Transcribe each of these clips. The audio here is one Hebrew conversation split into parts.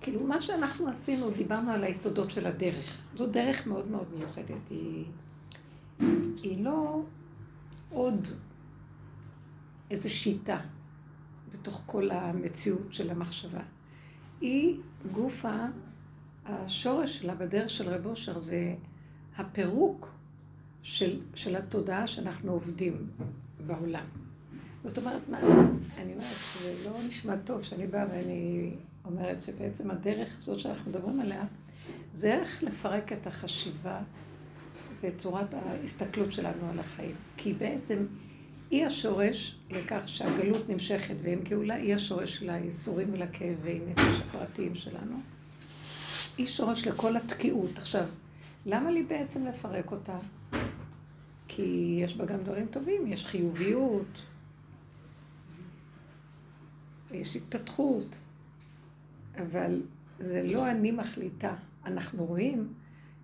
כאילו, מה שאנחנו עשינו, דיברנו על היסודות של הדרך. זו דרך מאוד מאוד מיוחדת. היא, היא לא עוד איזו שיטה בתוך כל המציאות של המחשבה. היא גופה, השורש שלה בדרך של רב אושר זה הפירוק של, של התודעה שאנחנו עובדים בעולם. זאת אומרת, מה, אני אומרת שזה לא נשמע טוב שאני באה ואני אומרת שבעצם הדרך הזאת שאנחנו מדברים עליה, זה איך לפרק את החשיבה ואת צורת ההסתכלות שלנו על החיים. כי בעצם היא השורש לכך שהגלות נמשכת ואין גאולה, היא השורש של הייסורים ולכאבי נפש הפרטיים שלנו. היא שורש לכל התקיעות. עכשיו, למה לי בעצם לפרק אותה? כי יש בה גם דברים טובים, יש חיוביות, יש התפתחות, אבל זה לא אני מחליטה. אנחנו רואים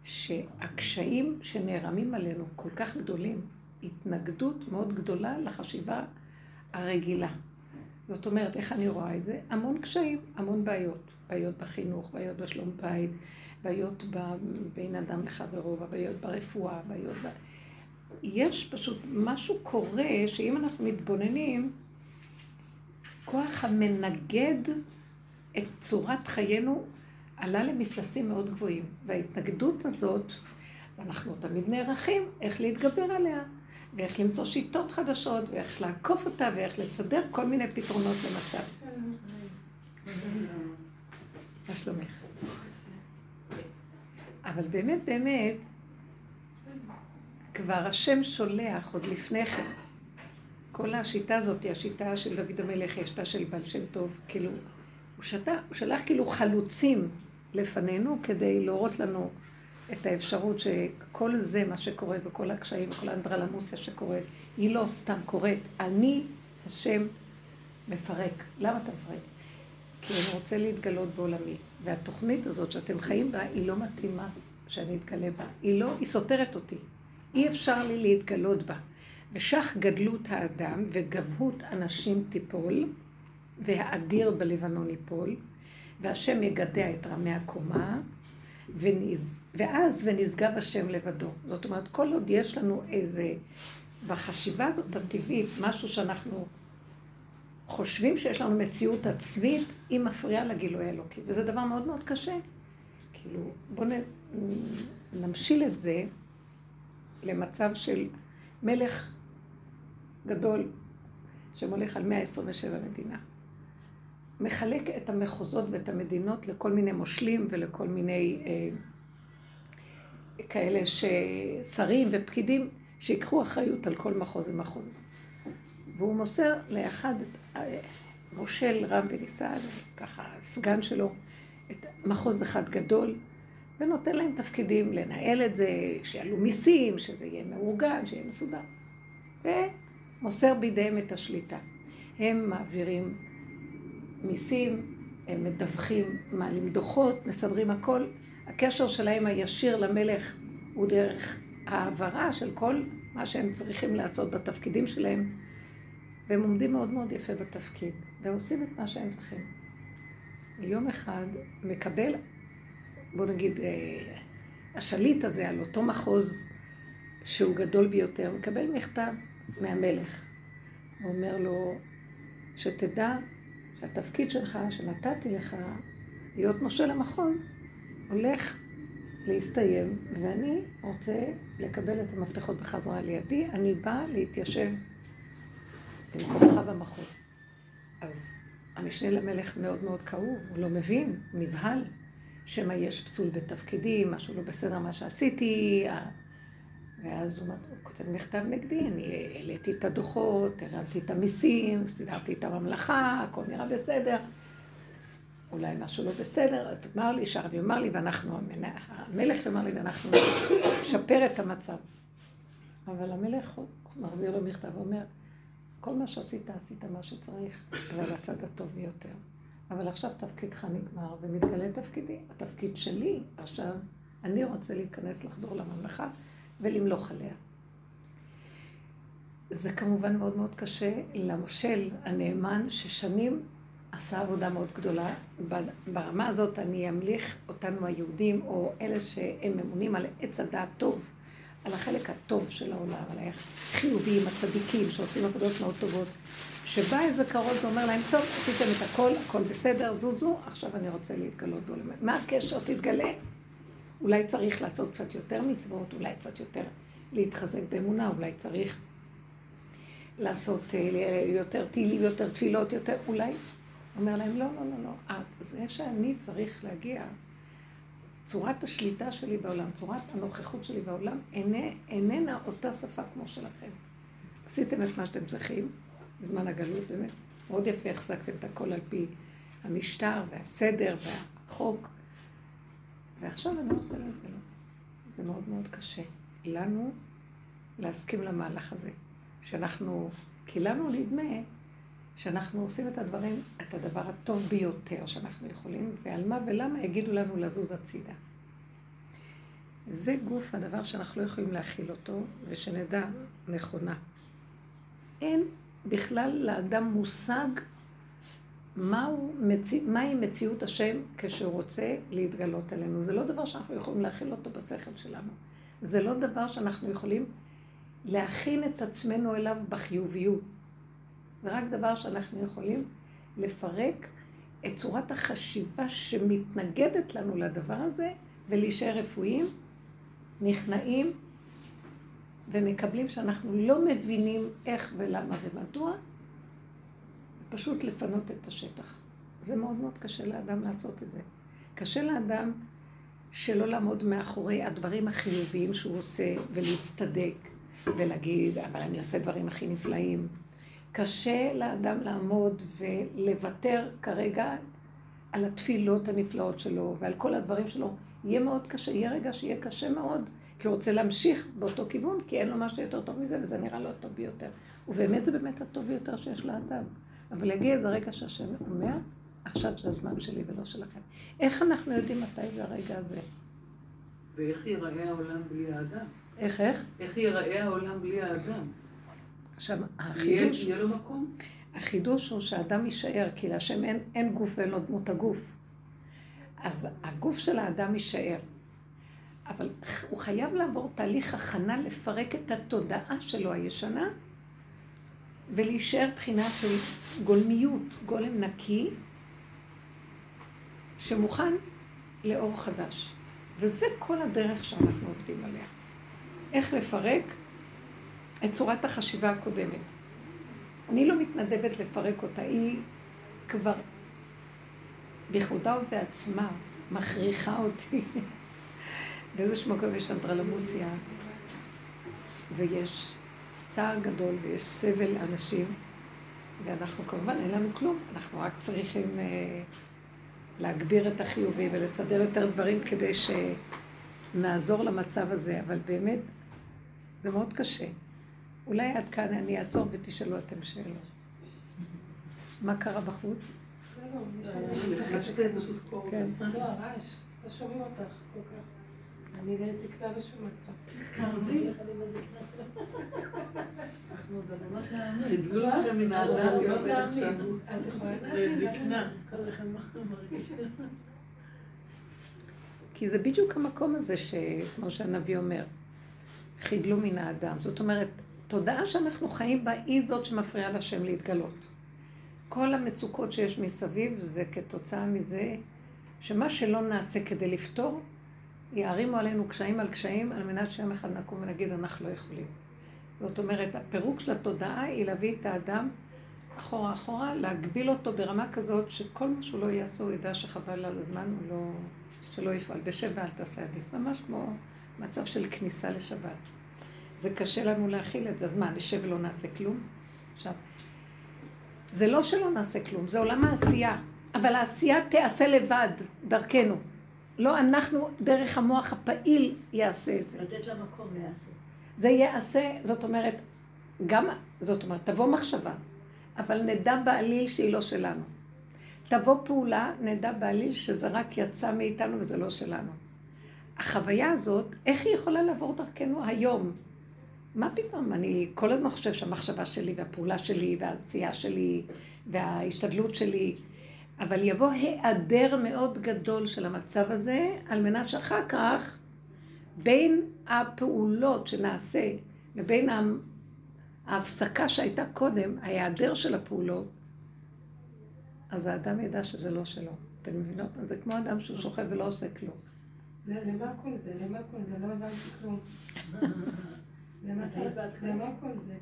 שהקשיים שנערמים עלינו כל כך גדולים, התנגדות מאוד גדולה לחשיבה הרגילה. זאת אומרת, איך אני רואה את זה? המון קשיים, המון בעיות. בעיות בחינוך, בעיות בשלום בית, בעיות בין אדם לחברו, בעיות ברפואה, בעיות ב... יש פשוט, משהו קורה, שאם אנחנו מתבוננים, כוח המנגד את צורת חיינו עלה למפלסים מאוד גבוהים. וההתנגדות הזאת, אנחנו תמיד נערכים איך להתגבר עליה, ואיך למצוא שיטות חדשות, ואיך לעקוף אותה, ואיך לסדר כל מיני פתרונות למצב. מה שלומך? אבל באמת, באמת, כבר השם שולח עוד לפני כן. כל השיטה הזאת השיטה של דוד המלך, היא השיטה של בעל שם טוב, כאילו, הוא, שתה, הוא שלח כאילו חלוצים לפנינו כדי להורות לנו את האפשרות שכל זה, מה שקורה, וכל הקשיים, וכל האנדרלמוסיה שקורית, היא לא סתם קורית. אני, השם, מפרק. למה אתה מפרק? כי אני רוצה להתגלות בעולמי. והתוכנית הזאת שאתם חיים בה, היא לא מתאימה שאני אתגלה בה. היא לא, היא סותרת אותי. אי אפשר לי להתגלות בה. ושך גדלות האדם וגבהות אנשים תיפול, והאדיר בלבנון ייפול, והשם יגדע את רמי הקומה, ונז... ואז ונשגב השם לבדו. זאת אומרת, כל עוד יש לנו איזה, בחשיבה הזאת הטבעית, משהו שאנחנו חושבים שיש לנו מציאות עצמית, היא מפריעה לגילוי האלוקי. וזה דבר מאוד מאוד קשה. כאילו, בואו נמשיל את זה למצב של מלך גדול שמולך על 127 מדינה. מחלק את המחוזות ואת המדינות לכל מיני מושלים ולכל מיני אה, כאלה ששרים ופקידים שיקחו אחריות על כל מחוז ומחוז. והוא מוסר לאחד, אה, מושל רם וניסן, ככה סגן שלו, את מחוז אחד גדול, ונותן להם תפקידים לנהל את זה, שיעלו מיסים, שזה יהיה מאורגן, שיהיה מסודר. ומוסר בידיהם את השליטה. הם מעבירים מיסים, הם מדווחים, מעלים דוחות, מסדרים הכל. הקשר שלהם הישיר למלך הוא דרך העברה של כל מה שהם צריכים לעשות בתפקידים שלהם, והם עומדים מאוד מאוד יפה בתפקיד, ועושים את מה שהם צריכים. יום אחד מקבל בוא נגיד, אה, השליט הזה על אותו מחוז שהוא גדול ביותר, מקבל מכתב מהמלך. הוא אומר לו, שתדע שהתפקיד שלך, שנתתי לך, להיות מושל המחוז, הולך להסתיים, ואני רוצה לקבל את המפתחות בחזרה לידי, אני באה להתיישב במקומך במחוז. אז המשנה למלך מאוד מאוד כאוב, הוא לא מבין, נבהל. שמא יש פסול בתפקידי, משהו לא בסדר מה שעשיתי, ואז הוא, הוא כותב מכתב נגדי, אני העליתי את הדוחות, הרמתי את המיסים, סידרתי את הממלכה, הכל נראה בסדר. אולי משהו לא בסדר, אז אמר לי, שהרבי אמר לי, ואנחנו, המלך אמר לי, ואנחנו נשפר את המצב. אבל המלך מחזיר לו מכתב ואומר, כל מה שעשית, עשית מה שצריך, אבל הצד הטוב ביותר. אבל עכשיו תפקידך נגמר ומתגלה תפקידי. התפקיד שלי עכשיו, אני רוצה להיכנס, לחזור לממלכה ולמלוך עליה. זה כמובן מאוד מאוד קשה למושל הנאמן, ששנים עשה עבודה מאוד גדולה. ברמה הזאת אני אמליך אותנו היהודים, או אלה שהם ממונים על עץ הדעת טוב, על החלק הטוב של העולם, על החיוביים, הצדיקים, שעושים עבודות מאוד טובות. שבא איזה קרוב ואומר להם, טוב, עשיתם את הכל, הכל בסדר, זוזו, עכשיו אני רוצה להתגלות בו. מה הקשר? תתגלה. אולי צריך לעשות קצת יותר מצוות, אולי קצת יותר להתחזק באמונה, אולי צריך לעשות אה, יותר תהילים, יותר תפילות, יותר, אולי. אומר להם, לא, לא, לא, לא. זה שאני צריך להגיע, צורת השליטה שלי בעולם, צורת הנוכחות שלי בעולם, אינה, איננה אותה שפה כמו שלכם. עשיתם את מה שאתם צריכים, זמן הגלות באמת. מאוד יפה החזקתם את הכל על פי המשטר והסדר והחוק. ועכשיו אני רוצה להתגלות. זה מאוד מאוד קשה. לנו להסכים למהלך הזה. שאנחנו, כי לנו נדמה שאנחנו עושים את הדברים, את הדבר הטוב ביותר שאנחנו יכולים, ועל מה ולמה יגידו לנו לזוז הצידה. זה גוף הדבר שאנחנו לא יכולים להכיל אותו, ושנדע נכונה. אין בכלל לאדם מושג מהו, מציא, מהי מציאות השם כשהוא רוצה להתגלות עלינו. זה לא דבר שאנחנו יכולים להכיל אותו בשכל שלנו. זה לא דבר שאנחנו יכולים להכין את עצמנו אליו בחיוביות. זה רק דבר שאנחנו יכולים לפרק את צורת החשיבה שמתנגדת לנו לדבר הזה ולהישאר רפואיים, נכנעים ומקבלים שאנחנו לא מבינים איך ולמה ומדוע, פשוט לפנות את השטח. זה מאוד מאוד קשה לאדם לעשות את זה. קשה לאדם שלא לעמוד מאחורי הדברים החיוביים שהוא עושה ולהצטדק ולהגיד, אבל אני עושה דברים הכי נפלאים. קשה לאדם לעמוד ולוותר כרגע על התפילות הנפלאות שלו ועל כל הדברים שלו. יהיה מאוד קשה, יהיה רגע שיהיה קשה מאוד, כי הוא רוצה להמשיך באותו כיוון, כי אין לו משהו יותר טוב מזה, וזה נראה לו הטוב ביותר. ובאמת זה באמת הטוב ביותר שיש לאדם. אבל יגיע איזה רגע שהשם אומר, עכשיו זה הזמן שלי ולא שלכם. איך אנחנו יודעים מתי זה הרגע הזה? ואיך ייראה העולם בלי האדם? איך, איך? איך ייראה העולם בלי האדם? עכשיו, החידוש... יהיה לו מקום? החידוש הוא שהאדם יישאר, כי להשם אין, אין גוף ואין לו דמות הגוף. אז הגוף של האדם יישאר. אבל הוא חייב לעבור תהליך הכנה לפרק את התודעה שלו הישנה ולהישאר בחינה של גולמיות, גולם נקי, שמוכן לאור חדש. וזה כל הדרך שאנחנו עובדים עליה. איך לפרק את צורת החשיבה הקודמת. אני לא מתנדבת לפרק אותה, היא כבר בכבודה ובעצמה מכריחה אותי. באיזשהו מקום יש אנדרלמוסיה, ויש צער גדול, ויש סבל לאנשים, ואנחנו כמובן, אין לנו כלום, אנחנו רק צריכים uh, להגביר את החיובי ולסדר יותר דברים כדי שנעזור למצב הזה, אבל באמת, זה מאוד קשה. אולי עד כאן אני אעצור ותשאלו אתם שאלות. מה קרה בחוץ? כן. לא, הרעש, לא שומעים אותך כל כך. אני בעת זקנה לא שומעת אותך. חידלו לכם מן האדם יוצא עכשיו. את יכולה בעת זקנה. כי זה בדיוק המקום הזה, שכמו שהנביא אומר, חידלו מן האדם. זאת אומרת, התודעה שאנחנו חיים בה היא זאת שמפריעה לשם להתגלות. כל המצוקות שיש מסביב זה כתוצאה מזה שמה שלא נעשה כדי לפתור, יערימו עלינו קשיים על קשיים על מנת שיום אחד נקום ונגיד אנחנו לא יכולים. זאת אומרת, הפירוק של התודעה היא להביא את האדם אחורה אחורה, להגביל אותו ברמה כזאת שכל מה שהוא לא יעשה הוא ידע שחבל על הזמן, הוא לא, שלא יפעל. בשב ואל תעשה עדיף. ממש כמו מצב של כניסה לשבת. זה קשה לנו להכיל את זה, אז מה, נשב ולא נעשה כלום? עכשיו, זה לא שלא נעשה כלום, זה עולם העשייה, אבל העשייה תיעשה לבד, דרכנו. לא אנחנו, דרך המוח הפעיל יעשה את זה. לתת לה מקום להיעשות. זה ייעשה, זאת אומרת, גם, זאת אומרת, תבוא מחשבה, אבל נדע בעליל שהיא לא שלנו. תבוא פעולה, נדע בעליל שזה רק יצא מאיתנו וזה לא שלנו. החוויה הזאת, איך היא יכולה לעבור דרכנו היום? מה פתאום? אני כל הזמן חושב שהמחשבה שלי והפעולה שלי והעשייה שלי וההשתדלות שלי אבל יבוא היעדר מאוד גדול של המצב הזה, על מנת שאחר כך, בין הפעולות שנעשה לבין ההפסקה שהייתה קודם, ההיעדר של הפעולות, אז האדם ידע שזה לא שלו. אתם מבינות? זה כמו אדם שהוא שוכב ולא עושה כלום. למה כל זה? למה כל זה? לא הבנתי כלום. למה כל זה?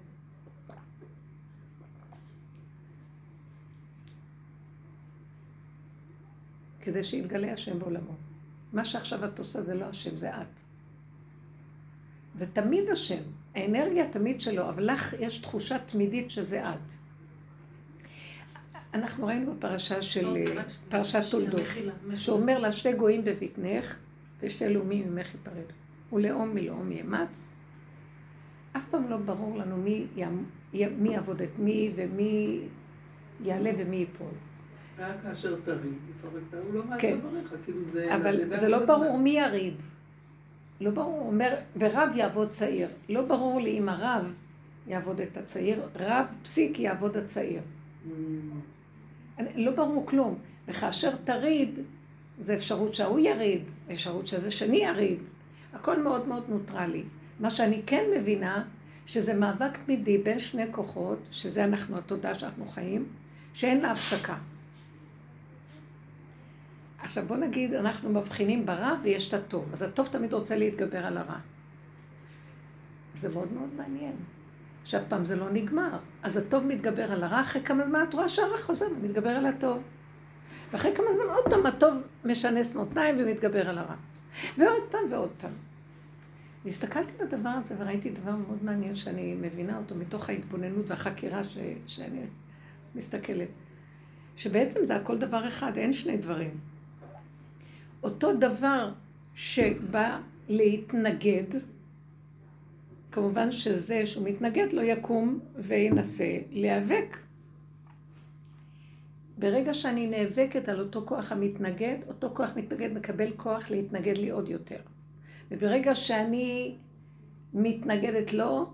כדי שיתגלה השם בעולמו. מה שעכשיו את עושה זה לא השם, זה את. זה תמיד השם, האנרגיה תמיד שלו, אבל לך יש תחושה תמידית שזה את. אנחנו ראינו בפרשה של פרשת תולדות, שאומר לה שתי גויים בבטנך ושתי לאומים ממך ייפרדו. ולאום מלאום יאמץ. אף פעם לא ברור לנו מי, מי יעבוד את מי ומי יעלה ומי ייפול. רק כאשר תריד, יפרק הוא לא מעצב כן. עליך, כאילו זה... אבל זה לא ברור מי יריד. לא ברור, הוא אומר, ורב יעבוד צעיר. לא ברור לי אם הרב יעבוד את הצעיר, רב פסיק יעבוד הצעיר. Mm. לא ברור כלום. וכאשר תריד, זה אפשרות שההוא יריד, אפשרות שזה שני יריד. הכל מאוד מאוד נוטרלי. מה שאני כן מבינה, שזה מאבק תמידי בין שני כוחות, שזה אנחנו, התודעה שאנחנו חיים, שאין לה הפסקה. עכשיו בוא נגיד, אנחנו מבחינים ברע ויש את הטוב. אז הטוב תמיד רוצה להתגבר על הרע. זה מאוד מאוד מעניין. שאף פעם זה לא נגמר. אז הטוב מתגבר על הרע, אחרי כמה זמן את רואה שהרע חוזר ומתגבר על הטוב. ואחרי כמה זמן עוד פעם הטוב משנס מותניים ומתגבר על הרע. ועוד פעם ועוד פעם. והסתכלתי בדבר הזה וראיתי דבר מאוד מעניין שאני מבינה אותו מתוך ההתבוננות והחקירה ש... שאני מסתכלת. שבעצם זה הכל דבר אחד, אין שני דברים. אותו דבר שבא להתנגד, כמובן שזה שהוא מתנגד לא יקום וינסה להיאבק. ברגע שאני נאבקת על אותו כוח המתנגד, אותו כוח מתנגד מקבל כוח להתנגד לי עוד יותר. וברגע שאני מתנגדת לו,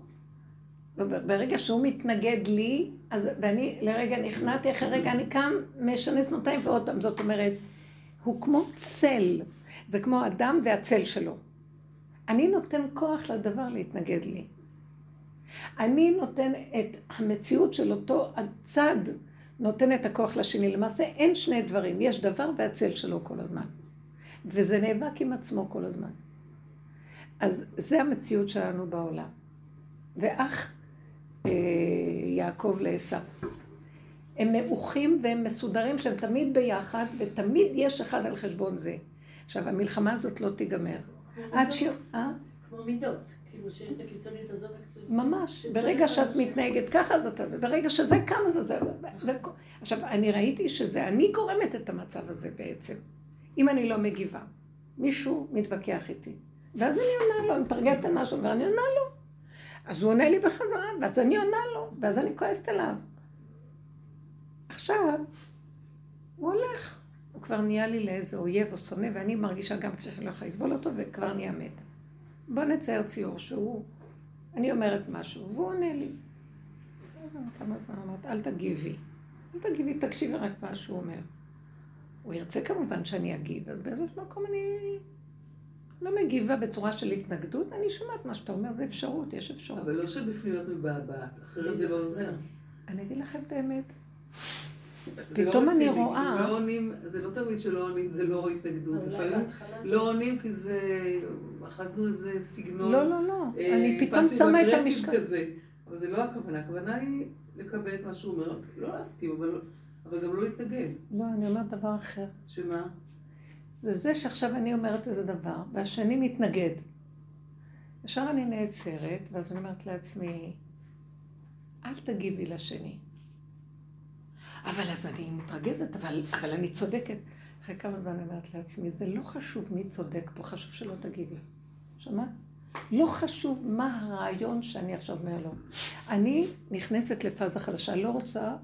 ברגע שהוא מתנגד לי, אז, ואני לרגע נכנעתי, אחרי רגע אני קם, משנה שנותיים ועוד פעם. זאת אומרת, הוא כמו צל, זה כמו אדם והצל שלו. אני נותן כוח לדבר להתנגד לי. אני נותן את המציאות של אותו הצד, נותן את הכוח לשני. למעשה אין שני דברים, יש דבר והצל שלו כל הזמן. וזה נאבק עם עצמו כל הזמן. אז זה המציאות שלנו בעולם. ואח אה, יעקב לעשו. הם מאוחים והם מסודרים שהם תמיד ביחד, ותמיד יש אחד על חשבון זה. עכשיו, המלחמה הזאת לא תיגמר. עד ש... אה? כמו מידות. כאילו שיש את הקיצונית הזאת, ממש. ברגע שאת מתנהגת ככה, אז אתה... ברגע שזה קם, אז זה... עכשיו, אני ראיתי שזה אני גורמת את המצב הזה בעצם. אם אני לא מגיבה. מישהו מתווכח איתי. ואז אני עונה לו, אני מתרגשת על משהו, ואני עונה לו. אז הוא עונה לי בחזרה, ואז אני עונה לו, ואז אני כועסת עליו. עכשיו, הוא הולך. הוא כבר נהיה לי לאיזה אויב או שונא, ואני מרגישה גם כשאני לא יכולה לסבול אותו, וכבר נהיה מת. בוא נצייר ציור שהוא, אני אומרת משהו, והוא עונה לי. כמה זמן אמרת, אל תגיבי. אל תגיבי, תקשיבי רק מה שהוא אומר. הוא ירצה כמובן שאני אגיב, אז באיזשהו מקום אני לא מגיבה בצורה של התנגדות, אני שומעת מה שאתה אומר, זה אפשרות, יש אפשרות. אבל לא שבפנים את מבעבעת, אחרת זה לא עוזר. אני אגיד לכם את האמת. לא פתאום אני רואה... לא עונים, זה לא תמיד שלא עונים, זה לא התנגדות. לפעמים לא עונים כי זה... אחזנו איזה סגנון... לא, לא, לא. אה, אני פתאום שמה את המשקל. כזה. אבל זה לא הכוונה. הכוונה היא לקבל את מה שהוא אומר. לא להסכים, אבל, אבל גם לא להתנגד. לא, אני אומרת דבר אחר. שמה? זה זה שעכשיו אני אומרת איזה דבר, והשני מתנגד. ישר אני נעצרת, ואז אני אומרת לעצמי, אל תגיבי לשני. אבל אז אני מתרגזת, אבל, אבל אני צודקת. אחרי כמה זמן אני אומרת לעצמי, זה לא חשוב מי צודק פה, חשוב שלא תגיבי. שמעת? לא חשוב מה הרעיון שאני עכשיו אומר לו. אני נכנסת לפאזה חדשה, לא רוצה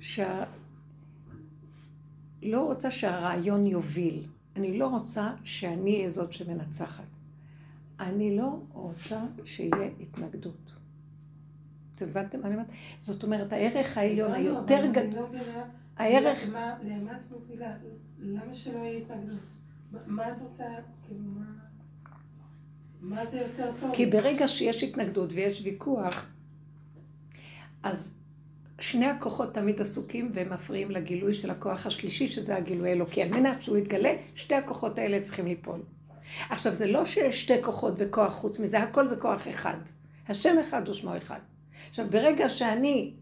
שה... לא רוצה שהרעיון יוביל. אני לא רוצה שאני אהיה זאת שמנצחת. אני לא רוצה שיהיה התנגדות. אתם הבנתם מה אני אומרת? זאת אומרת, הערך העליון היותר גדול... לא הערך... למה שלא יהיה התנגדות? מה את רוצה, כאילו, מה... מה זה יותר טוב? כי ברגע שיש התנגדות ויש ויכוח, אז שני הכוחות תמיד עסוקים והם מפריעים לגילוי של הכוח השלישי, שזה הגילוי האלוקי. על מנת שהוא יתגלה, שתי הכוחות האלה צריכים ליפול. עכשיו, זה לא שיש שתי כוחות וכוח חוץ מזה, הכל זה כוח אחד. השם אחד ושמו אחד. עכשיו, ברגע שאני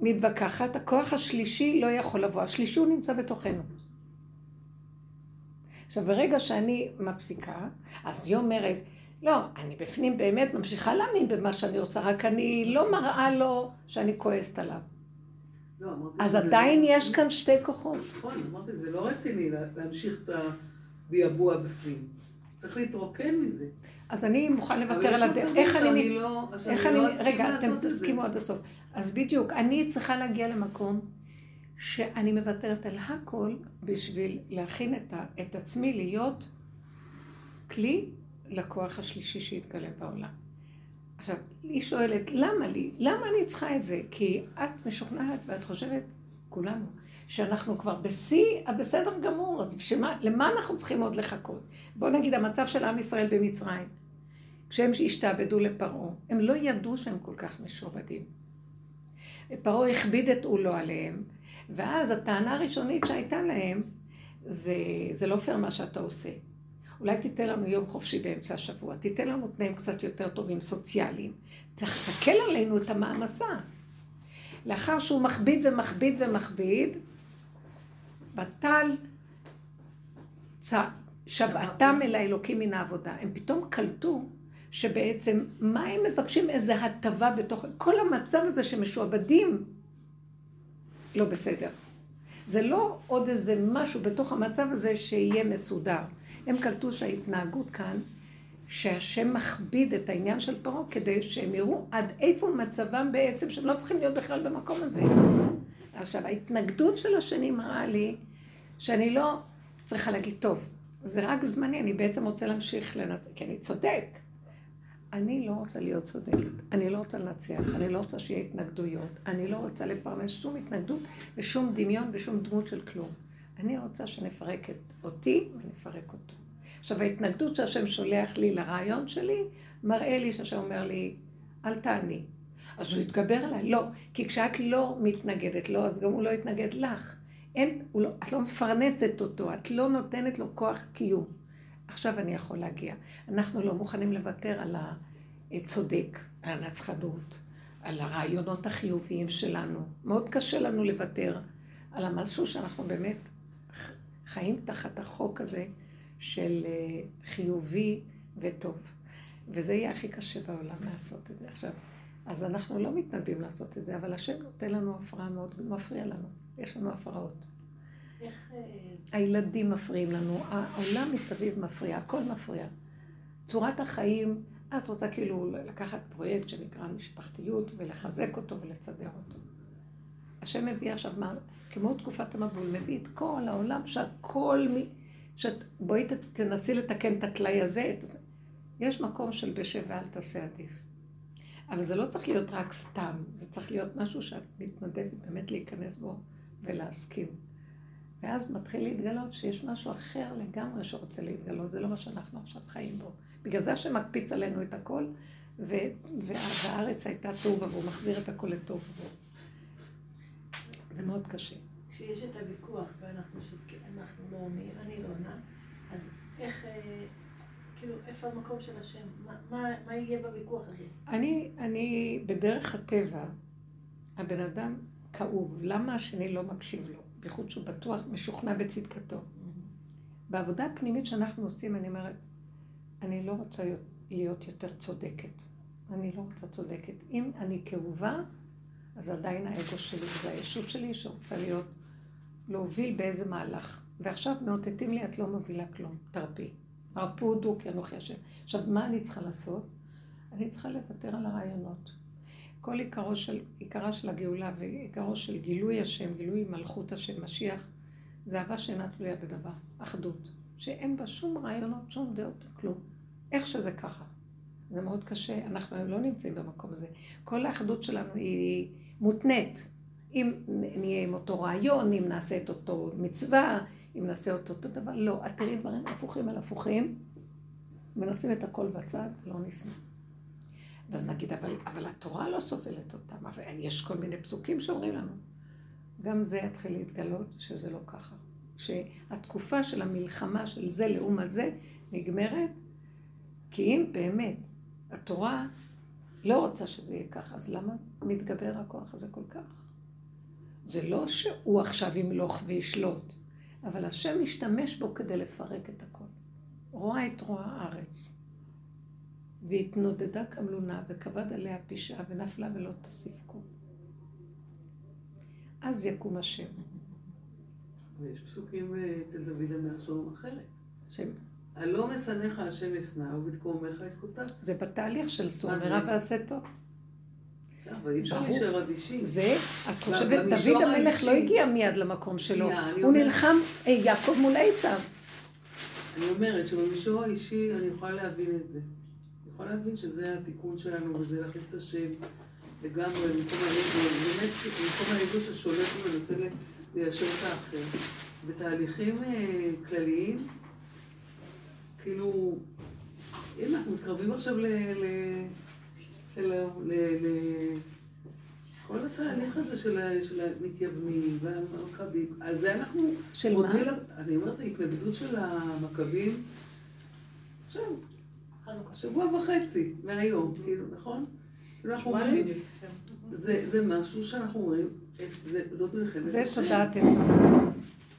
מתווכחת, הכוח השלישי לא יכול לבוא. השלישי הוא נמצא בתוכנו. עכשיו, ברגע שאני מפסיקה, אז היא אומרת, לא, אני בפנים באמת ממשיכה להאמין במה שאני רוצה, רק אני לא מראה לו שאני כועסת עליו. לא, אז עדיין לא... יש כאן שתי כוחות. נכון, אמרתי, זה לא רציני להמשיך את הביעבוע בפנים. צריך להתרוקן מזה. אז אני מוכן לוותר על הדרך. איך אני... לא, איך אני... רגע, אתם תסכימו עד הסוף. אז בדיוק, אני צריכה להגיע למקום שאני מוותרת על הכל בשביל להכין את, ה, את עצמי להיות כלי לכוח השלישי שיתגלה בעולם. עכשיו, היא שואלת, למה לי? למה אני צריכה את זה? כי את משוכנעת ואת חושבת, כולנו, שאנחנו כבר בשיא הבסדר גמור, אז בשביל מה, למה אנחנו צריכים עוד לחכות? בואו נגיד, המצב של עם ישראל במצרים, כשהם השתעבדו לפרעה, הם לא ידעו שהם כל כך משועבדים. פרעה הכביד את עולו עליהם, ואז הטענה הראשונית שהייתה להם, זה, זה לא פייר מה שאתה עושה. אולי תיתן לנו יום חופשי באמצע השבוע, תיתן לנו תנאים קצת יותר טובים, סוציאליים. תקל עלינו את המעמסה. לאחר שהוא מכביד ומכביד ומכביד, בטל שבעתם אל האלוקים מן העבודה. הם פתאום קלטו שבעצם, מה הם מבקשים? איזה הטבה בתוך... כל המצב הזה שמשועבדים לא בסדר. זה לא עוד איזה משהו בתוך המצב הזה שיהיה מסודר. הם קלטו שההתנהגות כאן, שהשם מכביד את העניין של פרעה כדי שהם יראו עד איפה מצבם בעצם, שהם לא צריכים להיות בכלל במקום הזה. עכשיו, ההתנגדות של השני מראה לי שאני לא צריכה להגיד, טוב, זה רק זמני, אני בעצם רוצה להמשיך לנצח, כי אני צודק. אני לא רוצה להיות צודקת, אני לא רוצה לנצח, אני לא רוצה שיהיה התנגדויות, אני לא רוצה לפרנס שום התנגדות ושום דמיון ושום דמות של כלום. אני רוצה שנפרק את אותי ונפרק אותו. עכשיו, ההתנגדות שהשם שולח לי לרעיון שלי, מראה לי שהשם אומר לי, אל תעני. אז הוא יתגבר עליי. לא, כי כשאת לא מתנגדת לו, אז גם הוא לא יתנגד לך. אין, לא, את לא מפרנסת אותו, את לא נותנת לו כוח קיום. עכשיו אני יכול להגיע. אנחנו לא מוכנים לוותר על הצודק, על הנצחנות, על הרעיונות החיוביים שלנו. מאוד קשה לנו לוותר על המשהו שאנחנו באמת חיים תחת החוק הזה של אה, חיובי וטוב. וזה יהיה הכי קשה בעולם לעשות את זה. עכשיו, אז אנחנו לא מתנגדים לעשות את זה, אבל השם נותן לנו הפרעה מאוד, מפריע לנו. יש לנו הפרעות. איך... אה, הילדים מפריעים לנו, העולם מסביב מפריע, הכל מפריע. צורת החיים, את רוצה כאילו לקחת פרויקט שנקרא משפחתיות ולחזק אותו ולסדר אותו. השם מביא עכשיו, מה, כמו תקופת המבול, מביא את כל העולם שהכל, מ... שאת, בואי תנסי לתקן את הטלאי הזה, את... יש מקום של בשב ואל תעשה עדיף. אבל זה לא צריך להיות רק סתם, זה צריך להיות משהו שאת מתנדבת באמת להיכנס בו ולהסכים. ואז מתחיל להתגלות שיש משהו אחר לגמרי שרוצה להתגלות, זה לא מה שאנחנו עכשיו חיים בו. בגלל זה השם מקפיץ עלינו את הכל, ו... והארץ הייתה טובה, והוא מחזיר את הכל לטוב בו. זה מאוד קשה. כשיש את הוויכוח ואנחנו שותקים, אנחנו לא עונים, אני לא עונה, אז איך, אה, כאילו, איפה המקום של השם? מה, מה, מה יהיה בוויכוח הזה? אני, אני, בדרך הטבע, הבן אדם כאוב, למה השני לא מקשיב לו? בייחוד שהוא בטוח, משוכנע בצדקתו. בעבודה הפנימית שאנחנו עושים, אני אומרת, אני לא רוצה להיות יותר צודקת. אני לא רוצה צודקת. אם אני כאובה, אז עדיין האגו שלי והישות שלי שרוצה להיות, להוביל באיזה מהלך. ועכשיו מאותתים לי, את לא מובילה כלום, תרפי. הרפו הודו כי אנוכי השם. עכשיו, מה אני צריכה לעשות? אני צריכה לוותר על הרעיונות. כל עיקרו של, עיקרה של הגאולה ועיקרו של גילוי השם, גילוי מלכות השם, משיח, זה אהבה שאינה תלויה בדבר, אחדות, שאין בה שום רעיונות, שום דעות, כלום. איך שזה ככה. זה מאוד קשה, אנחנו לא נמצאים במקום הזה. כל האחדות שלנו היא מותנית. אם נהיה עם אותו רעיון, אם נעשה את אותו מצווה, אם נעשה את אותו דבר, לא. את תראי דברים הפוכים על הפוכים, ונשים את הכל בצד, לא נשנא. ואז נגיד, אבל, אבל התורה לא סובלת אותם, אבל יש כל מיני פסוקים שאומרים לנו. גם זה יתחיל להתגלות שזה לא ככה. שהתקופה של המלחמה של זה לעומת זה נגמרת, כי אם באמת התורה לא רוצה שזה יהיה ככה, אז למה מתגבר הכוח הזה כל כך? זה לא שהוא עכשיו ימלוך וישלוט, אבל השם משתמש בו כדי לפרק את הכל. רואה את רוע הארץ. והתנודדה כמלונה, וכבד עליה פשעה, ונפלה ולא תוסיף קום. אז יקום השם. ויש פסוקים אה, אצל דוד המלך שאומרים אחרת. שם. הלא משנאיך השם אשנא, ובתקומך אתקוטט. זה בתהליך של סור מרע ועשה טוב. אבל אי אפשר להישאר אדישים. זה, את חושבת, דוד המלך לא הגיע מיד למקום שלו. הוא נלחם אה, יעקב מול עשיו. אני אומרת שבמישור האישי אני יכולה להבין את זה. אני יכולה להבין שזה התיקון שלנו, וזה להכניס את השם לגמרי במקום האגו, באמת במקום האגו ששולט ומנסה ליישר את האחר. בתהליכים אה, כלליים, כאילו, הנה, אנחנו מתקרבים עכשיו ל... של... כל התהליך הזה של המתייוונים והמכבים, על זה אנחנו... של מה? אני אומרת, ההתנגדות של המכבים, עכשיו, שבוע וחצי מהיום, כאילו, נכון? כאילו, אנחנו אומרים, כן. זה משהו שאנחנו אומרים, זאת מלחמת השם. זה תודעת עצמם.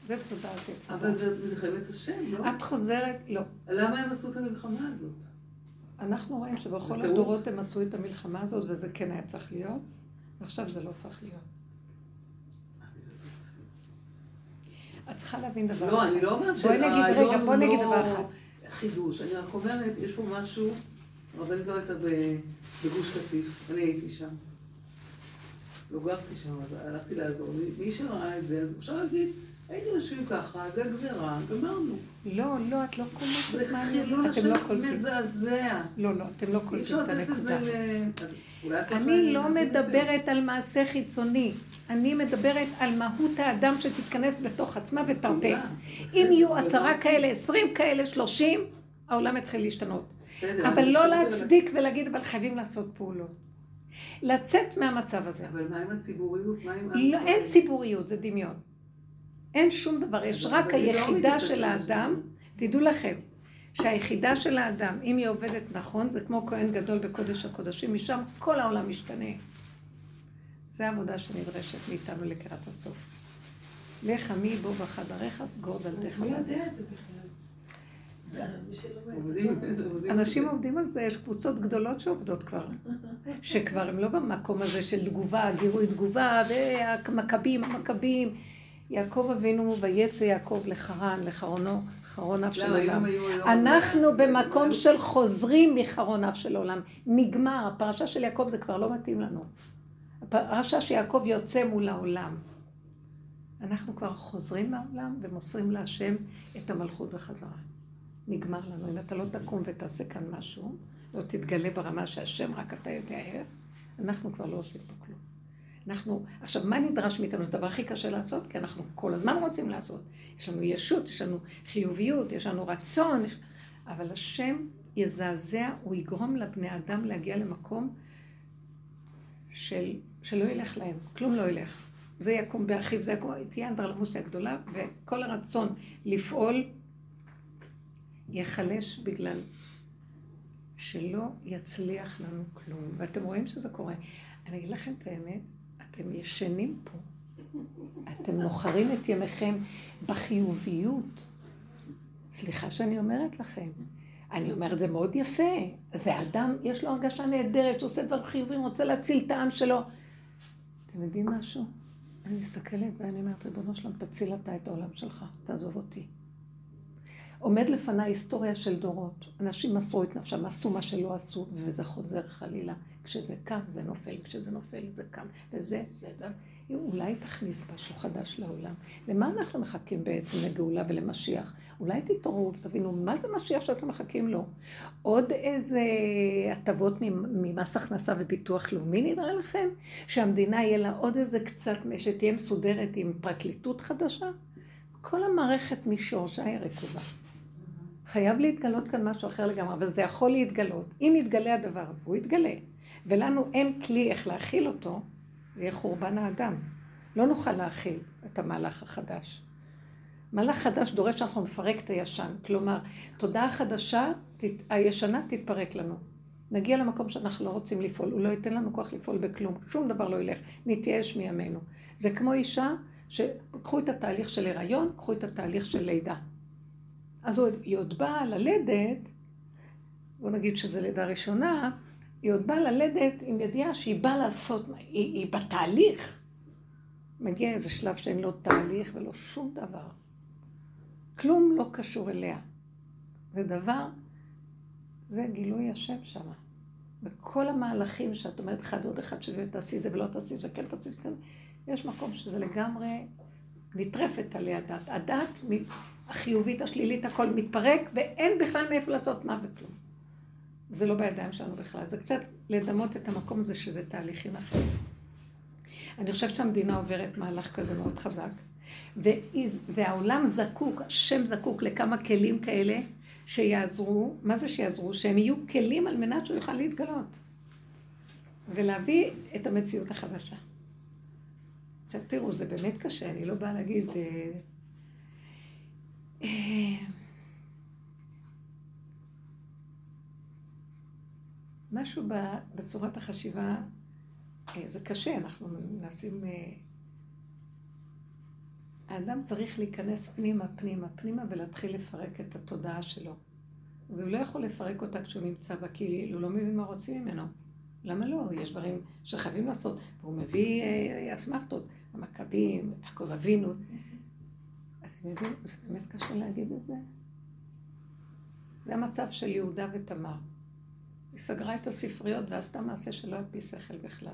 זה תודעת עצמם. אבל זה מלחמת השם, לא? את חוזרת, לא. למה הם עשו את המלחמה הזאת? אנחנו רואים שבכל הדורות הם עשו את המלחמה הזאת, וזה כן היה צריך להיות, ועכשיו זה לא צריך להיות. את צריכה להבין דבר לא, אני לא אומרת שהרעיון הוא לא חידוש. אני רק אומרת, יש פה משהו, הרבנית לא הייתה בגוש קטיף, אני הייתי שם. לא גרתי שם, אז הלכתי לעזור. מי שראה את זה, אז אפשר להגיד... היינו יושבים ככה, זה גזירה, גמרנו. לא, לא, את לא קולטת מה אני אומרת. אתם לא קולטים. מזעזע. לא, לא, אתם לא קולטים את הנקודה. אני לא מדברת על מעשה חיצוני. אני מדברת על מהות האדם שתתכנס בתוך עצמה ותרפה. אם יהיו עשרה כאלה, עשרים כאלה, שלושים, העולם יתחיל להשתנות. אבל לא להצדיק ולהגיד, אבל חייבים לעשות פעולות. לצאת מהמצב הזה. אבל מה עם הציבוריות? מה עם... לא, אין ציבוריות, זה דמיון. אין שום דבר, יש רק לא היחידה של האדם, תדעו לכם, שהיחידה של האדם, אם היא עובדת נכון, זה כמו כהן גדול בקודש הקודשים, משם כל העולם משתנה. זו העבודה שנדרשת מאיתנו לקראת הסוף. לך עמי בו בחדריך, סגור דלתך. מי יודע את זה בכלל? אנשים עובדים על זה, יש קבוצות גדולות שעובדות כבר, שכבר הם לא במקום הזה של תגובה, גירוי תגובה, והמכבים, המכבים. יעקב אבינו, ויצא יעקב לחרן, לחרונו, חרון אף של עולם. אנחנו במקום של חוזרים מחרון אף של עולם. נגמר, הפרשה של יעקב זה כבר לא מתאים לנו. הפרשה שיעקב יוצא מול העולם. אנחנו כבר חוזרים מהעולם ומוסרים להשם את המלכות בחזרה. נגמר לנו. אם אתה לא תקום ותעשה כאן משהו, לא תתגלה ברמה שהשם רק אתה יודע איך, אנחנו כבר לא עושים פה כלום. אנחנו, עכשיו, מה נדרש מאיתנו? זה הדבר הכי קשה לעשות, כי אנחנו כל הזמן רוצים לעשות. יש לנו ישות, יש לנו חיוביות, יש לנו רצון, יש... אבל השם יזעזע, הוא יגרום לבני אדם להגיע למקום של, שלא ילך להם, כלום לא ילך. זה יקום באחיו, זה יקום, תהיה אנדרלמוסיה גדולה, וכל הרצון לפעול ייחלש בגלל שלא יצליח לנו כלום. ואתם רואים שזה קורה. אני אגיד לכם את האמת, אתם ישנים פה. אתם נוחרים את ימיכם בחיוביות. סליחה שאני אומרת לכם. אני אומרת, זה מאוד יפה. זה אדם, יש לו הרגשה נהדרת, שעושה דברים חיובים, רוצה להציל את העם שלו. אתם יודעים משהו? אני מסתכלת ואני אומרת, ריבונו שלום, תציל אתה את העולם שלך, תעזוב אותי. עומד לפניי היסטוריה של דורות. אנשים מסרו את נפשם, עשו מה שלא עשו, וזה חוזר חלילה. כשזה קם זה נופל, כשזה נופל זה קם, וזה, זה, זה. אולי תכניס משהו חדש לעולם. למה אנחנו מחכים בעצם לגאולה ולמשיח? אולי תתעוררו ותבינו, מה זה משיח שאתם מחכים לו? עוד איזה הטבות ממס הכנסה וביטוח לאומי נראה לכם? שהמדינה יהיה לה עוד איזה קצת, שתהיה מסודרת עם פרקליטות חדשה? כל המערכת משורשה היא רקובה. חייב להתגלות כאן משהו אחר לגמרי, אבל זה יכול להתגלות. אם יתגלה הדבר הזה, הוא יתגלה. ולנו אין כלי איך להכיל אותו, זה יהיה חורבן האדם. לא נוכל להכיל את המהלך החדש. מהלך חדש דורש שאנחנו נפרק את הישן. כלומר, תודעה חדשה, הישנה תתפרק לנו. נגיע למקום שאנחנו לא רוצים לפעול, הוא לא ייתן לנו כוח לפעול בכלום, שום דבר לא ילך, נתייאש מימינו. זה כמו אישה שקחו את התהליך של הריון, קחו את התהליך של לידה. אז היא עוד באה ללדת, בוא נגיד שזו לידה ראשונה, היא עוד באה ללדת עם ידיעה שהיא באה לעשות, היא, היא בתהליך. מגיע איזה שלב שאין לו תהליך ולא שום דבר. כלום לא קשור אליה. זה דבר, זה גילוי השם שם. בכל המהלכים שאת אומרת אחד עוד אחד שווה תעשי זה ולא תעשי זה, כן תעשי זה. יש מקום שזה לגמרי נטרפת עליה הדת. הדת החיובית, השלילית, הכל מתפרק ואין בכלל מאיפה לעשות מה וכלום. זה לא בידיים שלנו בכלל. זה קצת לדמות את המקום הזה שזה תהליכים אחרים. אני חושבת שהמדינה עוברת מהלך כזה מאוד חזק. והעולם זקוק, השם זקוק לכמה כלים כאלה שיעזרו, מה זה שיעזרו? שהם יהיו כלים על מנת שהוא יוכל להתגלות. ולהביא את המציאות החדשה. עכשיו תראו, זה באמת קשה, אני לא באה להגיד... אה, משהו בצורת החשיבה, אה, זה קשה, אנחנו מנסים... האדם צריך להיכנס פנימה, פנימה, פנימה ולהתחיל לפרק את התודעה שלו. והוא לא יכול לפרק אותה כשהוא נמצא בה, כי הוא לא מבין מה רוצים ממנו. למה לא? יש דברים שחייבים לעשות. והוא מביא אסמכתות, המכבים, יעקב אבינו. אתם יודעים, זה באמת קשה להגיד את זה. זה המצב של יהודה ותמר. היא סגרה את הספריות ועשתה מעשה שלא על פי שכל בכלל.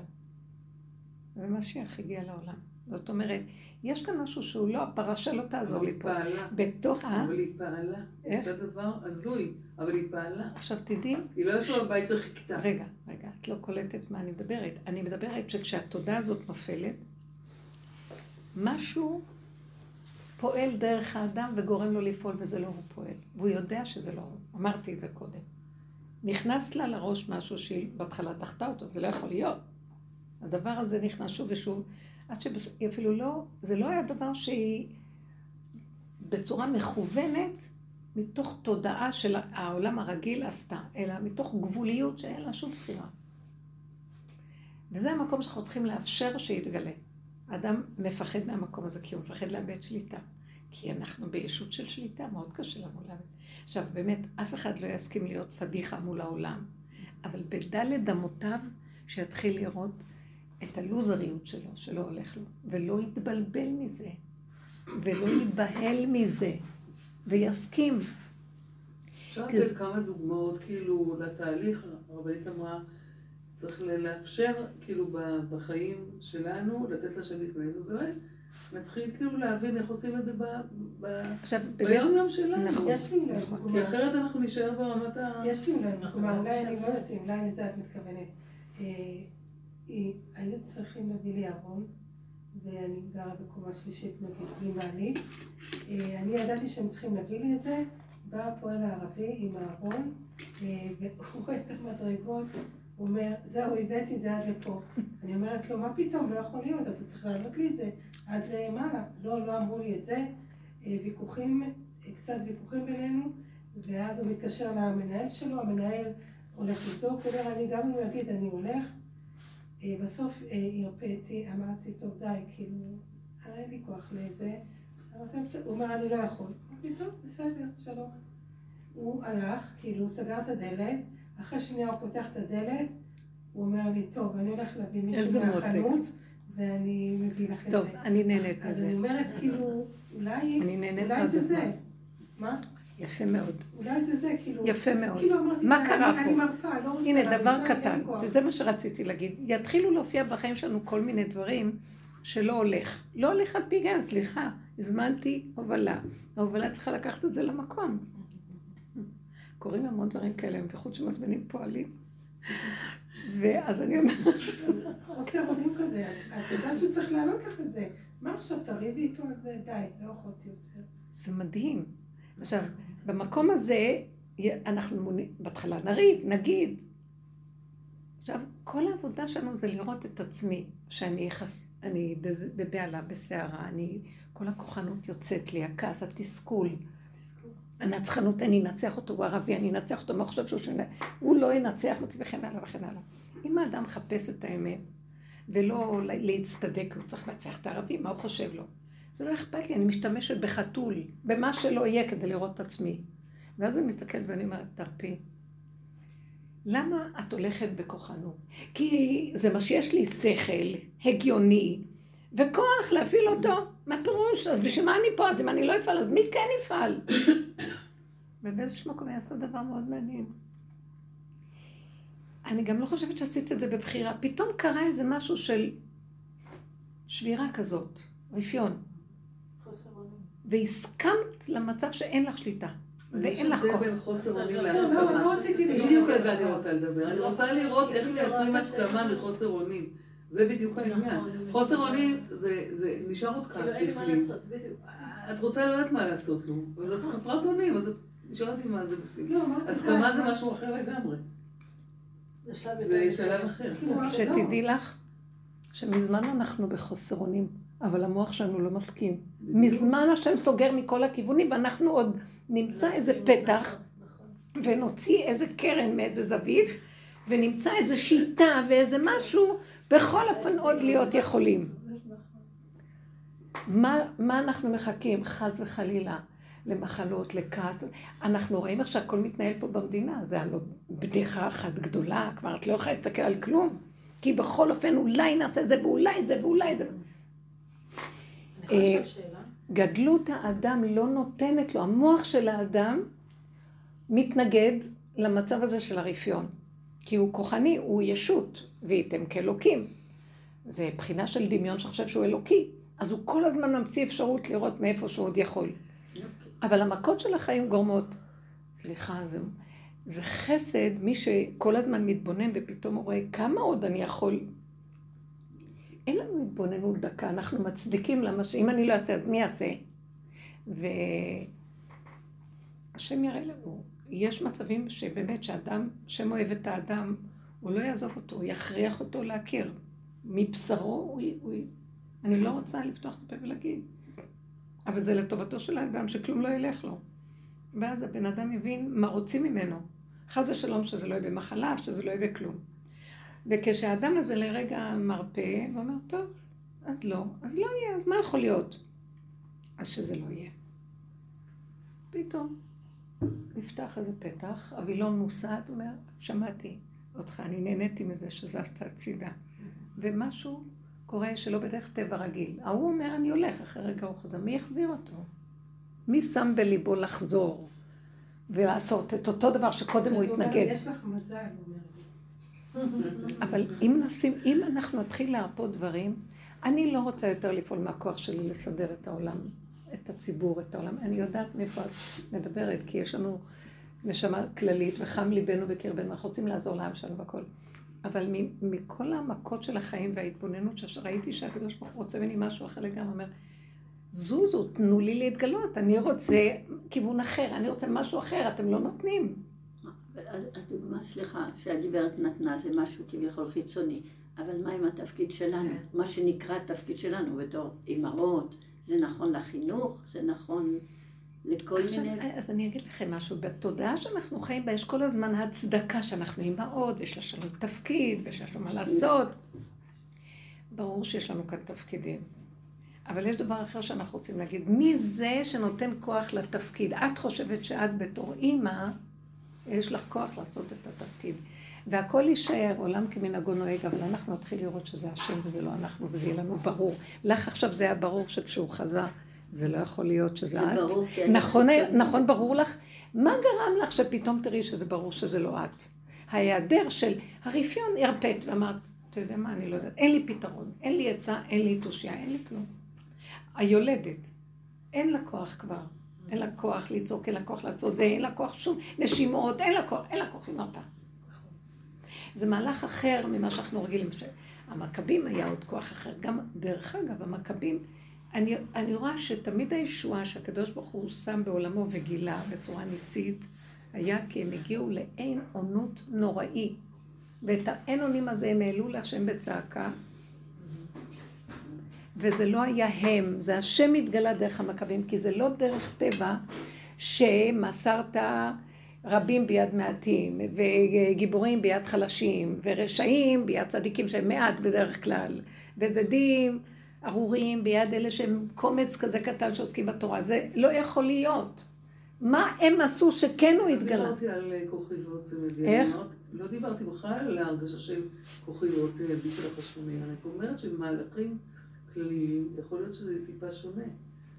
ומשיח הגיע לעולם. זאת אומרת, יש כאן משהו שהוא לא, הפרשה לא תעזור לי פה. אבל היא פעלה. בתוך ה... אבל היא פעלה. היא עשתה דבר הזוי, אבל היא פעלה. עכשיו תדעי... היא לא ישבה בבית וחיכתה. רגע, רגע, את לא קולטת מה אני מדברת. אני מדברת שכשהתודעה הזאת נופלת, משהו פועל דרך האדם וגורם לו לפעול וזה לא הוא פועל. והוא יודע שזה לא הוא. אמרתי את זה קודם. נכנס לה לראש משהו שהיא בהתחלה דחתה אותו, זה לא יכול להיות. הדבר הזה נכנס שוב ושוב, עד שהיא אפילו לא, זה לא היה דבר שהיא בצורה מכוונת מתוך תודעה של העולם הרגיל עשתה, אלא מתוך גבוליות שאין לה שום בחירה. וזה המקום שאנחנו צריכים לאפשר שיתגלה. האדם מפחד מהמקום הזה כי הוא מפחד לאבד שליטה. כי אנחנו בישות של שליטה, מאוד קשה לנו לאבד. עכשיו, באמת, אף אחד לא יסכים להיות פדיחה מול העולם, אבל בדלת אמותיו, שיתחיל לראות את הלוזריות שלו, שלא הולך לו, ולא יתבלבל מזה, ולא ייבהל מזה, ויסכים. אפשר לתת כמה דוגמאות, כאילו, לתהליך, הרבנית אמרה, צריך לאפשר, כאילו, בחיים שלנו, לתת לשם להיכנס, אז אולי נתחיל כאילו להבין איך עושים את זה ביום יום שלנו. נכון, יש לי נכון. כי אחרת אנחנו נישאר ברמת ה... יש לי אולי דוגמה, אולי אני לא יודעת אם אולי לזה את מתכוונת. אה, היו צריכים להביא לי ארון, ואני גרה בקומה שלישית נגיד בלי מעלית. אה, אני ידעתי שהם צריכים להביא לי את זה, בא הפועל הערבי עם הארון, אה, והוא רואה את המדרגות, הוא אומר, זהו, הבאתי את זה עד לפה. אני אומרת לו, מה פתאום, לא יכול להיות, אתה צריך להעלות לי את זה עד למעלה. לא, לא אמרו לי את זה. אה, ויכוחים, קצת ויכוחים בינינו, ואז הוא מתקשר למנהל שלו, המנהל הולך לבדוק, הוא אומר, אני גם אם הוא יגיד, אני הולך. אה, בסוף הרפאתי, אמרתי, טוב, די, כאילו, אין לי כוח לזה. הוא אומר, אני לא יכול. אמרתי, טוב, בסדר, שלום. הוא הלך, כאילו, סגר את הדלת, אחרי שנייה הוא פותח את הדלת, הוא אומר לי, טוב, אני הולך להביא מישהו מהחנות, ואני מביא לך את זה. טוב, אני נהנית מזה. אז אני אומרת, כאילו, אולי, אולי זה זה. מה? יפה מאוד. אולי זה זה, כאילו... יפה מאוד. כאילו אמרתי, מה קרה פה? אני מרפה, לא רוצה... הנה, דבר קטן, וזה מה שרציתי להגיד. יתחילו להופיע בחיים שלנו כל מיני דברים שלא הולך. לא הולך על פי היגיון, סליחה, הזמנתי הובלה. ההובלה צריכה לקחת את זה למקום. קורים המון דברים כאלה, בייחוד שמזמינים פועלים. ואז אני אומרת... חוסר אונים כזה, את יודעת שצריך לענות לך את זה. מה עכשיו, תריבי איתו על זה? די, לא יכולתי יותר. זה מדהים. עכשיו, במקום הזה, אנחנו בהתחלה נריב, נגיד. עכשיו, כל העבודה שלנו זה לראות את עצמי, שאני יחס, אני בבהלה, בסערה, אני, כל הכוחנות יוצאת לי, הכעס, התסכול. הנצחנות, אני אנצח אותו, הוא ערבי, אני אנצח אותו, מה חושב שהוא שונה? הוא לא ינצח אותי וכן הלאה וכן הלאה. אם האדם מחפש את האמת, ולא להצטדק, הוא צריך לנצח את הערבי, מה הוא חושב לו? זה לא אכפת לי, אני משתמשת בחתול, במה שלא יהיה כדי לראות את עצמי. ואז אני מסתכלת ואני אומרת, תרפי. למה את הולכת בכוחנות? כי זה מה שיש לי שכל הגיוני וכוח להפעיל אותו. מה פירוש? אז בשביל מה אני פה? אז אם אני לא אפעל, אז מי כן יפעל? ובאיזשהו מקום היא עשתה דבר מאוד מעניין. אני גם לא חושבת שעשית את זה בבחירה. פתאום קרה איזה משהו של שבירה כזאת, רפיון. והסכמת למצב שאין לך שליטה. ואין לך כוח. בין חוסר אונים להסכמה. בדיוק על זה אני רוצה לדבר. אני רוצה לראות איך מייצרים הסכמה מחוסר אונים. זה בדיוק העניין. נכון, חוסר אונים זה נשאר עוד כעס בפנים. את רוצה לא יודעת מה לעשות לו, אז את חסרת אונים, אז את נשארת עם מה זה בפנים. לא, הסכמה זה משהו אחר לגמרי. זה שלב אחר. שתדעי לך שמזמן אנחנו בחוסר אונים. אבל המוח שלנו לא מסכים. מזמן השם סוגר מכל הכיוונים, ואנחנו עוד נמצא איזה פתח, נכון. ונוציא איזה קרן מאיזה זווית, ונמצא איזה שיטה ואיזה משהו, בכל אופן עוד להיות יכולים. מה, מה אנחנו מחכים? חס וחלילה. למחלות, לכעס. אנחנו רואים איך שהכל מתנהל פה במדינה, זה הלוא בדיחה אחת גדולה, כבר את לא יכולה להסתכל על כלום, כי בכל אופן אולי נעשה זה ואולי זה ואולי זה. אה, גדלות האדם לא נותנת לו, המוח של האדם מתנגד למצב הזה של הרפיון. כי הוא כוחני, הוא ישות, וייתם כאלוקים. זה בחינה של דמיון שחושב שהוא אלוקי. אז הוא כל הזמן ממציא אפשרות לראות מאיפה שהוא עוד יכול. Okay. אבל המכות של החיים גורמות, סליחה, זה, זה חסד, מי שכל הזמן מתבונן ופתאום הוא רואה כמה עוד אני יכול אין לנו התבוננות דקה, אנחנו מצדיקים למה שאם אני לא אעשה, אז מי יעשה? והשם יראה לנו. יש מצבים שבאמת שאדם, שם אוהב את האדם, הוא לא יעזוב אותו, הוא יכריח אותו להכיר. מבשרו הוא... הוא... אני לא רוצה לפתוח את הפה ולהגיד. אבל זה לטובתו של האדם, שכלום לא ילך לו. ואז הבן אדם יבין מה רוצים ממנו. חס ושלום שזה לא יהיה במחלה, שזה לא יהיה בכלום. וכשהאדם הזה לרגע מרפה, ואומר, טוב, אז לא, אז לא יהיה, אז מה יכול להיות? אז שזה לא יהיה. פתאום נפתח איזה פתח, אבילון מוסד אומר, שמעתי אותך, אני נהניתי מזה שזזת הצידה. ומשהו קורה שלא בדרך טבע רגיל. ההוא אומר, אני הולך, אחרי רגע הוא חוזר. מי יחזיר אותו? מי שם בליבו לחזור ולעשות את אותו דבר שקודם הוא התנגד? יש לך מזל, הוא אומר. אבל אם, נשים, אם אנחנו נתחיל להרפות דברים, אני לא רוצה יותר לפעול מהכוח שלי לסדר את העולם, את הציבור, את העולם. אני יודעת מאיפה את מדברת, כי יש לנו נשמה כללית וחם ליבנו בקרבנו, אנחנו רוצים לעזור לעם שלנו והכל. אבל מכל המכות של החיים וההתבוננות שראיתי שהקדוש ברוך הוא רוצה ממני משהו אחר לגמרי, אומר, זוזו, תנו לי להתגלות, אני רוצה כיוון אחר, אני רוצה משהו אחר, אתם לא נותנים. הדוגמה, סליחה, שהגברת נתנה זה משהו כביכול חיצוני, אבל מה עם התפקיד שלנו? מה שנקרא התפקיד שלנו בתור אימהות, זה נכון לחינוך, זה נכון לכל עכשיו, מיני... אז אני אגיד לכם משהו, בתודעה שאנחנו חיים בה יש כל הזמן הצדקה שאנחנו אימהות, ויש לנו תפקיד, ויש לנו מה לעשות. ברור שיש לנו כאן תפקידים. אבל יש דבר אחר שאנחנו רוצים להגיד, מי זה שנותן כוח לתפקיד? את חושבת שאת בתור אימא, יש לך כוח לעשות את התפקיד. והכל יישאר, עולם כמנהגו נוהג, אבל אנחנו נתחיל לראות שזה השם וזה לא אנחנו, וזה יהיה לנו ברור. לך עכשיו זה היה ברור שכשהוא חזר, זה לא יכול להיות שזה זה את. ברור, כן. נכון, נכון ברור לך? מה גרם לך שפתאום תראי שזה ברור שזה לא את? ההיעדר של הרפיון הרפאת ואמרת, אתה יודע מה, אני לא יודעת. אין לי פתרון, אין לי עצה, אין לי תושייה, אין לי כלום. היולדת, אין לה כוח כבר. אין לה כוח לצעוק, אין לה כוח לעשות זה, אין לה כוח שום נשימות, אין לה כוח, אין לה כוח, היא מרפה. זה מהלך אחר ממה שאנחנו רגילים. המכבים היה עוד כוח אחר. גם, דרך אגב, המכבים, אני, אני רואה שתמיד הישועה שהקדוש ברוך הוא שם בעולמו וגילה בצורה ניסית, היה כי הם הגיעו לאין עונות נוראי. ואת האין אונים הזה הם העלו להשם בצעקה, וזה לא היה הם, זה השם התגלה דרך המכבים, כי זה לא דרך טבע שמסרת רבים ביד מעטים, וגיבורים ביד חלשים, ורשעים ביד צדיקים שהם מעט בדרך כלל, וזדים ארורים ביד אלה שהם קומץ כזה קטן שעוסקים בתורה. זה לא יכול להיות. מה הם עשו שכן הוא התגלה? לא דיברתי על כוחי ועוצם ידי. איך? לא דיברתי בכלל על ההרגשה של כוחי ועוצם ידי של החשוני. אני אומרת שבמהלכים כלליים יכול להיות שזה טיפה שונה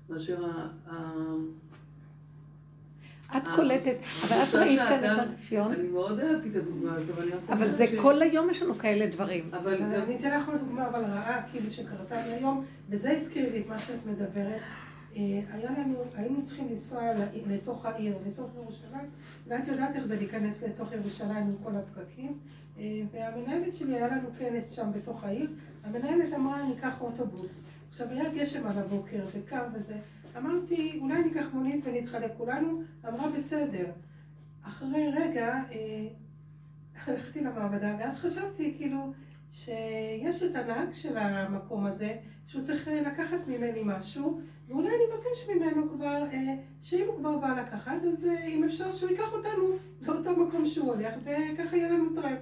מאשר ה... את קולטת, אבל את ראית כאן את הרפיון. אני מאוד אהבתי את הדוגמה הזאת, אבל אני רק אומרת אבל זה כל היום יש לנו כאלה דברים. אבל. אני אתן לך עוד דוגמה, אבל רעה, כאילו, שקרתה לי היום, וזה הזכיר לי את מה שאת מדברת. אה, היה לנו, היינו צריכים לנסוע לתוך העיר, לתוך ירושלים, ואת יודעת איך זה להיכנס לתוך ירושלים עם כל הפקקים. אה, והמנהלת שלי, היה לנו כנס שם בתוך העיר, המנהלת אמרה, ניקח אוטובוס. עכשיו, היה גשם על הבוקר, וקר וזה. אמרתי, אולי ניקח מונית ונתחלק כולנו? אמרה, בסדר. אחרי רגע, אה, הלכתי למעבדה, ואז חשבתי, כאילו, שיש את הנהג של המקום הזה, שהוא צריך לקחת ממני משהו, ואולי אני אבקש ממנו כבר, אה, שאם הוא כבר בא לקחת, אז אה, אם אפשר שהוא ייקח אותנו לאותו מקום שהוא הולך, וככה יהיה לנו טרמפ.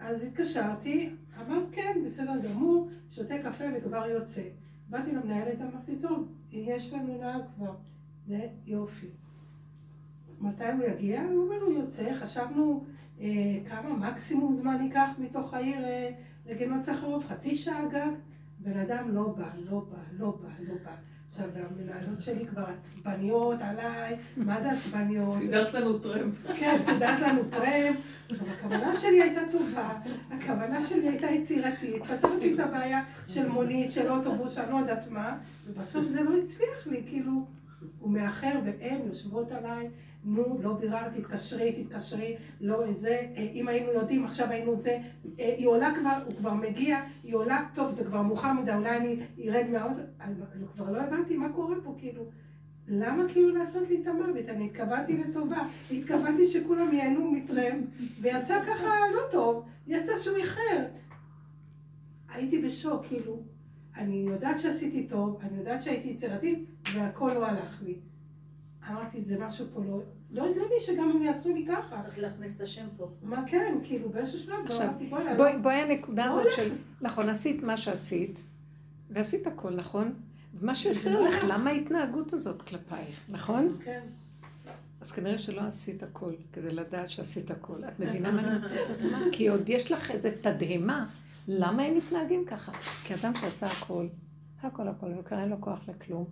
אז התקשרתי, אמר כן, בסדר גמור, שותה קפה וכבר יוצא. באתי למנהלת, אמרתי, טוב, יש לנו נהג כבר. זה יופי. מתי הוא יגיע? הוא אומר, הוא יוצא, חשבנו אה, כמה מקסימום זמן ייקח מתוך העיר אה, לגינות סחרוב, חצי שעה גג. בן אדם לא בא, לא בא, לא בא, לא בא. עכשיו, המנהלות שלי כבר עצבניות עליי, מה זה עצבניות? סידרת לנו טרמפ. כן, סידרת לנו טרמפ. הכוונה שלי הייתה טובה, הכוונה שלי הייתה יצירתית, פתרתי את הבעיה של מונית, של אוטובוס, שאני לא יודעת מה, ובסוף זה לא הצליח לי, כאילו, הוא מאחר והן יושבות עליי, נו, לא ביררתי, תתקשרי, תתקשרי, לא איזה, אם היינו יודעים, עכשיו היינו זה, היא עולה כבר, הוא כבר מגיע, היא עולה, טוב, זה כבר מאוחר מדי, אולי אני ארד מהאוטו, אני כבר לא הבנתי מה קורה פה, כאילו, למה כאילו לעשות לי את המוות? אני התכוונתי לטובה, התכוונתי שכולם ייהנו מטרם, ויצא ככה לא טוב, יצא שהוא איחר. הייתי בשוק, כאילו, אני יודעת שעשיתי טוב, אני יודעת שהייתי יצירתית, והכל לא הלך לי. אמרתי, זה משהו פה לא... לא הגיוני שגם הם יעשו לי ככה. צריך להכניס את השם פה. מה כן, כאילו באיזשהו שלב, עכשיו, בואי, לא... בואי הנקודה לא הזאת. של, נכון, עשית מה שעשית, ועשית הכל, נכון? מה שהפריע לך. למה ההתנהגות הזאת כלפייך, נכון? כן. אז כנראה שלא עשית הכל, כדי לדעת שעשית הכל. את מבינה מה אני מתכוונת? כי עוד יש לך איזו תדהמה, למה הם מתנהגים ככה? כי אדם שעשה הכל, הכל הכל, וכבר אין לו כוח לכלום,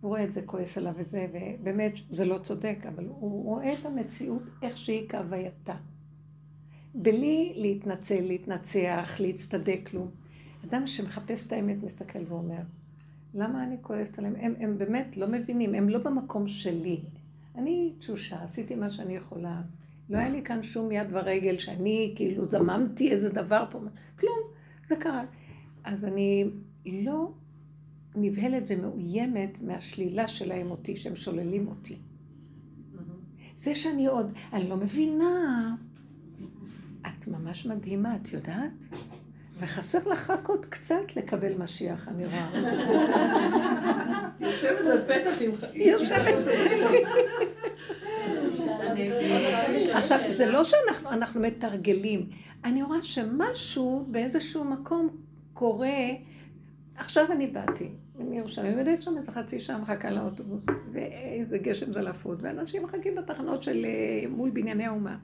הוא רואה את זה כועס עליו וזה, ובאמת, זה לא צודק, אבל הוא רואה את המציאות איך שהיא כהווייתה. בלי להתנצל, להתנצח, להצטדק, כלום. אדם שמחפש את האמת מסתכל ואומר, למה אני כועסת עליהם? הם, הם באמת לא מבינים, הם לא במקום שלי. אני תשושה, עשיתי מה שאני יכולה. לא היה לי כאן שום יד ורגל שאני כאילו זממתי איזה דבר פה. כלום, זה קרה. אז אני לא נבהלת ומאוימת מהשלילה שלהם אותי, שהם שוללים אותי. זה שאני עוד, אני לא מבינה. את ממש מדהימה, את יודעת? וחסר לך רק עוד קצת לקבל משיח, אני רואה. יושבת על פתח עם... היא יושבת. אני עכשיו. זה לא שאנחנו אנחנו מתרגלים. אני רואה שמשהו באיזשהו מקום קורה. עכשיו אני באתי מירושלים, יודעת שם איזה חצי שעה מחכה לאוטובוס, ואיזה גשם זלפות, ואנשים מחכים בתחנות של אה, מול בנייני האומה.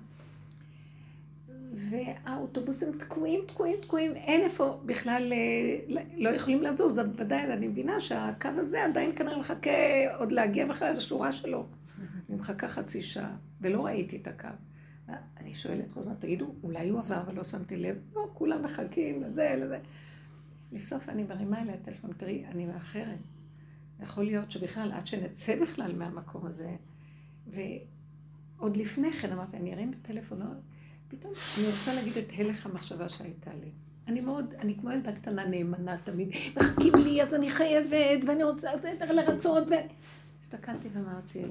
והאוטובוסים תקועים, תקועים, תקועים, אין איפה בכלל, אה, לא יכולים לזוז, אז ודאי, אני מבינה שהקו הזה עדיין כנראה מחכה עוד להגיע בכלל לשורה שלו. אני מחכה חצי שעה, ולא ראיתי את הקו. אני שואלת כל הזמן, תגידו, אולי הוא עבר ולא שמתי לב? לא, כולם מחכים לזה, לזה. לסוף אני מרימה אליה טלפון, תראי, אני מאחרת. יכול להיות שבכלל, עד שנצא בכלל מהמקום הזה, ועוד לפני כן אמרתי, אני ארים טלפון, לא, פתאום אני רוצה להגיד את הלך המחשבה שהייתה לי. אני מאוד, אני כמו ילדה קטנה נאמנה תמיד, מחכים לי, אז אני חייבת, ואני רוצה לרצות, ו... הסתכלתי ואמרתי,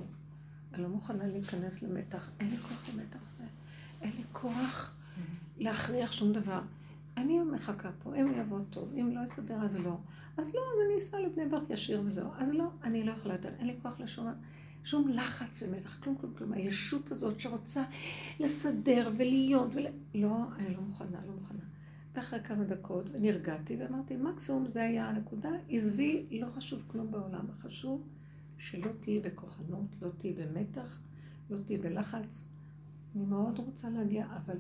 אני לא מוכנה להיכנס למתח, אין לי כוח למתח הזה, אין לי כוח להכריח שום דבר. אני מחכה פה, אם יבוא טוב, אם לא יסתדר אז לא. אז לא, אז אני אסע לבני ברק ישיר וזהו. אז לא, אני לא יכולה יותר, אין לי כוח לשום, שום לחץ ומתח, כלום, כלום, כלום. הישות הזאת שרוצה לסדר ולהיות ול... לא, אני לא מוכנה, לא מוכנה. ואחרי כמה דקות נרגעתי ואמרתי, מקסימום זה היה הנקודה, עזבי, לא חשוב כלום בעולם, חשוב שלא תהיי בכוחנות, לא תהיי במתח, לא תהיי בלחץ. אני מאוד רוצה להגיע, אבל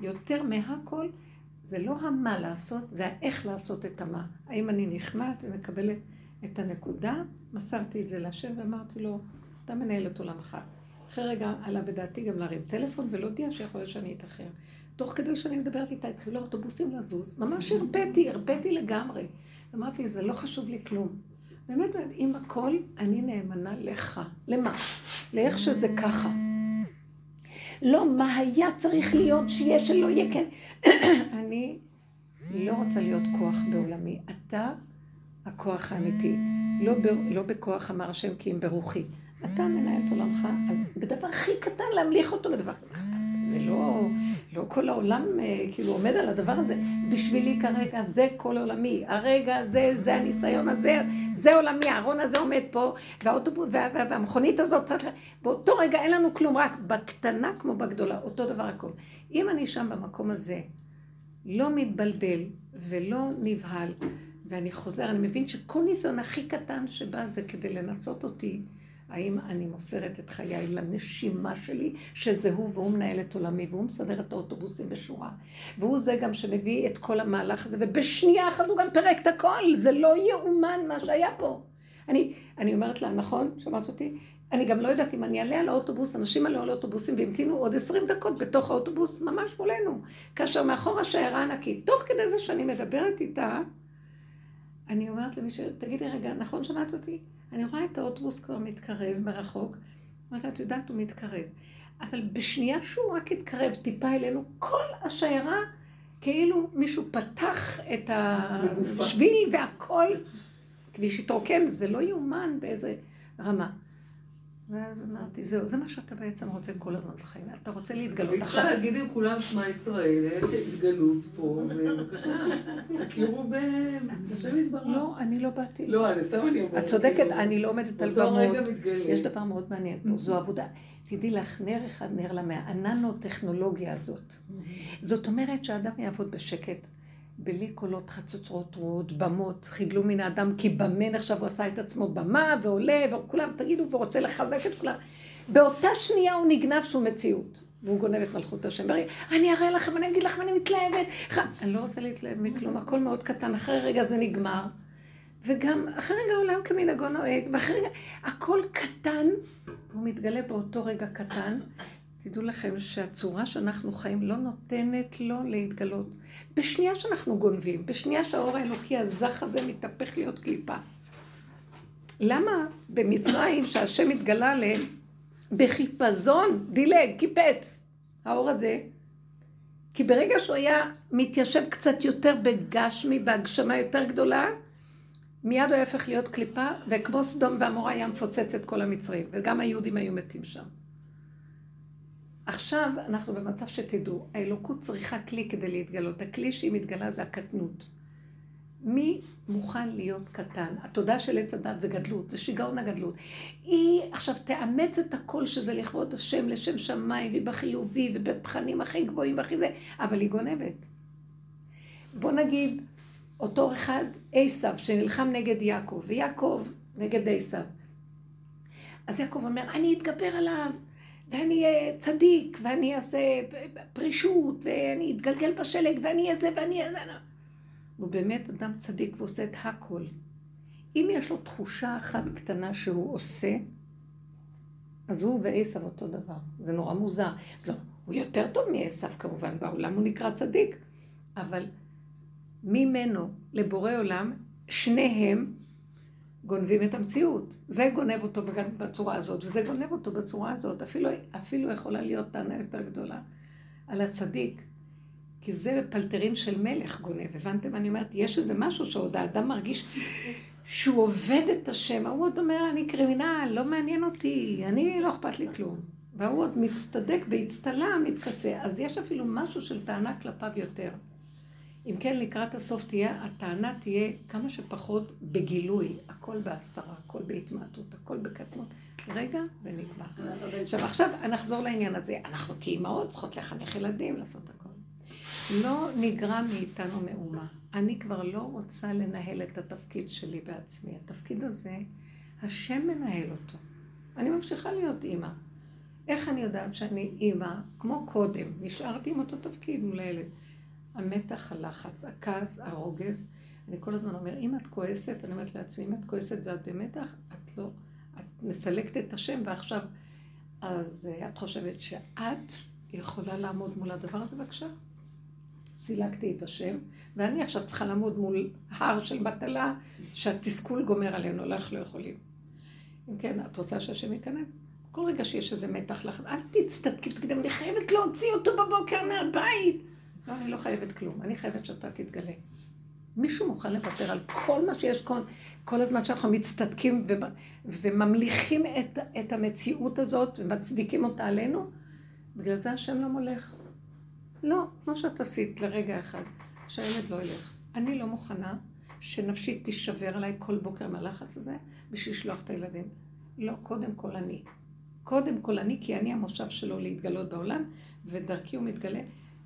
יותר מהכל, זה לא המה לעשות, זה האיך לעשות את המה. האם אני נכנעת ומקבלת את הנקודה, מסרתי את זה להשם ואמרתי לו, אתה מנהל את עולמך. אחרי רגע עלה בדעתי גם להרים טלפון ולהודיע שיכול להיות שאני אתאחר. תוך כדי שאני מדברת איתה, התחילו האוטובוסים לזוז, ממש הרפאתי, הרפאתי לגמרי. אמרתי, זה לא חשוב לי כלום. באמת, עם הכל, אני נאמנה לך. למה? לאיך שזה ככה. לא מה היה צריך להיות, שיהיה, שלא יהיה, כן. אני לא רוצה להיות כוח בעולמי. אתה הכוח האמיתי. לא, ב, לא בכוח אמר השם כי אם ברוחי. אתה מנהל את עולמך, אז בדבר הכי קטן להמליך אותו בדבר. זה לא... לא כל העולם אה, כאילו עומד על הדבר הזה. בשבילי כרגע זה כל עולמי. הרגע הזה, זה הניסיון הזה, זה עולמי, הארון הזה עומד פה, והאוטובוס, וה, וה, והמכונית הזאת, באותו רגע אין לנו כלום, רק בקטנה כמו בגדולה, אותו דבר הכל. אם אני שם במקום הזה, לא מתבלבל ולא נבהל, ואני חוזר, אני מבין שכל ניסיון הכי קטן שבא זה כדי לנסות אותי. האם אני מוסרת את חיי לנשימה שלי, שזה הוא, והוא מנהל את עולמי, והוא מסדר את האוטובוסים בשורה. והוא זה גם שמביא את כל המהלך הזה, ובשנייה אחת הוא גם פירק את הכל, זה לא יאומן מה שהיה פה. אני, אני אומרת לה, נכון, שמעת אותי? אני גם לא יודעת אם אני אעלה על האוטובוס, אנשים עלו על האוטובוסים והמתינו עוד עשרים דקות בתוך האוטובוס ממש מולנו. כאשר מאחור השיירה ענקית, תוך כדי זה שאני מדברת איתה, אני אומרת למישהו, תגידי רגע, נכון שמעת אותי? אני רואה את האוטובוס כבר מתקרב מרחוק. אמרתי את יודעת, הוא מתקרב. אבל בשנייה שהוא רק התקרב טיפה אלינו, כל השיירה, כאילו מישהו פתח את השביל והכל, כביש התרוקן, זה לא יאומן באיזה רמה. ואז אמרתי, זהו, זה מה שאתה בעצם רוצה כל הזמן בחיים. אתה רוצה להתגלות עכשיו. אני צריכה להגיד עם כולם שמע ישראל, התגלות פה, ובבקשה, תכירו בשם יתברך. לא, אני לא באתי. לא, אני סתם אני אומרת. את צודקת, אני לא עומדת על במות. יש דבר מאוד מעניין פה, זו עבודה. תדעי לך, נר אחד נר למאה, הננו-טכנולוגיה הזאת. זאת אומרת שהאדם יעבוד בשקט. בלי קולות חצוצרות רעות, במות, חידלו מן האדם כי במה נחשב הוא עשה את עצמו במה ועולה וכולם תגידו ורוצה לחזק את כולם. באותה שנייה הוא נגנב שהוא מציאות. והוא גונב את מלכות השם. אני אראה לכם, אני אגיד לכם, אני מתלהבת. אני לא רוצה להתלהב מכלום, הכל מאוד קטן, אחרי רגע זה נגמר. וגם אחרי רגע העולם כמנהגו נוהג, ואחרי רגע, הכל קטן, והוא מתגלה באותו רגע קטן, תדעו לכם שהצורה שאנחנו חיים לא נותנת לו להתגלות. בשנייה שאנחנו גונבים, בשנייה שהאור האלוקי הזך הזה מתהפך להיות קליפה. למה במצרים שהשם התגלה עליהם בחיפזון, דילג, קיפץ, האור הזה? כי ברגע שהוא היה מתיישב קצת יותר בגשמי, בהגשמה יותר גדולה, מיד הוא היה הופך להיות קליפה, וכמו סדום ועמורה היה מפוצץ את כל המצרים, וגם היהודים היו מתים שם. עכשיו אנחנו במצב שתדעו, האלוקות צריכה כלי כדי להתגלות. הכלי שהיא מתגלה זה הקטנות. מי מוכן להיות קטן? התודה של עץ הדת זה גדלות, זה שיגעון הגדלות. היא עכשיו תאמץ את הכל שזה לכבוד השם, לשם שמיים, והיא בחיובי, ובתכנים הכי גבוהים והכי זה, אבל היא גונבת. בוא נגיד, אותו אחד, עשיו, שנלחם נגד יעקב, ויעקב נגד עשיו. אז יעקב אומר, אני אתגבר עליו. ואני אהיה צדיק, ואני אעשה פרישות, ואני אתגלגל בשלג, ואני אהיה זה, ואני אהיה... הוא באמת אדם צדיק ועושה את הכל. אם יש לו תחושה אחת קטנה שהוא עושה, אז הוא ועשו אותו דבר. זה נורא מוזר. לא, הוא יותר טוב מעשו כמובן, בעולם הוא נקרא צדיק, אבל ממנו לבורא עולם, שניהם גונבים את המציאות. זה גונב אותו בצורה הזאת, וזה גונב אותו בצורה הזאת. אפילו, אפילו יכולה להיות טענה יותר גדולה על הצדיק, כי זה פלטרין של מלך גונב. הבנתם? אני אומרת, יש איזה משהו שעוד האדם מרגיש שהוא עובד את השם. ההוא עוד אומר, אני קרימינל, לא מעניין אותי, אני, לא אכפת לי כלום. והוא עוד מצטדק באצטלה, מתכסה. אז יש אפילו משהו של טענה כלפיו יותר. אם כן, לקראת הסוף תהיה, הטענה תהיה כמה שפחות בגילוי, הכל בהסתרה, הכל בהתמעטות, הכל בקטנות. רגע, ונגמר. עכשיו, עכשיו נחזור לעניין הזה. אנחנו כאימהות צריכות לחנך ילדים, לעשות הכל. לא נגרע מאיתנו מאומה. אני כבר לא רוצה לנהל את התפקיד שלי בעצמי. התפקיד הזה, השם מנהל אותו. אני ממשיכה להיות אימא. איך אני יודעת שאני אימא, כמו קודם, נשארתי עם אותו תפקיד מול הילד. המתח, הלחץ, הכעס, הרוגז. אני כל הזמן אומר, אם את כועסת, אני אומרת לעצמי, אם את כועסת ואת במתח, את לא, את מסלקת את השם, ועכשיו, אז uh, את חושבת שאת יכולה לעמוד מול הדבר הזה, בבקשה. סילקתי את השם, ואני עכשיו צריכה לעמוד מול הר של מטלה שהתסכול גומר עלינו, אנחנו לא יכולים. אם כן, את רוצה שהשם ייכנס? כל רגע שיש איזה מתח לך, אל תצטדקי, תגידי, אני חייבת להוציא אותו בבוקר מהבית. לא, אני לא חייבת כלום, אני חייבת שאתה תתגלה. מישהו מוכן לוותר על כל מה שיש כל, כל הזמן שאנחנו מצטדקים ו, וממליכים את, את המציאות הזאת ומצדיקים אותה עלינו? בגלל זה השם לא מולך. לא, כמו שאת עשית לרגע אחד, שהילד לא ילך. אני לא מוכנה שנפשי תישבר עליי כל בוקר מהלחץ הזה בשביל לשלוח את הילדים. לא, קודם כל אני. קודם כל אני, כי אני המושב שלו להתגלות בעולם, ודרכי הוא מתגלה.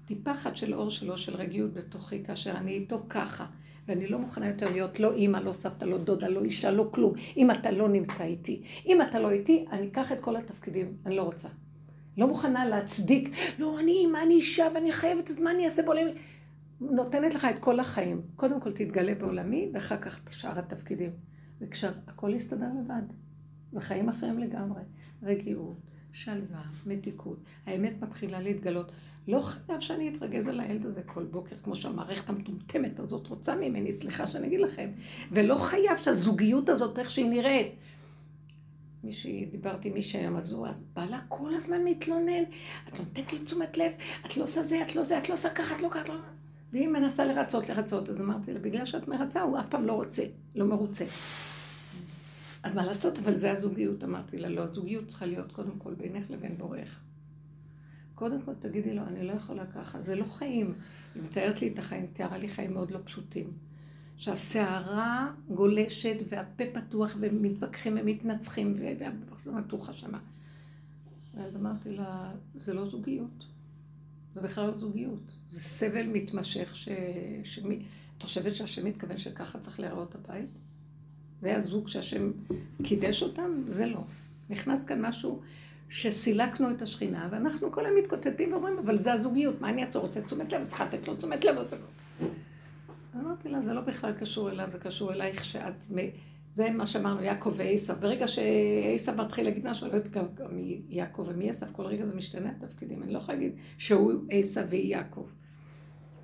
טיפה אחת של אור שלו, של רגיעות בתוכי, כאשר אני איתו ככה. ואני לא מוכנה יותר להיות לא אימא, לא סבתא, לא דודה, לא אישה, לא כלום. אם אתה לא נמצא איתי. אם אתה לא איתי, אני אקח את כל התפקידים. אני לא רוצה. לא מוכנה להצדיק, לא, אני אימא, אני אישה, ואני חייבת, מה אני אעשה בעולמי? נותנת לך את כל החיים. קודם כל תתגלה בעולמי, ואחר כך שאר התפקידים. וכשהכול יסתדר לבד. זה חיים אחרים לגמרי. רגיעות, שלווה, מתיקות. האמת מתחילה להתגלות. לא חייב שאני אתרגז על הילד הזה כל בוקר, כמו שהמערכת המטומטמת הזאת רוצה ממני, סליחה שאני אגיד לכם. ולא חייב שהזוגיות הזאת, איך שהיא נראית. מישהי, דיברתי עם מישהי היום, אז הוא, אז בעלה כל הזמן מתלונן, את נותנת לו תשומת לב, את לא עושה זה, את לא זה, את לא עושה ככה, את לא ככה, לא... והיא מנסה לרצות, לרצות, אז אמרתי לה, בגלל שאת מרצה, הוא אף פעם לא רוצה, לא מרוצה. אז מה לעשות, אבל זה הזוגיות, אמרתי לה, לא, הזוגיות צריכה להיות קודם כל בינך לבין בורך. קודם כל תגידי לו, אני לא יכולה ככה, זה לא חיים. היא מתארת לי את החיים, תיארה לי חיים מאוד לא פשוטים. שהסערה גולשת והפה פתוח ומתווכחים ומתנצחים וזה מתוחה שמה. ואז אמרתי לה, זה לא זוגיות. זה בכלל לא זוגיות. זה סבל מתמשך ש... שמי... את חושבת שהשם מתכוון שככה צריך להיראות הבית? זה הזוג שהשם קידש אותם? זה לא. נכנס כאן משהו שסילקנו את השכינה, ואנחנו כל היום מתקוטטים ואומרים, אבל זה הזוגיות, מה אני אעצור? רוצה תשומת לב, צריכה לתת לו תשומת לב. אמרתי לה, זה לא בכלל קשור אליו, זה קשור אלייך שאת... זה מה שאמרנו, יעקב ועשו. ברגע שעשו מתחיל להגיד משהו, לא יודעת מי יעקב ומי עשו, כל רגע זה משתנה התפקידים. אני לא יכולה להגיד שהוא עשו והיא יעקב.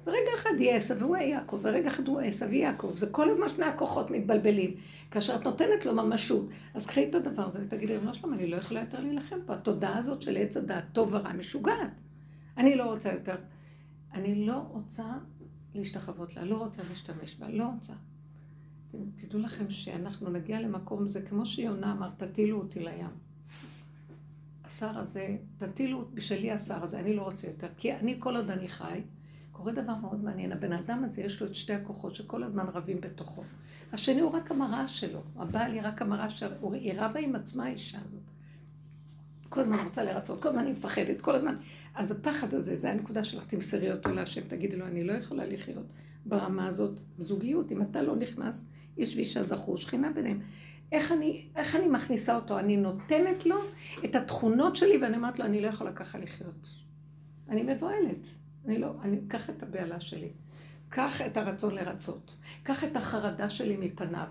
זה רגע אחד יהיה עשו והוא יעקב, ורגע אחד הוא עשו ויעקב. זה כל הזמן שני הכוחות מתבלבלים. כאשר את נותנת לו ממשות, אז קחי את הדבר הזה ותגידי, ריבונו שלום, אני לא יכולה יותר להילחם פה. התודעה הזאת של עץ הדעת, טוב ורע, משוגעת. אני לא רוצה יותר. אני לא רוצה להשתחוות לה, לא רוצה להשתמש בה, לא רוצה. תדעו לכם שאנחנו נגיע למקום, זה כמו שיונה אמר, תטילו אותי לים. השר הזה, תטילו בשלי השר הזה, אני לא רוצה יותר. כי אני, כל עוד אני חי, קורה דבר מאוד מעניין. הבן אדם הזה, יש לו את שתי הכוחות שכל הזמן רבים בתוכו. השני הוא רק המראה שלו. הבעל היא רק המראה שלו. היא רבה עם עצמה, האישה הזאת. כל הזמן רוצה לרצות, כל הזמן היא מפחדת, כל הזמן. אז הפחד הזה, זה הנקודה שלך, תמסרי אותו להשם, תגידי לו, אני לא יכולה לחיות ברמה הזאת, זוגיות, אם אתה לא נכנס, איש ואישה זכו, שכינה ביניהם. איך אני, איך אני מכניסה אותו? אני נותנת לו את התכונות שלי, ואני אומרת לו, אני לא יכולה ככה לחיות. אני מבוהלת. אני לא, אני אקח את הבהלה שלי. קח את הרצון לרצות. קח את החרדה שלי מפניו.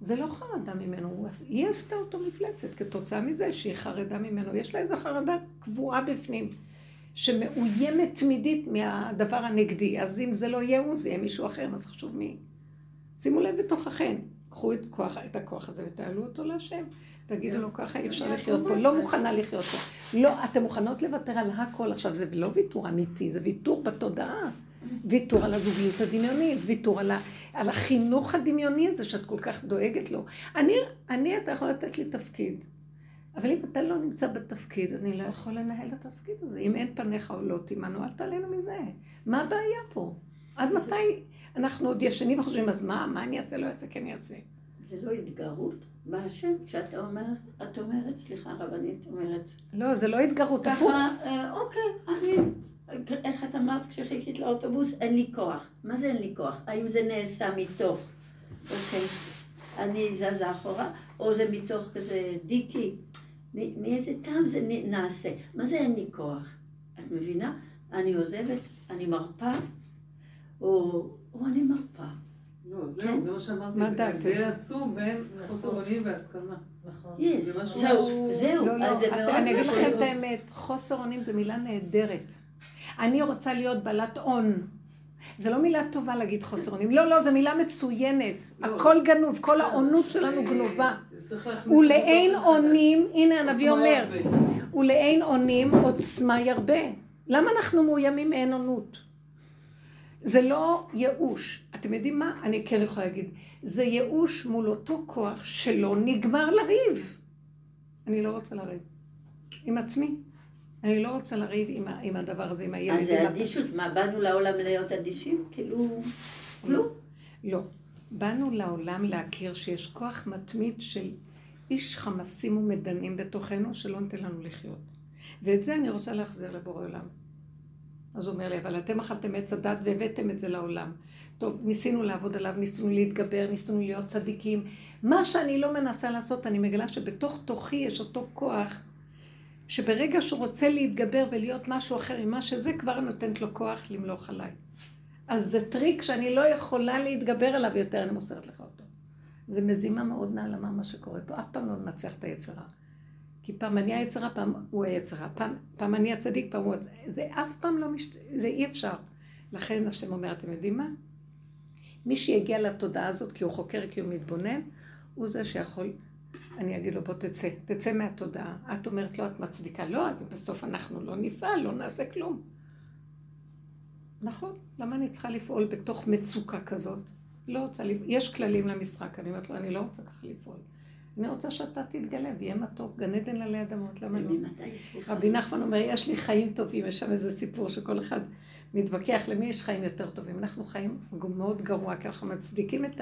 זה לא חרדה ממנו, היא עשתה אותו מפלצת כתוצאה מזה שהיא חרדה ממנו. יש לה איזו חרדה קבועה בפנים. שמאוימת תמידית מהדבר הנגדי. אז אם זה לא יהיה הוא, זה יהיה מישהו אחר, אז חשוב מי. שימו לב בתוככן. קחו את, כוח, את הכוח הזה ותעלו אותו להשם. תגידו לו ככה אי אפשר לחיות פה, לא מוכנה לחיות פה. לא, אתן מוכנות לוותר על הכל. עכשיו, זה לא ויתור אמיתי, זה ויתור בתודעה. ויתור על הזוגיות הדמיונית, ויתור על, ה, על החינוך הדמיוני הזה שאת כל כך דואגת לו. אני, אני, אתה יכול לתת לי תפקיד. אבל אם אתה לא נמצא בתפקיד, אני לא יכול לנהל את התפקיד הזה. אם אין פניך או לא תימנו, אל תעלינו מזה. מה הבעיה פה? עד מתי אנחנו עוד ישנים וחושבים, אז מה, מה אני אעשה, לא אעשה, כן אעשה. זה לא התגרות בהשם, כשאתה אומר, את אומרת, סליחה, רבנית אומרת. לא, זה לא התגרות, הפוך. ככה, אה, אוקיי, אני, איך את אמרת כשחיכית לאוטובוס? אין לי כוח. מה זה אין לי כוח? האם זה נעשה מתוך, אוקיי, אני זזה אחורה, או זה מתוך כזה דיקי? מאיזה טעם זה נעשה? מה זה אין לי כוח? את מבינה? אני עוזבת, אני מרפה, או, או אני מרפה. לא, כן. זהו, זה מה שאמרתי. מה דעתך? הבדל עצום בין חוסר אונים והסכמה. נכון. זה משהו- זהו, זהו, לא, לא, אז זה את- מאוד אני אגיד. לכם את האמת, חוסר אונים זה מילה נהדרת. אני רוצה להיות בעלת און. זה לא מילה טובה להגיד חוסר אונים. לא, לא, זו מילה מצוינת. לא. הכל גנוב, כל האונות זה- שלנו גנובה. זה ולאין אונים, הנה הנביא אומר. ולאין אונים עוצמה ירבה. למה אנחנו מאוימים מאין אונות? זה לא ייאוש. אתם יודעים מה? אני כן יכולה להגיד. זה ייאוש מול אותו כוח שלא נגמר לריב. אני לא רוצה לריב. עם עצמי. אני לא רוצה לריב עם, ה- עם הדבר הזה, עם הילד. אז זה אדישות, מה, באנו לעולם להיות אדישים? כאילו, כלום. לא. באנו לעולם להכיר שיש כוח מתמיד של איש חמסים ומדנים בתוכנו שלא נותן לנו לחיות. ואת זה אני רוצה להחזיר לבורא עולם. אז הוא אומר לי, אבל אתם אכלתם עץ הדת והבאתם את זה לעולם. טוב, ניסינו לעבוד עליו, ניסינו להתגבר, ניסינו להיות צדיקים. מה שאני לא מנסה לעשות, אני מגלה שבתוך תוכי יש אותו כוח, שברגע שהוא רוצה להתגבר ולהיות משהו אחר ממה שזה, כבר נותנת לו כוח למלוך עליי. אז זה טריק שאני לא יכולה להתגבר עליו יותר, אני מוסרת לך אותו. זה מזימה מאוד נעלמה מה שקורה פה, אף פעם לא ננצח את היצרה. כי פעם אני היצרה, פעם הוא היצרה, פעם, פעם אני הצדיק, פעם הוא... זה אף פעם לא מש... זה אי אפשר. לכן השם אומר, אתם יודעים מה? מי שיגיע לתודעה הזאת, כי הוא חוקר, כי הוא מתבונן, הוא זה שיכול, אני אגיד לו, בוא תצא, תצא מהתודעה. את אומרת לו, את מצדיקה. לא, אז בסוף אנחנו לא נפעל, לא נעשה כלום. נכון, למה אני צריכה לפעול בתוך מצוקה כזאת? לא רוצה. יש כללים למשחק, אני אומרת לו, אני לא רוצה ככה לפעול. אני רוצה שאתה תתגלה ויהיה מתוק, גן עדן עלי אדמות, למה לא? רבי נחמן אומר, יש לי חיים טובים, יש שם איזה סיפור שכל אחד מתווכח למי יש חיים יותר טובים. אנחנו חיים מאוד גרוע, כי אנחנו מצדיקים את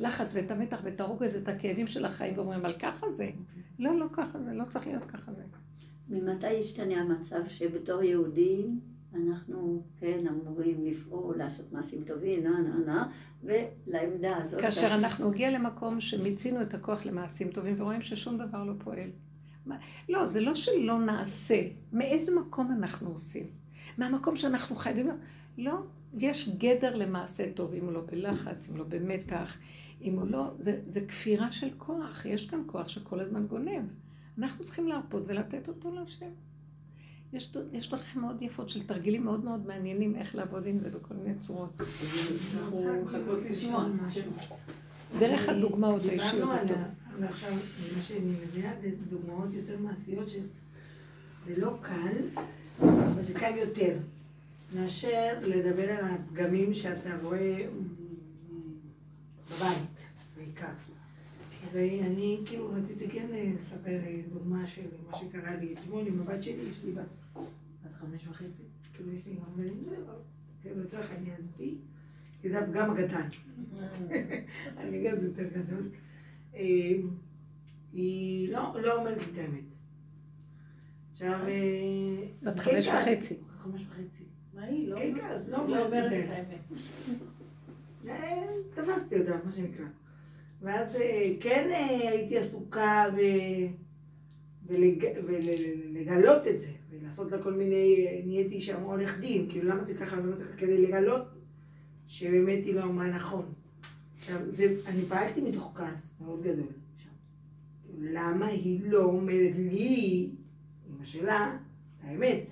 הלחץ ואת המתח ואת הרוגז, את הכאבים של החיים, ואומרים, אבל ככה זה. לא, לא ככה זה, לא צריך להיות ככה זה. ממתי ישתנה המצב שבתור יהודים אנחנו כן אמורים לפעול, לעשות מעשים טובים, נה נה נה, ולעמדה הזאת... כאשר אנחנו נגיע למקום שמיצינו את הכוח למעשים טובים ורואים ששום דבר לא פועל. מה- לא, זה לא שלא נעשה. מאיזה מקום אנחנו עושים? מהמקום שאנחנו חייבים... לא, יש גדר למעשה טוב, אם הוא לא בלחץ, אם לא במתח, אם הוא לא... זה, זה כפירה של כוח, יש כאן כוח שכל הזמן גונב. אנחנו צריכים להרפות ולתת אותו להשם. יש, יש דרכים מאוד יפות של תרגילים מאוד מאוד מעניינים איך לעבוד עם זה בכל מיני צורות. דרך הדוגמאות האישיות דיברנו על הטוב. ה- אבל עכשיו, מה שאני מבינה זה דוגמאות יותר מעשיות שזה לא קל, אבל זה קל יותר, מאשר לדבר על הפגמים שאתה רואה בבית, בעיקר. אז אני- אני כאילו רציתי כן לספר אה, דוגמה של מה שקרה לי אתמול עם הבת שלי, יש לי בת חמש וחצי, כאילו יש לי גם בנים, כאילו לצורך העניין זבי, כי זה הפגם הקטן. אני גם זה יותר גדול. אה, היא לא, לא אומרת לי את האמת. עכשיו... אה, בת כן חמש וחצי. חמש וחצי. מה היא? לא כן, לא לא אומרת לי את האמת. אה, תפסתי אותה, מה שנקרא. ואז אה, כן הייתי עסוקה. ולגלות את זה, ולעשות לה כל מיני, אה, נהייתי שם עורך דין, כאילו למה זה ככה ולמה זה ככה, כדי לגלות שבאמת היא לא אמרה נכון. עכשיו, זה, אני פעלתי מתוך כעס מאוד גדול. עכשיו, למה היא לא אומרת לי, אמא שלה, את האמת?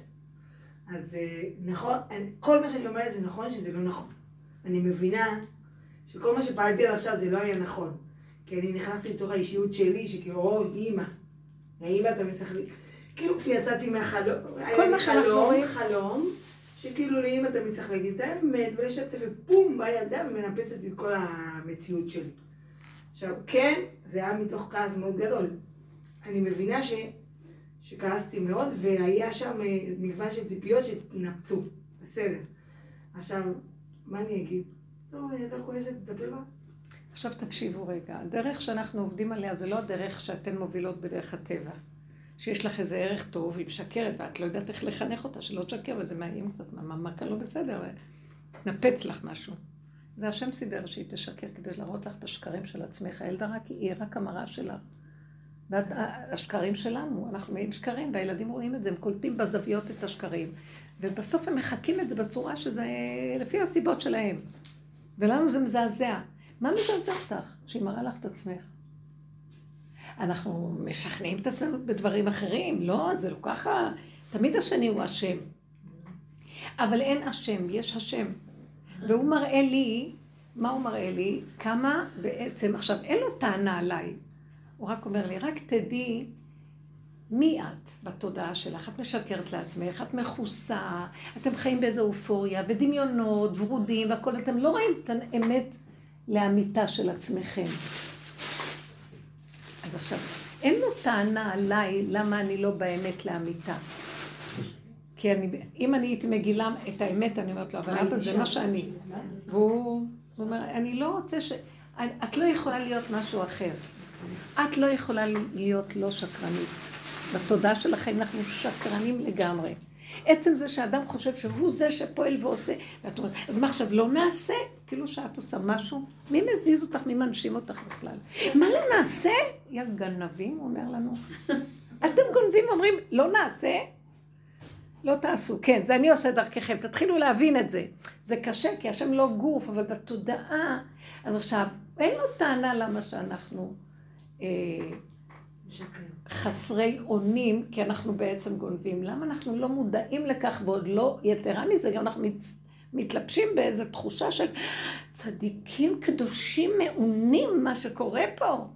אז אה, נכון, כל מה שאני אומרת זה נכון שזה לא נכון. אני מבינה שכל מה שפעלתי עד עכשיו זה לא היה נכון. כי אני נכנסתי לתוך האישיות שלי, שכאילו, או, אימא, האמא אתה משחק כאילו, יצאתי מהחלום, היה לי חלום. חלום, שכאילו לאמא תמיד צריך להגיד את האמת ולשתף, ופום, באה ילדה ומנפצת את כל המציאות שלי. עכשיו, כן, זה היה מתוך כעס מאוד גדול. אני מבינה ש... שכעסתי מאוד, והיה שם אה, מגוון של ציפיות שהתנפצו. בסדר. עכשיו, מה אני אגיד? טוב, ילדה כועסת, תטפל בה. עכשיו תקשיבו רגע, הדרך שאנחנו עובדים עליה זה לא הדרך שאתן מובילות בדרך הטבע. שיש לך איזה ערך טוב, היא משקרת, ואת לא יודעת איך לחנך אותה, שלא תשקר, וזה מאיים קצת, מה, מה כאן לא בסדר, נפץ לך משהו. זה השם סידר שהיא תשקר כדי להראות לך את השקרים של עצמך. הילדה רק, היא רק המראה שלך. והשקרים שלנו, אנחנו מביאים שקרים, והילדים רואים את זה, הם קולטים בזוויות את השקרים. ובסוף הם מחקים את זה בצורה שזה לפי הסיבות שלהם. ולנו זה מזעזע. מה מזעזע אותך? שהיא מראה לך את עצמך. אנחנו משכנעים את עצמנו בדברים אחרים, לא, זה לא ככה. תמיד השני הוא אשם. אבל אין אשם, יש השם. והוא מראה לי, מה הוא מראה לי? כמה בעצם, עכשיו, אין לו טענה עליי. הוא רק אומר לי, רק תדעי מי את בתודעה שלך. את משקרת לעצמך, את מכוסה, אתם חיים באיזו אופוריה, ודמיונות, ורודים, והכול, אתם לא רואים את האמת לאמיתה של עצמכם. אז עכשיו, אין לו טענה עליי למה אני לא באמת לאמיתה. כי אני, אם אני הייתי מגילה את האמת, אני אומרת לו, אבל אבא זה מה שאני. והוא, זאת אומרת, אני לא רוצה ש... את לא יכולה להיות משהו אחר. את לא יכולה להיות לא שקרנית. בתודעה שלכם אנחנו שקרנים לגמרי. עצם זה שאדם חושב שהוא זה שפועל ועושה, ואת אומרת, אז מה עכשיו, לא נעשה? כאילו שאת עושה משהו, מי מזיז אותך, מי מנשים אותך בכלל? מה לא נעשה? יא גנבים, הוא אומר לנו. אתם גונבים, אומרים, לא נעשה? לא תעשו, כן, זה אני עושה דרככם, תתחילו להבין את זה. זה קשה, כי השם לא גוף, אבל בתודעה, אז עכשיו, אין לו טענה למה שאנחנו אה, חסרי אונים, כי אנחנו בעצם גונבים. למה אנחנו לא מודעים לכך, ועוד לא, יתרה מזה, גם אנחנו מת, מתלבשים באיזו תחושה של צדיקים קדושים מעונים, מה שקורה פה.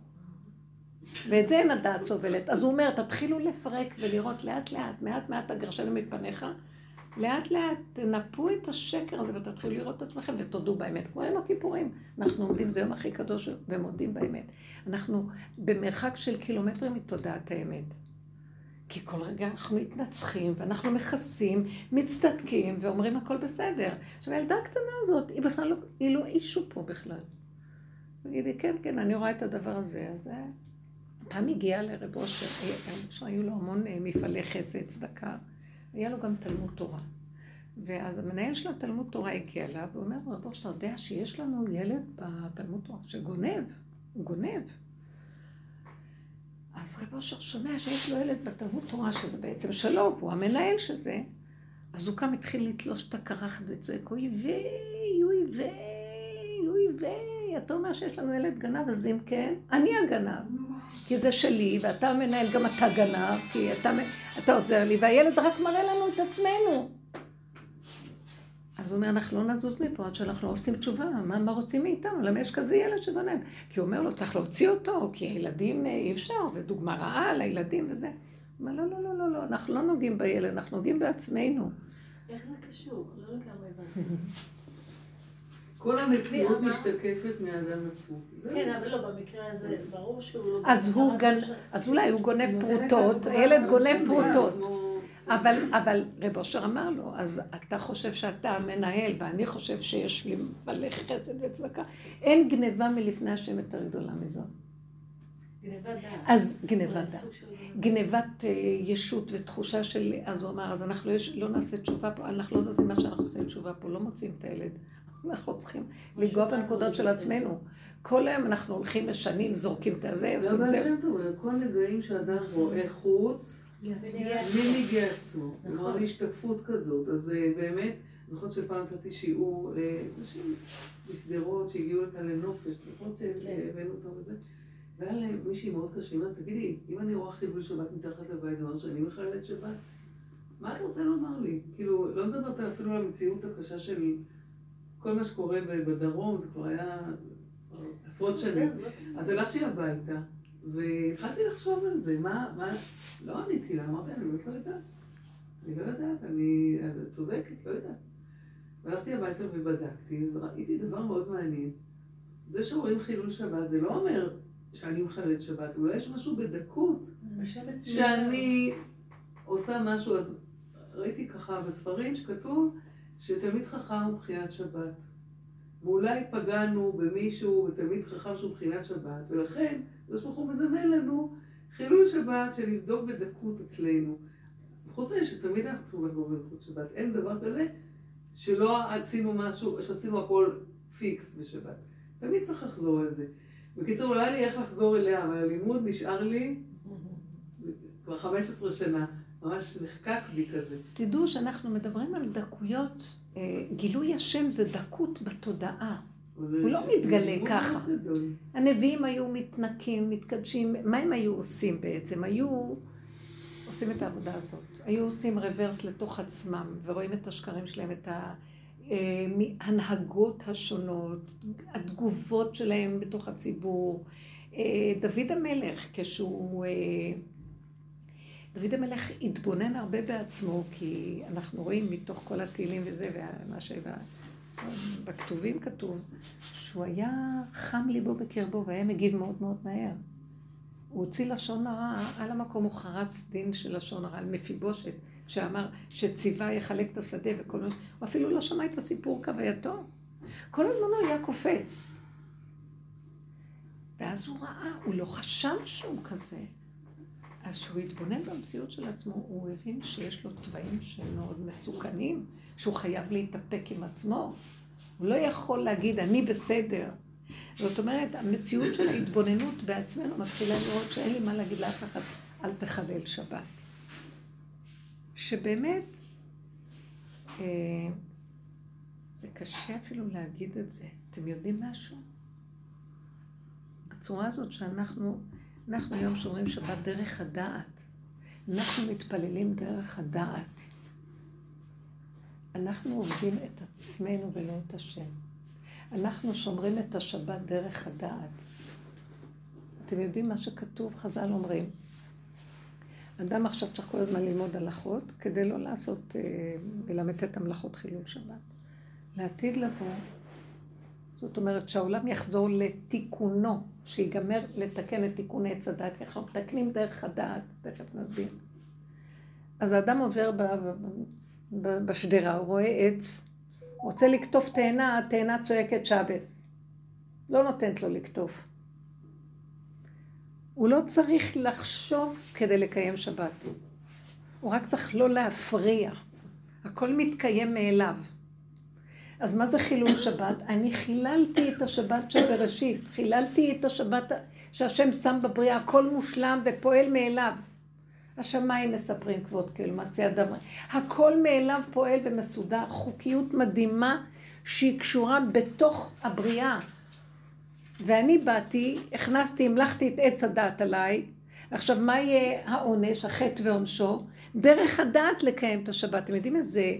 ואת זה אין הדעת סובלת. אז הוא אומר, תתחילו לפרק ולראות לאט לאט, מעט מעט הגרשנו מפניך, לאט לאט תנפו את השקר הזה ותתחילו לראות את עצמכם ותודו באמת. כמו יום הכיפורים, אנחנו עומדים, זה יום הכי קדוש ומודים באמת. אנחנו במרחק של קילומטרים מתודעת האמת. כי כל רגע אנחנו מתנצחים ואנחנו מכסים, מצטדקים ואומרים הכל בסדר. עכשיו הילדה הקטנה הזאת, היא בכלל לא, היא לא אישו פה בכלל. תגידי, כן, כן, אני רואה את הדבר הזה, אז אה, פעם הגיע לרב אושר, שהיו לו המון אה, מפעלי חסד, צדקה, היה לו גם תלמוד תורה. ואז המנהל של התלמוד תורה הגיע אליו, ואומר לו, רב אושר, אתה יודע שיש לנו ילד בתלמוד תורה שגונב, הוא גונב. אז רב אושר שומע שיש לו ילד בתלמוד תורה, שזה בעצם שלו, והוא המנהל של זה, אז הוא קם, התחיל לתלוש את הקרחת וצועק, אוי ויי, אוי ויי, אוי ויי, אתה אומר שיש לנו ילד גנב, אז אם כן, אני הגנב. כי זה שלי, ואתה מנהל, גם אתה גנב, כי אתה, אתה עוזר לי, והילד רק מראה לנו את עצמנו. אז הוא אומר, אנחנו לא נזוז מפה עד שאנחנו לא עושים תשובה, מה, מה רוצים מאיתנו? למה יש כזה ילד שגונב? כי הוא אומר לו, צריך להוציא אותו, כי הילדים אי אפשר, זה דוגמה רעה לילדים וזה. הוא אומר, לא, לא, לא, לא, לא, אנחנו לא נוגעים בילד, אנחנו נוגעים בעצמנו. איך זה קשור? לא לגמרי הבנתי. כל המציאות משתקפת מהאדם עצמו. כן, אבל לא, במקרה הזה, ברור שהוא לא... אז הוא גנ... אז אולי הוא גונב פרוטות, הילד גונב פרוטות. אבל, אבל רב אושר אמר לו, אז אתה חושב שאתה המנהל, ואני חושב שיש לי מלא חסד וצדקה. אין גניבה מלפני השם יותר גדולה דעת. אז גניבת גניבת אה, ישות ותחושה של... אז הוא אמר, אז אנחנו יש, לא נעשה תשובה פה, אנחנו לא זזים מה שאנחנו עושים תשובה פה, לא מוצאים את הילד. אנחנו צריכים לנגוע בנקודות של עצמנו. כל היום אנחנו הולכים, משנים, זורקים את הזה, זה עושים הבעל זה. טוב, כל נגעים שאדם רואה חוץ, מי נגיע עצמו, כלומר השתקפות כזאת, אז אה, באמת, זוכרת שפעם נתתי שיעור לאנשים משדרות שהגיעו לכאן לנופש, זוכרת שהבאנו אותם וזה, והיה להם מישהי מאוד קשה, היא אומרת, תגידי, אם אני רואה חילול שבת מתחת לבית, זה אומר שאני מחללת שבת? מה אתה רוצה לומר לי? כאילו, לא מדברת אפילו על המציאות הקשה של כל מה שקורה בדרום, זה כבר היה עשרות שנים. אז הלכתי הביתה, והתחלתי לחשוב על זה, מה, מה, לא עניתי לה, אמרתי, אני באמת לא יודעת. אני לא יודעת, אני את צודקת, לא יודעת. והלכתי הביתה ובדקתי, וראיתי דבר מאוד מעניין. זה שרואים חילול שבת, זה לא אומר שאני מחללת שבת, אולי יש משהו בדקות, שאני עושה משהו, אז ראיתי ככה בספרים שכתוב שתלמיד חכם הוא בחינת שבת. ואולי פגענו במישהו, בתלמיד חכם שהוא בחינת שבת, ולכן, הקדוש ברוך הוא מזמן לנו חילול שבת של לבדוק בדקות אצלנו. חוץ מזה שתמיד אנחנו צריכים לחזור בלכות שבת. אין דבר כזה שלא עשינו משהו, שעשינו הכל פיקס בשבת. תמיד צריך לחזור על זה. בקיצור, לא היה לי איך לחזור אליה, אבל הלימוד נשאר לי כבר 15 שנה. ממש נחקק בי כזה. תדעו שאנחנו מדברים על דקויות, אה, גילוי השם זה דקות בתודעה. הוא לא מתגלה ככה. הנביאים היו מתנקים, מתקדשים, מה הם היו עושים בעצם? היו עושים את העבודה הזאת. היו עושים רוורס לתוך עצמם, ורואים את השקרים שלהם, את ההנהגות השונות, התגובות שלהם בתוך הציבור. אה, דוד המלך, כשהוא... דוד המלך התבונן הרבה בעצמו, כי אנחנו רואים מתוך כל התהילים וזה, ומה שבכתובים כתוב, שהוא היה חם ליבו בקרבו והיה מגיב מאוד מאוד מהר. הוא הוציא לשון הרע, על המקום הוא חרץ דין של לשון הרע על מפיבושת, שאמר שציווה יחלק את השדה וכל ש... הוא אפילו לא שמע את הסיפור כווייתו. כל הזמן הוא היה קופץ. ואז הוא ראה, הוא לא חשב שהוא כזה. אז כשהוא התבונן במציאות של עצמו, הוא הבין שיש לו תוואים שהם מאוד מסוכנים, שהוא חייב להתאפק עם עצמו. הוא לא יכול להגיד, אני בסדר. זאת אומרת, המציאות של ההתבוננות בעצמנו מתחילה לראות שאין לי מה להגיד לאף אחד, אל תחלל שבת. שבאמת, אה, זה קשה אפילו להגיד את זה. אתם יודעים משהו? הצורה הזאת שאנחנו, אנחנו היום שומרים שבת דרך הדעת. אנחנו מתפללים דרך הדעת. אנחנו עובדים את עצמנו ולא את השם. אנחנו שומרים את השבת דרך הדעת. אתם יודעים מה שכתוב, חז"ל אומרים. אדם עכשיו צריך כל הזמן ללמוד הלכות כדי לא לעשות, ללמד את המלאכות חילול שבת. לעתיד לבוא, זאת אומרת שהעולם יחזור לתיקונו, שיגמר לתקן את תיקון עץ הדעת, כי אנחנו מתקנים דרך הדעת, תכף נסביר. אז האדם עובר בשדרה, הוא רואה עץ, רוצה לקטוף תאנה, התאנה צועקת שבס. לא נותנת לו לקטוף. הוא לא צריך לחשוב כדי לקיים שבת. הוא רק צריך לא להפריע. הכל מתקיים מאליו. אז מה זה חילול שבת? אני חיללתי את השבת של בראשית. חיללתי את השבת שהשם שם בבריאה. הכל מושלם ופועל מאליו. השמיים מספרים כבוד כאילו, מעשי אדם. הכל מאליו פועל ומסודר, חוקיות מדהימה שהיא קשורה בתוך הבריאה. ואני באתי, הכנסתי, המלכתי את עץ הדעת עליי. עכשיו, מה יהיה העונש, החטא ועונשו? דרך הדעת לקיים את השבת. אתם יודעים איזה,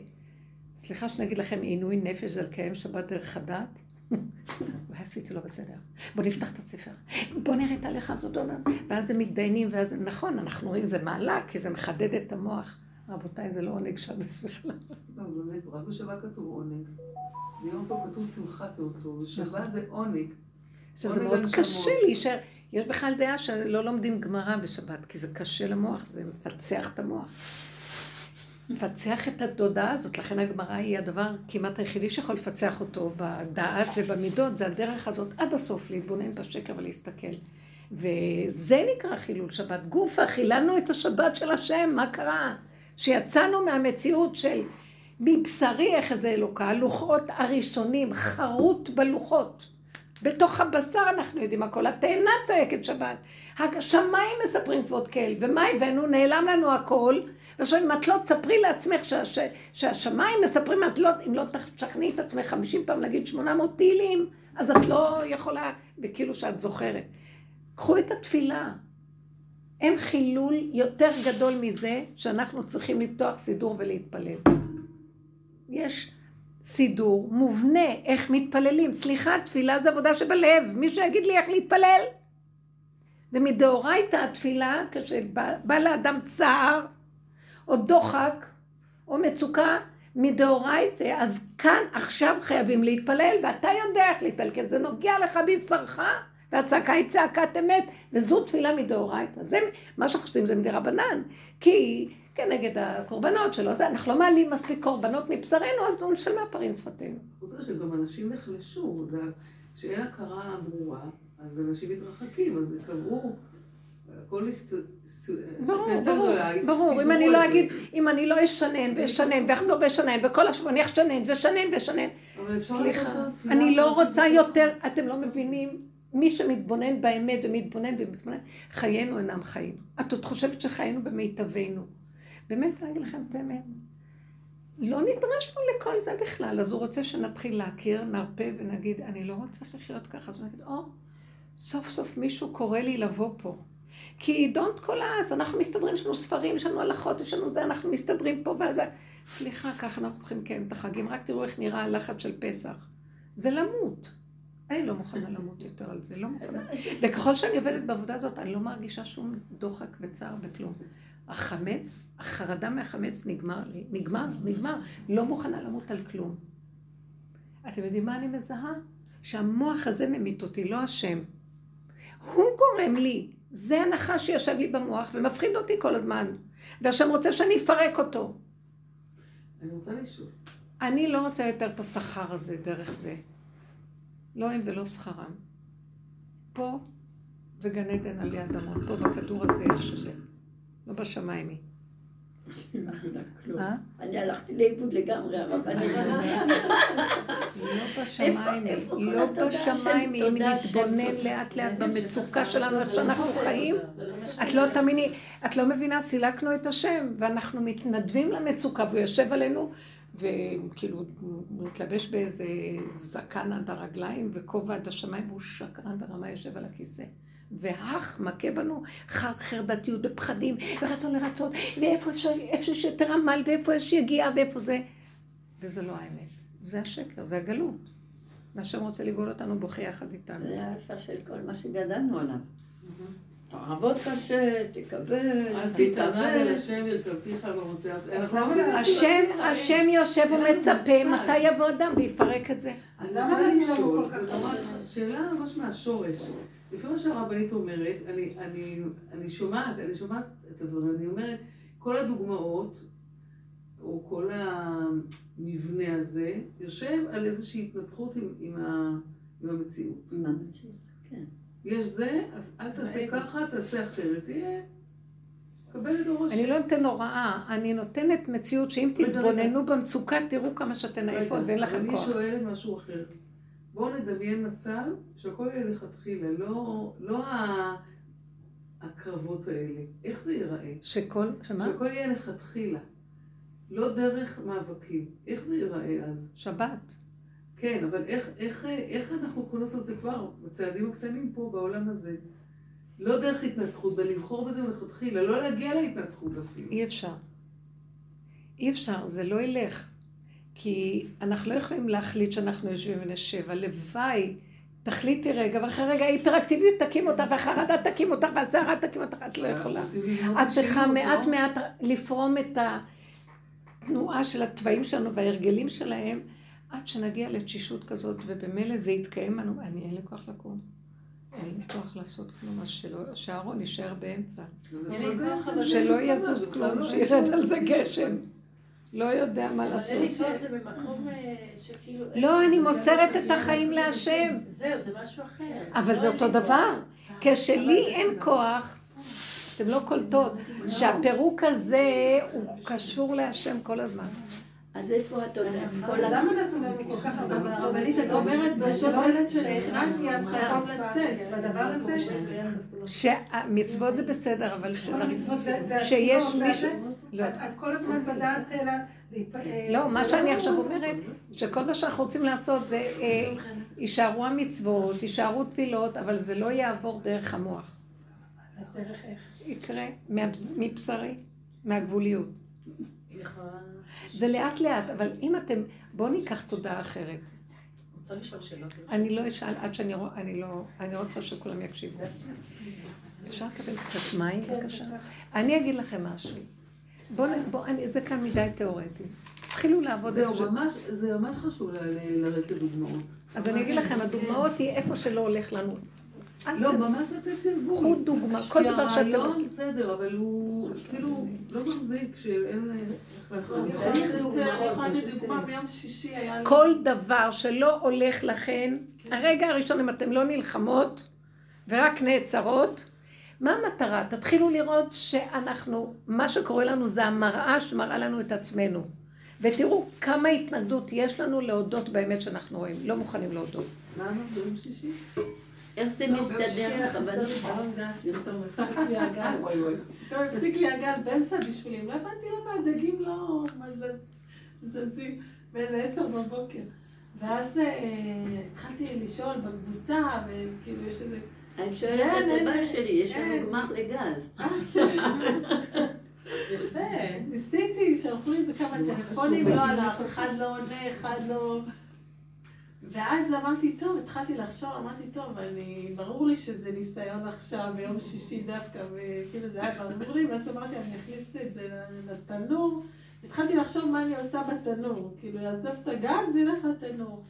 סליחה שאני אגיד לכם, עינוי נפש זה לקיים שבת דרך הדעת? ועשיתי לו בסדר. בוא נפתח את הספר. בוא נראה את ההלכה הזאת. ואז הם מתדיינים, ואז... נכון, אנחנו רואים זה מעלה, כי זה מחדד את המוח. רבותיי, זה לא עונג שבס בכלל. לא, באמת, רק בשבת כתוב עונג. ביום טוב כתוב שמחת יום טוב, ושבת זה עונג. עכשיו, זה מאוד קשה להישאר. יש בכלל דעה שלא לומדים גמרא בשבת, כי זה קשה למוח, זה מפצח את המוח. מפצח את התודעה הזאת, לכן הגמרא היא הדבר כמעט היחידי שיכול לפצח אותו בדעת ובמידות, זה הדרך הזאת עד הסוף, להתבונן בשקר ולהסתכל. וזה נקרא חילול שבת. גופה, חיללנו את השבת של השם, מה קרה? שיצאנו מהמציאות של מבשרי איך זה אלוקה, הלוחות הראשונים, חרוט בלוחות. בתוך הבשר אנחנו יודעים הכל, התאנה צועקת שבת. השמיים מספרים כבוד קהל, ומה הבאנו? נעלם לנו הכל. ועכשיו אם את לא תספרי לעצמך שה, שה, שהשמיים מספרים, את לא, אם לא תשכנעי את עצמך חמישים פעם להגיד שמונה מאות תהילים, אז את לא יכולה, וכאילו שאת זוכרת. קחו את התפילה. אין חילול יותר גדול מזה שאנחנו צריכים לפתוח סידור ולהתפלל. יש סידור מובנה איך מתפללים. סליחה, תפילה זה עבודה שבלב. מישהו יגיד לי איך להתפלל? ומדאורייתא התפילה, כשבא לאדם צער, או דוחק, או מצוקה, מדאורייתא, אז כאן עכשיו חייבים להתפלל, ואתה יודע איך להתפלל, כי זה נוגע לך בבשרך, והצעקה היא צעקת אמת, וזו תפילה מדאורייתא. זה, מה שאנחנו עושים זה מדי רבנן, כי כנגד הקורבנות שלו, זה, אנחנו לא מעלים מספיק קורבנות מבשרנו, אז הוא של מה פרים. חוץ מזה שגם אנשים נחלשו, זה, כשאין הכרה ברורה, אז אנשים מתרחקים, אז קבעו... הכל ברור, ברור, ברור, אם אני לא אגיד, אם אני לא אשנן ואשנן ואחזור ואשנן וכל השבוע אני אשנן ואשנן ואשנן, סליחה, אני לא רוצה יותר, אתם לא מבינים, מי שמתבונן באמת ומתבונן ומתבונן, חיינו אינם חיים. את עוד חושבת שחיינו במיטבנו. באמת, אני אגיד לכם את האמת. לא נדרשנו לכל זה בכלל, אז הוא רוצה שנתחיל להכיר, נרפה ונגיד, אני לא רוצה לחיות ככה, אז הוא נגיד, או, סוף סוף מישהו קורא לי לבוא פה. כי don't collapse, אנחנו מסתדרים, יש לנו ספרים, יש לנו הלכות, יש לנו זה, אנחנו מסתדרים פה וזה. סליחה, ככה אנחנו צריכים לקיים את החגים, רק תראו איך נראה הלחץ של פסח. זה למות. אני לא מוכנה למות יותר על זה, לא מוכנה. וככל שאני עובדת בעבודה הזאת, אני לא מרגישה שום דוחק וצער וכלום. החמץ, החרדה מהחמץ נגמר לי, נגמר, נגמר. לא מוכנה למות על כלום. אתם יודעים מה אני מזהה? שהמוח הזה ממית אותי, לא השם. הוא גורם לי זה הנחש שיושב לי במוח ומפחיד אותי כל הזמן. והשם רוצה שאני אפרק אותו. אני רוצה לשאול. אני לא רוצה יותר את השכר הזה דרך זה. לא הם ולא שכרם. פה זה גן עדן עלי אדמות, פה בכדור הזה איך שזה. לא בשמיים היא. אה? אני הלכתי לאיבוד לגמרי, הרבנית. לא בשמיים, לא בשמיים, אם נתבונן לאט לאט במצוקה שלנו, איך שאנחנו חיים, את לא תאמיני, את לא מבינה, סילקנו את השם, ואנחנו מתנדבים למצוקה, והוא יושב עלינו, וכאילו, מתלבש באיזה זקן עד הרגליים, וכובע עד השמיים, והוא שקרן ברמה יושב על הכיסא. והך מכה בנו חרדתיות ופחדים ורצון לרצון, ואיפה אפשר, איפה יש יותר עמל, ואיפה יש יגיעה, ואיפה זה. וזה לא האמת. זה השקר, זה הגלות. והשם רוצה לגאול אותנו בוכה יחד איתנו. זה ההפך של כל מה שגדלנו עליו. תעבוד קשה, תקבל, תתאבל. השם, השם יושב ומצפה, מתי יבוא אדם ויפרק את זה? אז למה אני לשאול? שאלה ממש מהשורש. לפי מה שהרבנית אומרת, אני, שומעת, אני שומעת את הדברים, אני אומרת, כל הדוגמאות, או כל המבנה הזה, יושב על איזושהי התנצחות עם המציאות. עם המציאות, כן. יש זה, אז אל תעשה ככה, תעשה אחרת. תהיה... קבל את הראש. אני לא נותן הוראה, אני נותנת מציאות שאם תתבוננו במצוקה, תראו כמה שאתן עייפות ואין לכם כוח. אני שואלת משהו אחר. בואו נדמיין מצב שהכל יהיה לכתחילה, לא, לא הקרבות האלה. איך זה ייראה? שכל, שמה? שהכל יהיה לכתחילה. לא דרך מאבקים. איך זה ייראה אז? שבת. כן, אבל איך, איך, איך אנחנו יכולים לעשות את זה כבר, בצעדים הקטנים פה, בעולם הזה? לא דרך התנצחות, ולבחור בזה מלכתחילה, לא להגיע להתנצחות אפילו. אי אפשר. אי אפשר, זה לא ילך. כי אנחנו לא יכולים להחליט שאנחנו יושבים ונשב. הלוואי, תחליטי רגע, ואחרי רגע ההיפראקטיביות תקים אותך, והחרדה תקים אותך, והסערה תקים אותך, את לא יכולה. את צריכה מעט לא? מעט לפרום את התנועה של התוואים שלנו וההרגלים שלהם, עד שנגיע לתשישות כזאת, ובמילא זה יתקיים לנו, אני אין לי כוח לקום. אין לי כוח לעשות כלום, אז שאהרון יישאר באמצע. שלא יזוז כלום, שירד על זה גשם. לא יודע מה לעשות. אבל אלי זה במקום אה, שכאילו... לא, אני מוסרת את החיים להשם. זהו, זה משהו אחר. אבל זה אותו דבר. כשלי אין כוח, אתם לא קולטות, שהפירוק הזה הוא קשור להשם כל הזמן. אז איפה את עולה? למה נתנו לנו כל כך הרבה מצוות? את אומרת, בשעות שנכנסתי, אז חייב לצאת. בדבר הזה... שהמצוות זה בסדר, אבל שיש מישהו... את כל הזמן בדעת לא, מה שאני עכשיו אומרת, שכל מה שאנחנו רוצים לעשות זה, יישארו המצוות, יישארו תפילות, אבל זה לא יעבור דרך המוח. אז דרך איך? יקרה מבשרי, מהגבוליות. זה לאט לאט, אבל אם אתם, בואו ניקח תודעה אחרת. רוצה לשאול שאלות? אני לא אשאל עד שאני רואה, אני לא, אני רוצה שכולם יקשיבו. אפשר לקבל קצת מים בבקשה? אני אגיד לכם משהו. בואו, זה כאן מדי תיאורטי. תתחילו לעבוד איפה ש... זה ממש חשוב לרדת לדוגמאות. אז אני אגיד לכם, הדוגמאות היא איפה שלא הולך לנו. לא, ממש לתת תרגום. קחו דוגמה, כל דבר שאתם עושים. בסדר, אבל הוא כאילו לא מחזיק, שאין אני. יכולה לתת ביום שישי היה לי... כל דבר שלא הולך לכן, הרגע הראשון, אם אתם לא נלחמות ורק נעצרות, מה המטרה? תתחילו לראות שאנחנו, מה שקורה לנו זה המראה שמראה לנו את עצמנו. ותראו כמה התנגדות יש לנו להודות באמת שאנחנו רואים. לא מוכנים להודות. מה אמרת ביום שישי? איך זה לא, מסתדר היה לך? פתאום הפסיק לי הגז. באמצע הבישולים. לא הבנתי למה הדגים לא זזים באיזה עשר בבוקר. ואז אה, התחלתי לשאול בקבוצה, וכאילו יש איזה... אני שואלת את אין, הבת שלי, יש. לנו גמח לגז. יפה. ניסיתי, שלחו לי איזה כמה זה טלפונים, לא הלך, אחד לא עונה, אחד לא... ואז אמרתי, טוב, התחלתי לחשוב, אמרתי, טוב, אני, ברור לי שזה ניסיון עכשיו, ביום שישי דווקא, וכאילו זה היה ברור לי, ואז אמרתי, אני אכניס את זה לתנור. התחלתי לחשוב מה אני עושה בתנור, כאילו, אעזוב את הגז ואלך לתנור.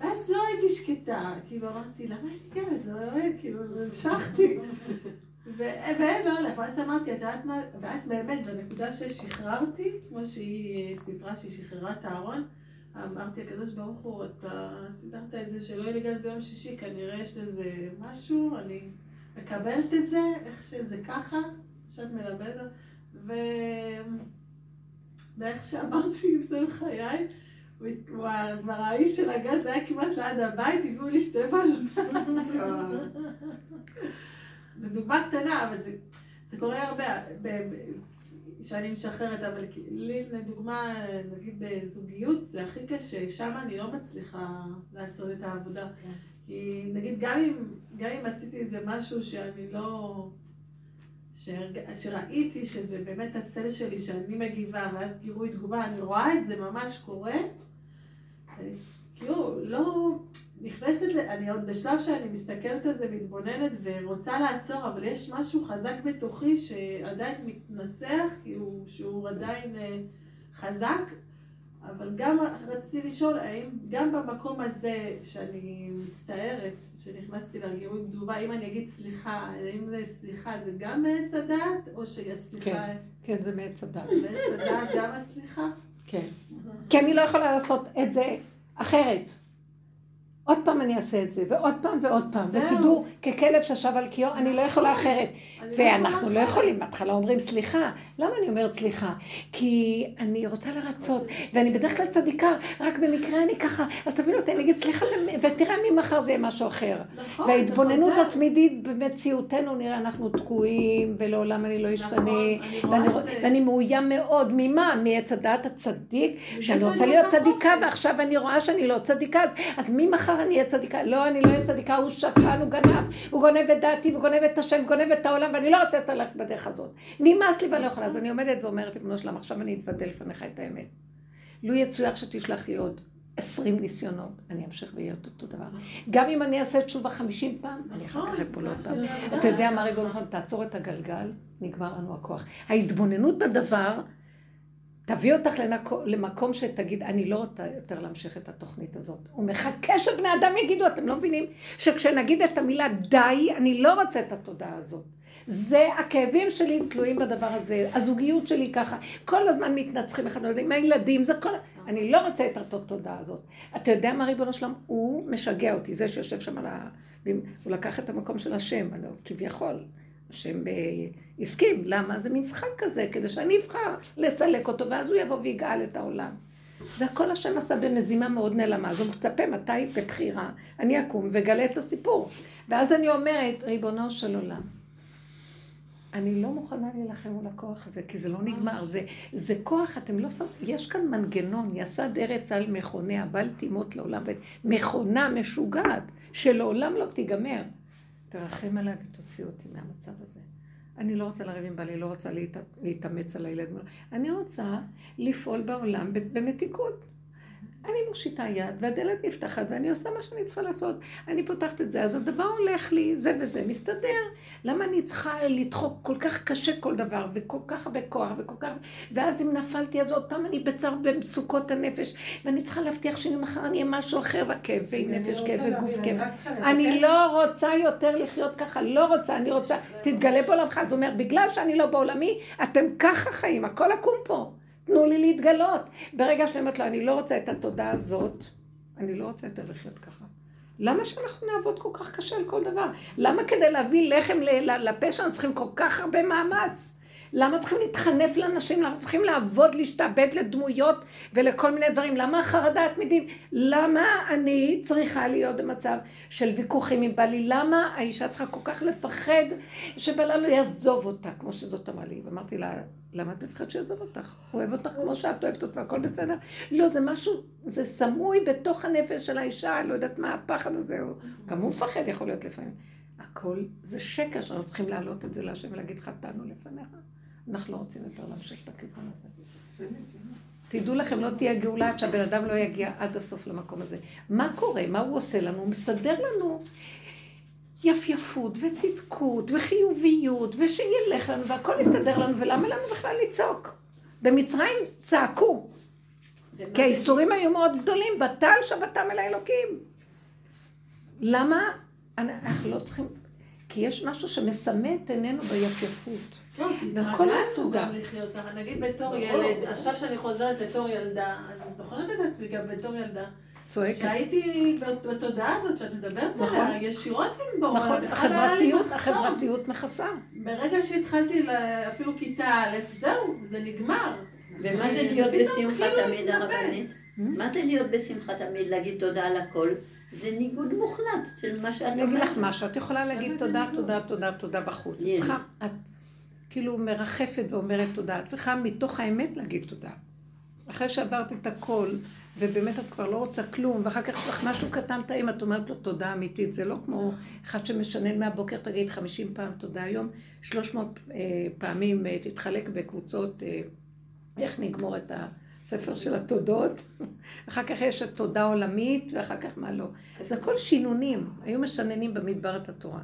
ואז לא הייתי שקטה, כאילו, אמרתי, למה אין לי גז? לא עובד, כאילו, המשכתי. ואין, לא הולך, ואז אמרתי, את יודעת מה, ואז באמת, בנקודה ששחררתי, כמו שהיא אה, סיפרה שהיא שחררה את הארון, אמרתי, הקדוש ברוך הוא, אתה סידרת את זה שלא יהיה לי גז ביום שישי, כנראה יש לזה משהו, אני מקבלת את זה, איך שזה ככה, שאת מלמדת, ו... ואיך שאמרתי את זה בחיי, כבר האיש של הגז היה כמעט ליד הבית, הביאו לי שתי בלונים. זו דוגמה קטנה, אבל זה, זה קורה הרבה, שאני משחררת, אבל לי לדוגמה, נגיד בזוגיות, זה הכי קשה, שם אני לא מצליחה לעשות את העבודה. כי נגיד גם אם, גם אם עשיתי איזה משהו שאני לא... שהרג... שראיתי שזה באמת הצל שלי, שאני מגיבה, ואז גירוי תגובה, אני רואה את זה ממש קורה. כאילו, לא נכנסת. אני עוד בשלב שאני מסתכלת על זה, מתבוננת ורוצה לעצור, אבל יש משהו חזק בתוכי שעדיין מתנצח, כאילו, שהוא עדיין אה, חזק. אבל גם רציתי לשאול, האם גם במקום הזה שאני מצטערת, שנכנסתי לגירוי תגובה, אם אני אגיד סליחה, האם זה סליחה זה גם מעץ הדעת, או שהיא הסליחה, כן. כן, זה מעץ הדת. מעץ הדעת גם הסליחה? כן. כי אני לא יכולה לעשות את זה אחרת. עוד פעם אני אעשה את זה, ועוד פעם ועוד פעם. ותדעו, ככלב ששב על קיאו, אני לא יכולה אחרת. אני ואנחנו לא יכולים, בהתחלה אומרים סליחה. למה אני אומרת סליחה? כי אני רוצה לרצות, ואני בדרך כלל צדיקה, רק במקרה אני ככה, אז תבינו אותי, אני אגיד סליחה, ותראה ממחר זה יהיה משהו אחר. נכון, וההתבוננות. התמידית במציאותנו, נראה אנחנו תקועים, ולעולם אני לא אשתנה, נכון, רואה ואני, מאוים מאוד, ממה? מעץ הדעת הצדיק, שאני רוצה להיות צדיקה. ועכשיו אני רואה שאני לא צדיקה, אז- אז ממחר אני אהיה צדיקה? לא, אני לא אהיה צדיקה, הוא שקרן, הוא גנב, הוא גונב את דעתי, הוא גונב את השם, גונב את העולם, ואני לא רוצה ללכת בדרך הזאת. נמאס לי ואני לא יכולה, אז אני עומדת ואומרת, ריבונו שלם, עכשיו אני אתוודה לפניך את האמת. לו יצויר שתשלח לי עוד עשרים ניסיונות, אני אמשיך ואהיה אותו דבר. גם אם אני אעשה תשובה חמישים פעם, אני אחר כך אפול עוד פעם. אתה יודע מה ריבונו שלם, תעצור את הגלגל, נגמר לנו הכוח. ההתבוננות בדבר, תביא אותך לנקו, למקום שתגיד, אני לא רוצה יותר להמשיך את התוכנית הזאת. הוא מחכה שבני אדם יגידו, אתם לא מבינים? שכשנגיד את המילה די, אני לא רוצה את התודעה הזאת. זה, הכאבים שלי תלויים בדבר הזה, הזוגיות שלי ככה, כל הזמן מתנצחים אחד על עם הילדים, זה כל... אני לא רוצה את התודעה הזאת. אתה יודע מה ריבונו שלום? הוא משגע אותי, זה שיושב שם על ה... הוא לקח את המקום של השם, לא- כביכול. השם אה, הסכים, למה? זה משחק כזה, כדי שאני אבחר לסלק אותו, ואז הוא יבוא ויגאל את העולם. זה הכל השם עשה במזימה מאוד נעלמה, אז הוא מצפה מתי בבחירה אני אקום ואגלה את הסיפור. ואז אני אומרת, ריבונו של עולם, אני לא מוכנה להילחם מול הכוח הזה, כי זה לא נגמר, זה, זה כוח, אתם לא שמים, יש כאן מנגנון, יסד ארץ על מכוניה, בל תימות לעולם, מכונה משוגעת, שלעולם לא תיגמר. תרחם עליי ותוציא אותי מהמצב הזה. אני לא רוצה לריב עם בעלי, לא רוצה להת... להתאמץ על הילד. אני רוצה לפעול בעולם במתיקות. אני מושיטה יד, והדלת נפתחת, ואני עושה מה שאני צריכה לעשות. אני פותחת את זה, אז הדבר הולך לי, זה וזה, מסתדר. למה אני צריכה לדחוק כל כך קשה כל דבר, וכל כך הרבה כוח, וכל כך... ואז אם נפלתי, אז עוד פעם אני בצער במצוקות הנפש, ואני צריכה להבטיח שמחר אני אהיה משהו אחר, וכאבי נפש, כאבי גוף, כאב. אני לא רוצה יותר לחיות ככה, לא רוצה, אני רוצה, תתגלה בעולמך. אז הוא אומר, בגלל שאני לא בעולמי, אתם ככה חיים, הכל עקום פה. תנו לי להתגלות. ברגע שאני אומרת לו, אני לא רוצה את התודעה הזאת, אני לא רוצה יותר לחיות ככה. למה שאנחנו נעבוד כל כך קשה על כל דבר? למה כדי להביא לחם לפה שלנו צריכים כל כך הרבה מאמץ? למה צריכים להתחנף לאנשים? למה צריכים לעבוד, להשתעבד לדמויות ולכל מיני דברים? למה החרדה התמידים? למה אני צריכה להיות במצב של ויכוחים עם בעלי? למה האישה צריכה כל כך לפחד שבעלה לא יעזוב אותה, כמו שזאת אמרה לי? ואמרתי לה, למה את מפחד שיעזוב אותך? הוא אוהב אותך כמו שאת אוהבת אותו והכל בסדר. לא, זה משהו, זה סמוי בתוך הנפש של האישה, לא יודעת מה הפחד הזה, או גם הוא מפחד יכול להיות לפעמים. הכל זה שקר שאנחנו צריכים להעלות את זה להשם ולהגיד חטאנו לפניך. אנחנו לא רוצים יותר להמשיך את הכיוון הזה. תדעו לכם, לא תהיה גאולה עד שהבן אדם לא יגיע עד הסוף למקום הזה. מה קורה? מה הוא עושה לנו? הוא מסדר לנו יפייפות וצדקות וחיוביות ושילך לנו והכל יסתדר לנו ולמה לנו בכלל לצעוק? במצרים צעקו כי האיסורים היו מאוד גדולים, בטל שבתם אל האלוקים. למה? אנחנו לא צריכים, כי יש משהו שמסמא את עינינו ביפייפות. והכל מסודר. נגיד בתור ילד, עכשיו שאני חוזרת בתור ילדה, אני זוכרת את עצמי גם בתור ילדה. צועקת. שהייתי בתודעה הזאת שאת מדברת נכון. עליה, ישירות עם בורא. נכון, החברתיות, החברתיות מכסה. ברגע שהתחלתי אפילו כיתה א', זהו, זה נגמר. ומה זה להיות בשמחה כאילו תמיד הרבנית? מה זה להיות בשמחה תמיד, להגיד תודה על הכל? זה ניגוד מוחלט של מה שאת אומרת. אני אגיד לך משהו, את יכולה להגיד תודה, תודה, תודה, תודה בחוץ. את כאילו מרחפת ואומרת תודה. את צריכה מתוך האמת להגיד תודה. אחרי שעברת את הכל, ובאמת את כבר לא רוצה כלום, ואחר כך יש לך משהו קטן טעים, את אומרת לו תודה אמיתית. זה לא כמו אחד שמשנן מהבוקר, תגיד חמישים פעם תודה היום, שלוש מאות אה, פעמים אה, תתחלק בקבוצות, אה, איך נגמור את הספר של התודות. אחר כך יש את תודה עולמית, ואחר כך מה לא. זה הכל שינונים. היו משננים במדבר את התורה.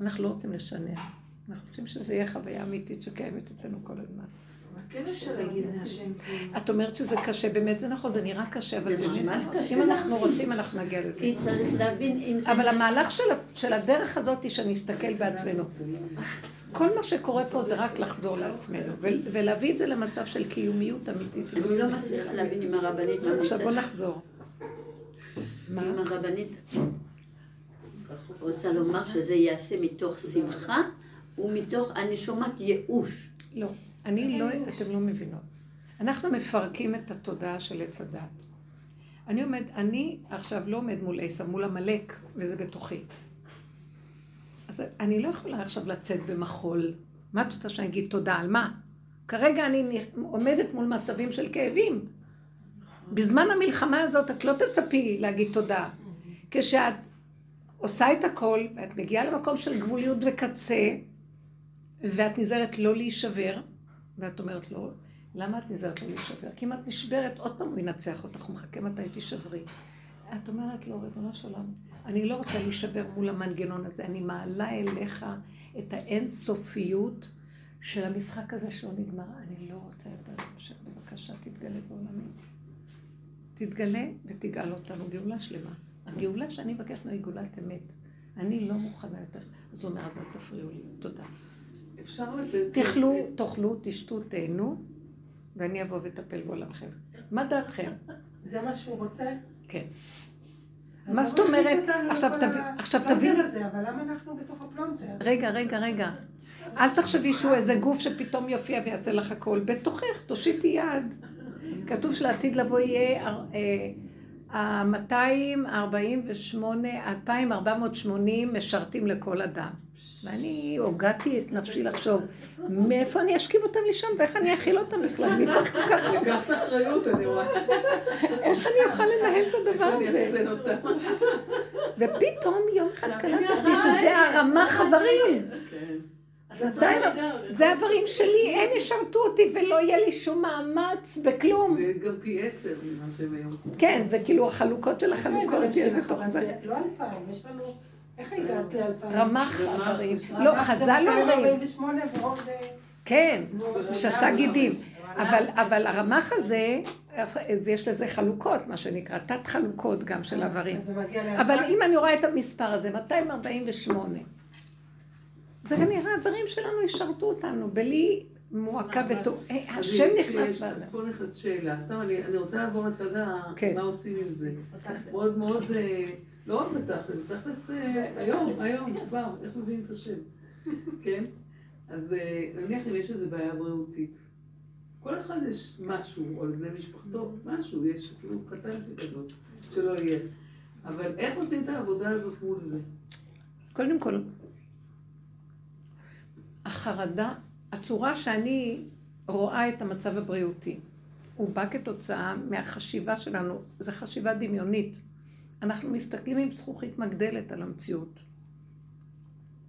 אנחנו לא רוצים לשנן. אנחנו רוצים שזה יהיה חוויה אמיתית שקיימת אצלנו כל הזמן. כן אפשר להגיד להשם. את אומרת שזה קשה, באמת זה נכון, זה נראה קשה, אבל באמת, אם אנחנו רוצים, אנחנו נגיע לזה. כי צריך להבין אם זה... אבל המהלך של הדרך הזאת היא שנסתכל בעצמנו. כל מה שקורה פה זה רק לחזור לעצמנו, ולהביא את זה למצב של קיומיות אמיתית. אני לא מצליחה להבין אם הרבנית עכשיו בוא נחזור. אם הרבנית רוצה לומר שזה ייעשה מתוך שמחה ומתוך, אני שומעת ייאוש. לא. אני לא, אתם לא מבינות. אנחנו מפרקים את התודעה של עץ הדת. אני עומד, אני עכשיו לא עומד מול עשר, מול עמלק, וזה בתוכי. אז אני לא יכולה עכשיו לצאת במחול. מה את רוצה שאני אגיד תודה? על מה? כרגע אני עומדת מול מצבים של כאבים. בזמן המלחמה הזאת את לא תצפי להגיד תודה. כשאת עושה את הכל, ואת מגיעה למקום של גבוליות וקצה, ואת נזהרת לא להישבר, ואת אומרת לו, למה את נזהרת לא להישבר? כי אם את נשברת, עוד פעם הוא ינצח אותך, הוא מחכה מתי תישברי. את אומרת לו, ריבונו של עולם, אני לא רוצה להישבר מול המנגנון הזה, אני מעלה אליך את האינסופיות של המשחק הזה שלא נגמר. אני לא רוצה יותר להימשך, בבקשה, תתגלה בעולמי. תתגלה ותגאל אותנו, גאולה שלמה. הגאולה שאני מבקשת היא גאולת אמת. אני לא מוכנה יותר. אז הוא אומר, אז אל תפריעו לי. תודה. לתת... תאכלו, תאכלו, תשתו, תהנו, ואני אבוא ואטפל בעולמכם. מה דעתכם? זה מה שהוא רוצה? כן. מה זאת אומרת? עכשיו תבין. אבל למה אנחנו בתוך הפלונטר? רגע, רגע, רגע. אל תחשבי שהוא איזה גוף שפתאום יופיע ויעשה לך הכל. בתוכך, תושיטי יד. כתוב שלעתיד לבוא יהיה ה-248, 2480 משרתים לכל אדם. ואני הוגעתי את נפשי לחשוב, מאיפה אני אשכיב אותם לשם ואיך אני אכיל אותם בכלל? מי צריך כל כך... לקח את האחריות, אני רואה. איך אני אוכל לנהל את הדבר הזה? ופתאום יום אחד קלטתי שזה הרמה חברים. שנתיים, זה הדברים שלי, הם ישרתו אותי ולא יהיה לי שום מאמץ בכלום. זה גם פי עשר ממה שהם היום. כן, זה כאילו החלוקות של החלוקות יש בתוך זה. לא אלפיים, יש לנו... איך הגעת לאלפיים? רמ"ח איברים. לא, חז"ל אומרים. כן, שעשה גידים. אבל הרמ"ח הזה, יש לזה חלוקות, מה שנקרא, תת חלוקות גם של איברים. אבל אם אני רואה את המספר הזה, 248. זה כנראה הדברים שלנו ישרתו אותנו, בלי מועקה בתור... השם נכנס בזה. אז פה נכנס שאלה. סתם, אני רוצה לעבור לצד ה... כן. מה עושים עם זה. מאוד מאוד... לא רק בתכלס, בתכלס היום, היום, כבר, איך מביאים את השם, כן? אז נניח אם יש איזו בעיה בריאותית. כל אחד יש משהו, או לבני משפחתו, משהו, יש אפילו קטן כגדול, שלא יהיה. אבל איך עושים את העבודה הזאת מול זה? קודם כל, החרדה, הצורה שאני רואה את המצב הבריאותי, הוא בא כתוצאה מהחשיבה שלנו, זו חשיבה דמיונית. אנחנו מסתכלים עם זכוכית מגדלת על המציאות.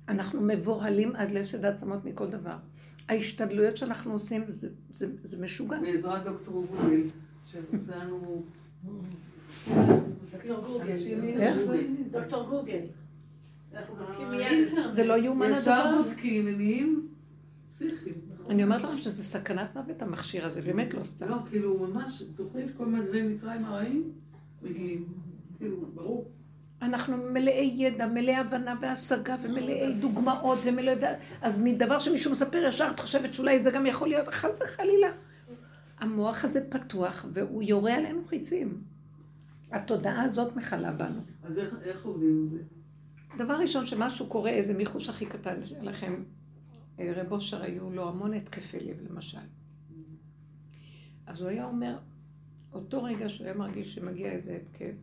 אנחנו מבוהלים עד לשד העצמות מכל דבר. ההשתדלויות שאנחנו עושים זה, זה, זה משוגע. בעזרת דוקטור גוגל, שעושה לנו... דוקטור גוגל. דוקטור גוגל. זה לא יאומן הדבר. ישר בודקים מניעים פסיכיים. אני אומרת לכם שזה סכנת מוות המכשיר הזה, באמת לא סתם. לא, כאילו ממש, זוכרים שכל מהדברים מצרים הרעים מגיעים. ברור. אנחנו מלאי ידע, מלאי הבנה והשגה ומלאי דוגמאות ומלאי... אז מדבר שמישהו מספר ישר את חושבת שאולי זה גם יכול להיות חד וחלילה. המוח הזה פתוח והוא יורה עלינו חיצים. התודעה הזאת מכלה בנו. אז איך, איך עובדים עם זה? דבר ראשון, שמשהו קורה, איזה מיחוש הכי קטן לכם, אה, רב אושר היו לו המון התקפי לב למשל. אז הוא היה אומר, אותו רגע שהוא היה מרגיש שמגיע איזה התקף,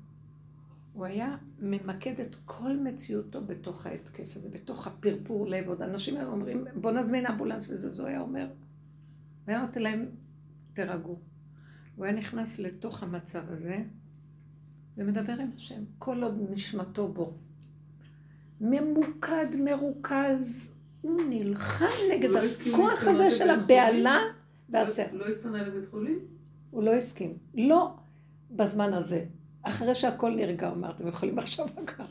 הוא היה ממקד את כל מציאותו בתוך ההתקף הזה, בתוך הפרפור לב. עוד אנשים היו אומרים, בוא נזמין אמבולנס וזה, זה היה אומר. נותן להם, תירגעו. הוא היה נכנס לתוך המצב הזה ומדבר עם השם, כל עוד נשמתו בו. ממוקד, מרוכז, הוא נלחם נגד לא הכוח הזה של הבהלה והסר. לא התפנה לבית חולים? הוא לא הסכים. לא בזמן הזה. אחרי שהכל נרגע, הוא אמר, אתם יכולים עכשיו לקחת.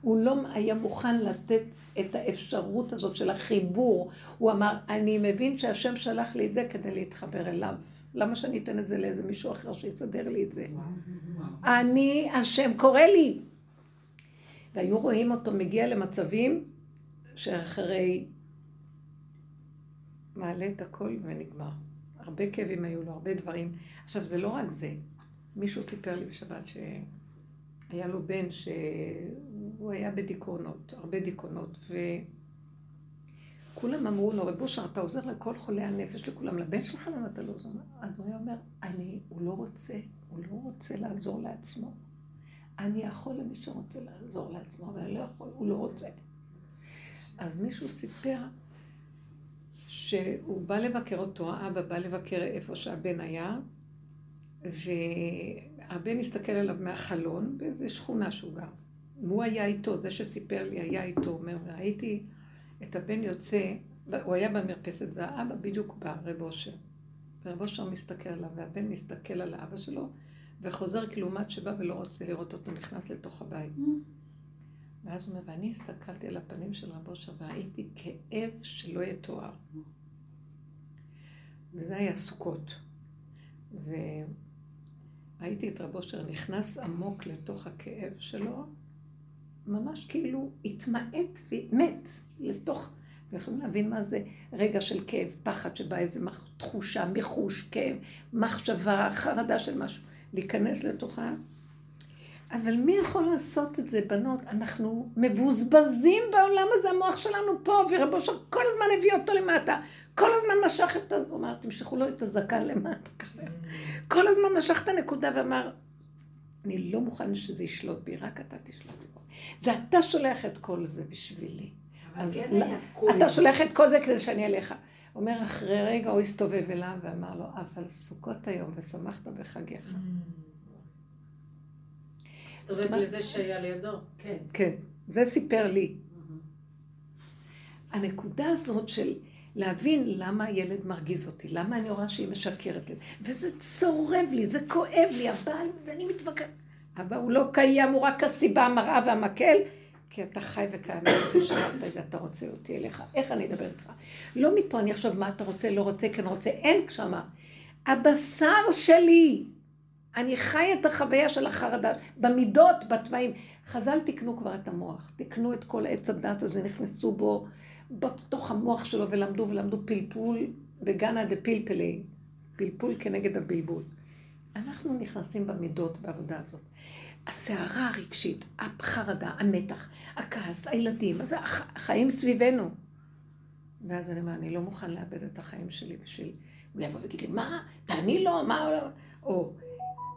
הוא לא היה מוכן לתת את האפשרות הזאת של החיבור. הוא אמר, אני מבין שהשם שלח לי את זה כדי להתחבר אליו. למה שאני אתן את זה לאיזה מישהו אחר שיסדר לי את זה? אני, השם קורא לי. והיו רואים אותו מגיע למצבים שאחרי מעלה את הכל ונגמר. הרבה כאבים היו לו, הרבה דברים. עכשיו, זה לא רק זה. מישהו סיפר לי בשבת שהיה לו בן שהוא היה בדיכאונות, הרבה דיכאונות, וכולם אמרו לו, רב אושר, אתה עוזר לכל חולי הנפש, לכולם, לבן שלך למה אתה לא עוזר? אז הוא היה אומר, אני, הוא לא רוצה, הוא לא רוצה לעזור לעצמו. אני יכול למי שרוצה לעזור לעצמו, אבל אני לא יכול, הוא לא רוצה. אז מישהו סיפר שהוא בא לבקר אותו, האבא בא לבקר איפה שהבן היה, והבן הסתכל עליו מהחלון באיזו שכונה שהוא גר. והוא היה איתו, זה שסיפר לי היה איתו, אומר, ראיתי את הבן יוצא, הוא היה במרפסת והאבא בדיוק בא, רב אושר. ורב אושר מסתכל עליו, והבן מסתכל על האבא שלו, וחוזר כלעומת שבא ולא רוצה לראות אותו נכנס לתוך הבית. ואז הוא אומר, ואני הסתכלתי על הפנים של רב אושר וראיתי כאב שלא יתואר. וזה היה סוכות. וראיתי את רב אושר נכנס עמוק לתוך הכאב שלו, ממש כאילו התמעט ומת לתוך... אתם יכולים להבין מה זה רגע של כאב, פחד שבא איזה תחושה, מיחוש, כאב, מחשבה, חרדה של משהו. להיכנס לתוכה. אבל מי יכול לעשות את זה, בנות? אנחנו מבוזבזים בעולם הזה, המוח שלנו פה, ורבו שם כל הזמן הביא אותו למטה. כל הזמן משך את הזמן, תמשכו לו את הזקן למטה. כל הזמן משך את הנקודה ואמר, אני לא מוכן שזה ישלוט בי, רק אתה תשלוט בי. זה אתה שולח את כל זה בשבילי. אז כן אתה שולח את כל זה כדי שאני אליך. אומר אחרי רגע הוא הסתובב אליו ואמר לו, אבל סוכות היום ושמחת בחגיך. Mm. הסתובב לזה שהיה לידו, כן. כן, זה סיפר לי. Mm-hmm. הנקודה הזאת של להבין למה הילד מרגיז אותי, למה אני רואה שהיא משקרת לי, וזה צורב לי, זה כואב לי, הבעל, ואני מתווכחת. אבא הוא לא קיים, הוא רק הסיבה, המראה והמקל, כי אתה חי וקיים, ושלחת את זה, אתה רוצה אותי אליך, איך אני אדבר איתך? לא מפה אני עכשיו מה אתה רוצה, לא רוצה, כן רוצה, אין שמה. הבשר שלי, אני חי את החוויה של החרדה, במידות, בתוואים. חז"ל תקנו כבר את המוח, תקנו את כל עץ הדת הזה, נכנסו בו, בתוך המוח שלו, ולמדו ולמדו פלפול בגנה דה פלפלי, פלפול כנגד הבלבול. אנחנו נכנסים במידות בעבודה הזאת. הסערה הרגשית, החרדה, המתח, הכעס, הילדים, אז החיים סביבנו. ואז אני אומר, אני לא מוכן לאבד את החיים שלי בשביל... הוא יבוא ויגיד לי, מה? תעני לו, מה? או,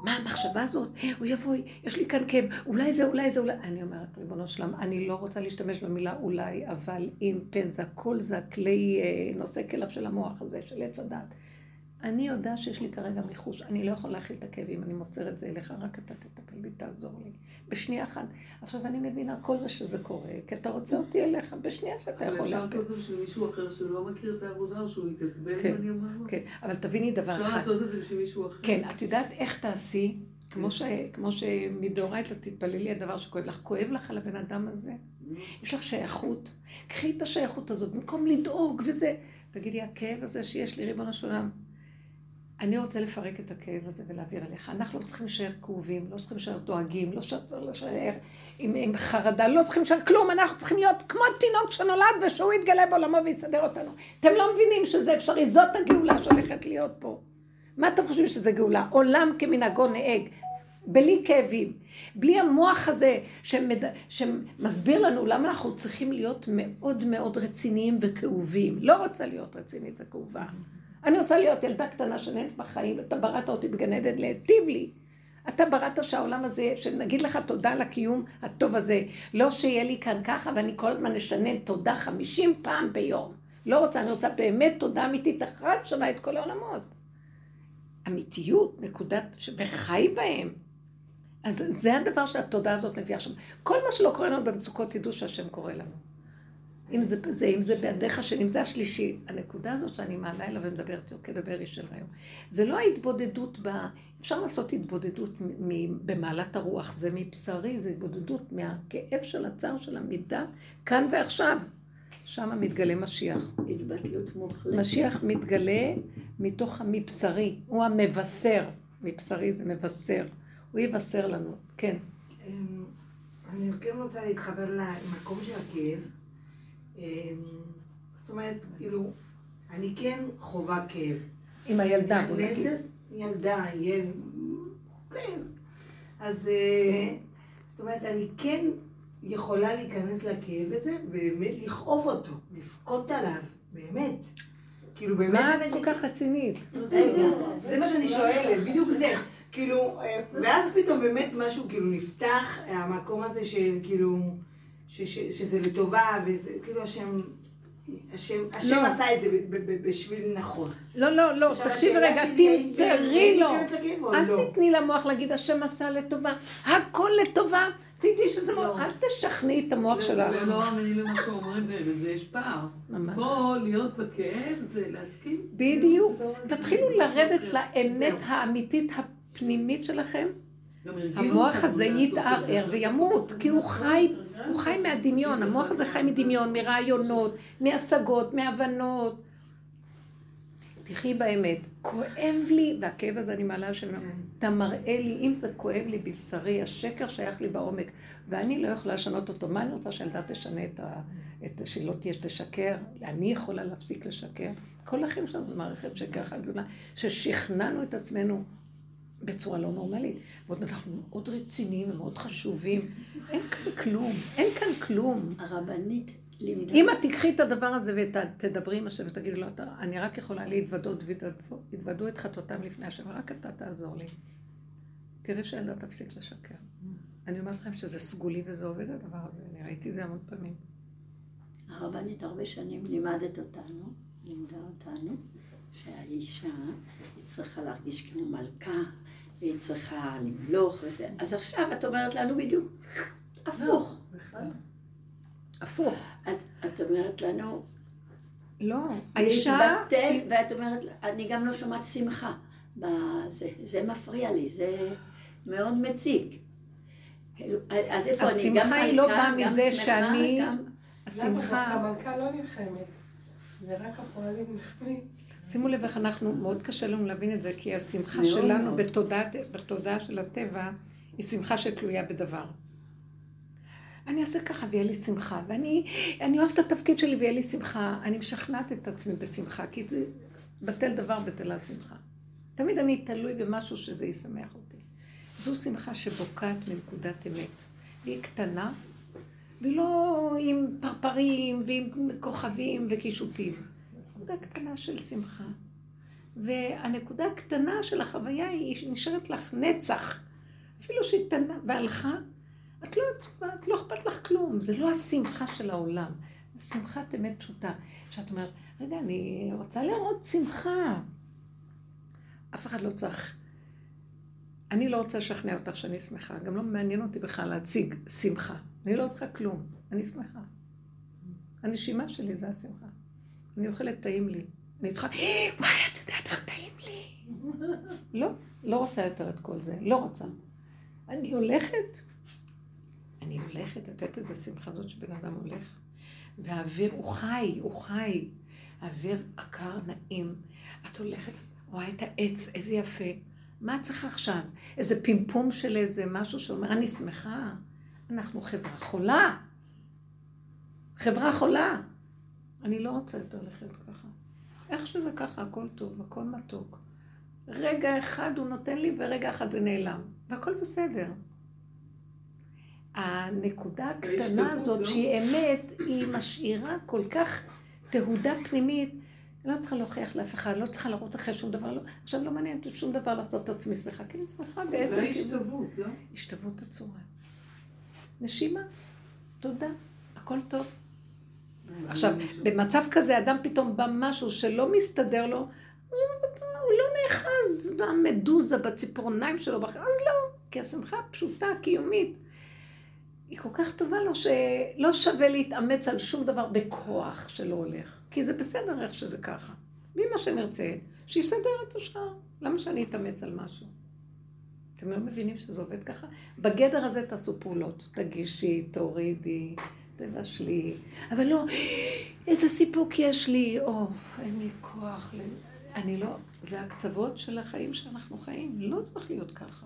מה המחשבה הזאת? הוא יבוא, יש לי כאן כאב, אולי זה, אולי זה, אולי... אני אומרת, ריבונו שלם, אני לא רוצה להשתמש במילה אולי, אבל אם פן זה הכל זה הכלי אה, נושא כליו של המוח הזה, של עץ הדת. אני יודע שיש לי כרגע מיחוש, אני לא יכול להכיל את הכאבים, אני מוסר את זה אליך, רק אתה תטפל בי, תעזור לי. בשנייה אחת. עכשיו אני מבינה כל זה שזה קורה, כי אתה רוצה אותי אליך, בשנייה שאתה יכול להגיד. אפשר לעשות את זה בשביל מישהו אחר שלא מכיר את העבודה, או שהוא יתעצבן כן, ואני אומר לו? כן, אבל תביני דבר אחד. אפשר לעשות את זה בשביל מישהו אחר. כן, את יודעת איך תעשי, כמו, ש, כמו שמדאורייתא תתפללי הדבר שכואב לך, כואב לך על הבן אדם הזה? יש לך שייכות? קחי את השייכות הזאת, במקום לדאוג וזה. תגידי, הכאב הזה שיש לי, ריבונו של עולם, אני רוצה לפרק את הכאב הזה ולהעביר אליך. אנחנו לא צריכים להישאר כאובים, לא צריכים להישאר דואגים, לא צריכים להישאר עם, עם חרדה, לא צריכים להישאר כלום, אנחנו צריכים להיות כמו תינוק שנולד ושהוא יתגלה בעולמו ויסדר אותנו. אתם לא מבינים שזה אפשרי, זאת הגאולה שהולכת להיות פה. מה אתם חושבים שזה גאולה? עולם כמנהגו נהג, בלי כאבים, בלי המוח הזה שמד... שמסביר לנו למה אנחנו צריכים להיות מאוד מאוד רציניים וכאובים. לא רוצה להיות רצינית וכאובה. אני רוצה להיות ילדה קטנה שנהנית בחיים, אתה בראת אותי בגן עדן להיטיב לי. אתה בראת שהעולם הזה, שנגיד לך תודה על הקיום הטוב הזה. לא שיהיה לי כאן ככה ואני כל הזמן אשנן תודה חמישים פעם ביום. לא רוצה, אני רוצה באמת תודה אמיתית אחת שווה את כל העולמות. אמיתיות, נקודת, וחי בהם. אז זה הדבר שהתודה הזאת מביאה שם. כל מה שלא קורה לנו במצוקות, תדעו שהשם קורא לנו. אם זה, זה, אם זה בידיך של, אם זה השלישי, הנקודה הזאת שאני מעלה אליו ומדברת איתו כדבר איש של רעיון. זה לא ההתבודדות ב... אפשר לעשות התבודדות במעלת הרוח, זה מבשרי, זה התבודדות מהכאב של הצער של המידה, כאן ועכשיו. שם מתגלה משיח. התבטלות מוחלטת. משיח מתגלה מתוך המבשרי, הוא המבשר. מבשרי זה מבשר. הוא יבשר לנו, כן. אמ, אני כן רוצה להתחבר למקום של הכאב. אמ, זאת אומרת, כאילו, אני כן חווה כאב. עם הילדה, בוא נגיד. ילדה, ילד, כן. אז אה, זאת אומרת, אני כן יכולה להיכנס לכאב הזה, ובאמת לכאוב אותו, לבכות עליו, באמת. כאילו באמת... מה את כל כך רצינית? זה מה שאני שואלת, בדיוק זה. כאילו, אה, ואז פתאום באמת משהו כאילו נפתח, המקום הזה של כאילו... שזה לטובה, וזה כאילו השם... השם, השם לא. עשה את זה בשביל נכון. לא, לא, לא, תקשיבי רגע, תמסרי לו. אל לא? תתני למוח להגיד השם עשה לטובה. הכל לטובה. תדעי שזה לא. מאוד, אל תשכנעי את המוח שלך. זה לא המילים למה שאומרים באמת, זה יש פער. פה להיות בכאב זה להסכים. בדיוק. תתחילו לרדת לאמת האמיתית הפנימית שלכם. המוח הזה יתערער וימות, כי הוא חי, הוא חי מהדמיון, המוח הזה חי מדמיון, מרעיונות, מהשגות, מהבנות. תחי באמת, כואב לי, והכאב הזה אני מעלה השם, כן. אתה מראה לי, אם זה כואב לי בבשרי, השקר שייך לי בעומק, ואני לא יכולה לשנות אותו, מה אני רוצה שהילדה תשנה את ה... את, שלא תהיה תשקר, אני יכולה להפסיק לשקר. כל החיים שלנו זו מערכת שקר חגולה, ששכנענו את עצמנו בצורה לא נורמלית. ועוד אנחנו מאוד רציניים ומאוד חשובים. אין כאן כלום, אין כאן כלום. הרבנית לימדה. אם את תיקחי את הדבר הזה ותדברי עם השם ותגידי לו, אני רק יכולה להתוודות ויתוודו את חטאותם לפני השם, רק אתה תעזור לי. תראי שהילדה תפסיק לשקר. אני אומרת לכם שזה סגולי וזה עובד הדבר הזה, אני ראיתי זה המון פעמים. הרבנית הרבה שנים לימדת אותנו, לימדה אותנו, שהאישה, היא צריכה להרגיש כמו מלכה, והיא צריכה למלוך וזה. אז עכשיו את אומרת לנו בדיוק הפוך. הפוך. את אומרת לנו... לא, האישה... להתבטל, ואת אומרת, אני גם לא שומעת שמחה. בזה, זה מפריע לי, זה מאוד מציק. כאילו, אז איפה אני גם מלכה, לא באה מזה שאני... השמחה... המלכה לא נלחמת, זה רק הפועלים נלחמים. שימו לב איך אנחנו, מאוד קשה לנו להבין את זה, כי השמחה שלנו בתודעה של הטבע היא שמחה שתלויה בדבר. אני אעשה ככה ויהיה לי שמחה, ואני אוהבת את התפקיד שלי ויהיה לי שמחה. אני משכנעת את עצמי בשמחה, כי זה בטל דבר בטלה שמחה. תמיד אני תלוי במשהו שזה ישמח אותי. זו שמחה שבוקעת מנקודת אמת. והיא קטנה, והיא לא עם פרפרים ועם כוכבים וקישוטים. נקודה קטנה של שמחה. והנקודה הקטנה של החוויה היא נשארת לך נצח. אפילו שהיא קטנה והלכה, את לא עצובה, את לא אכפת לך כלום. זה לא השמחה של העולם. זה שמחת אמת פשוטה. כשאת אומרת, רגע, אני רוצה לראות שמחה. אף אחד לא צריך... אני לא רוצה לשכנע אותך שאני שמחה. גם לא מעניין אותי בכלל להציג שמחה. אני לא צריכה כלום. אני שמחה. הנשימה שלי זה השמחה. אני אוכלת טעים לי. אני צריכה, וואי, את יודעת איך טעים לי. לא, לא רוצה יותר את כל זה. לא רוצה. אני הולכת. אני הולכת, את יודעת איזה שמחה זאת שבן אדם הולך? והאוויר, הוא חי, הוא חי. האוויר עקר, נעים. את הולכת, רואה את העץ, איזה יפה. מה את צריכה עכשיו? איזה פימפום של איזה משהו שאומר, אני שמחה. אנחנו חברה חולה. חברה חולה. אני לא רוצה יותר לחיות ככה. איך שזה ככה, הכל טוב, הכל מתוק. רגע אחד הוא נותן לי ורגע אחד זה נעלם. והכל בסדר. הנקודה הקטנה הזאת, לא? שהיא אמת, היא משאירה כל כך תהודה פנימית. אני לא צריכה להוכיח לאף אחד, לא צריכה לרוץ אחרי שום דבר. לא, עכשיו לא מעניין אותי שום דבר לעשות את עצמי שמחה, כי אני שמחה בעצם. זה השתוות, לא? השתוות הצורה. נשימה, תודה, הכל טוב. עכשיו, במצב כזה, אדם פתאום בא משהו שלא מסתדר לו, אז הוא לא נאחז במדוזה, בציפורניים שלו, אז לא, כי השמחה הפשוטה, הקיומית, היא כל כך טובה לו, שלא שווה להתאמץ על שום דבר בכוח שלא הולך. כי זה בסדר איך שזה ככה. ואם השם ירצה, שיסדר את השאר. למה שאני אתאמץ על משהו? אתם לא מבינים שזה עובד ככה? בגדר הזה תעשו פעולות. תגישי, תורידי, תבשלי. אבל לא, איזה סיפוק יש לי, או אין לי כוח. אני לא, זה הקצוות של החיים שאנחנו חיים. לא צריך להיות ככה.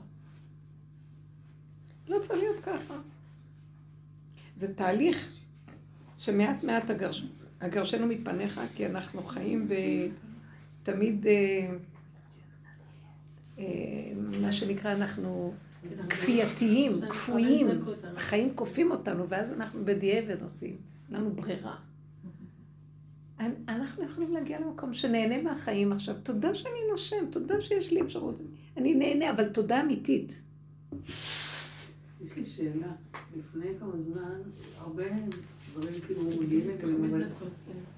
לא צריך להיות ככה. זה תהליך שמעט מעט הגרש, הגרשנו מפניך, כי אנחנו חיים בתמיד, אה, אה, מה שנקרא, אנחנו כפייתיים, כפויים, החיים כופים אותנו, ואז אנחנו בדיעבד עושים, אין לנו ברירה. אנחנו יכולים להגיע למקום שנהנה מהחיים עכשיו. תודה שאני נושם, תודה שיש לי אפשרות. אני נהנה, אבל תודה אמיתית. יש לי שאלה. לפני כמה זמן, הרבה דברים כאילו מגיעים אליהם, אבל...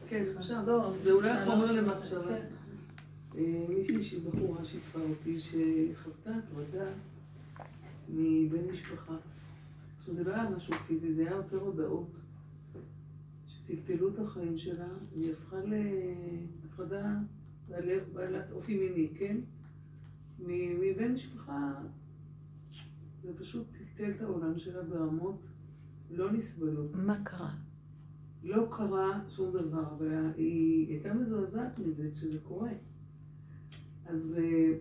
כן, לא, זה אולי חומר למחשבה. אה, מישהי שהיא בחורה שיתפה אותי, שחוותה הטרדה מבן משפחה. עכשיו, זה לא היה משהו פיזי, זה היה יותר הודעות. שטלטלו את החיים שלה, והיא הפכה להטרדה בעלת אופי מיני, כן? מבן משפחה זה פשוט טלטל את העולם שלה ברמות לא נסבלות. מה קרה? לא קרה שום דבר, אבל היא הייתה מזועזעת מזה כשזה קורה. אז אה,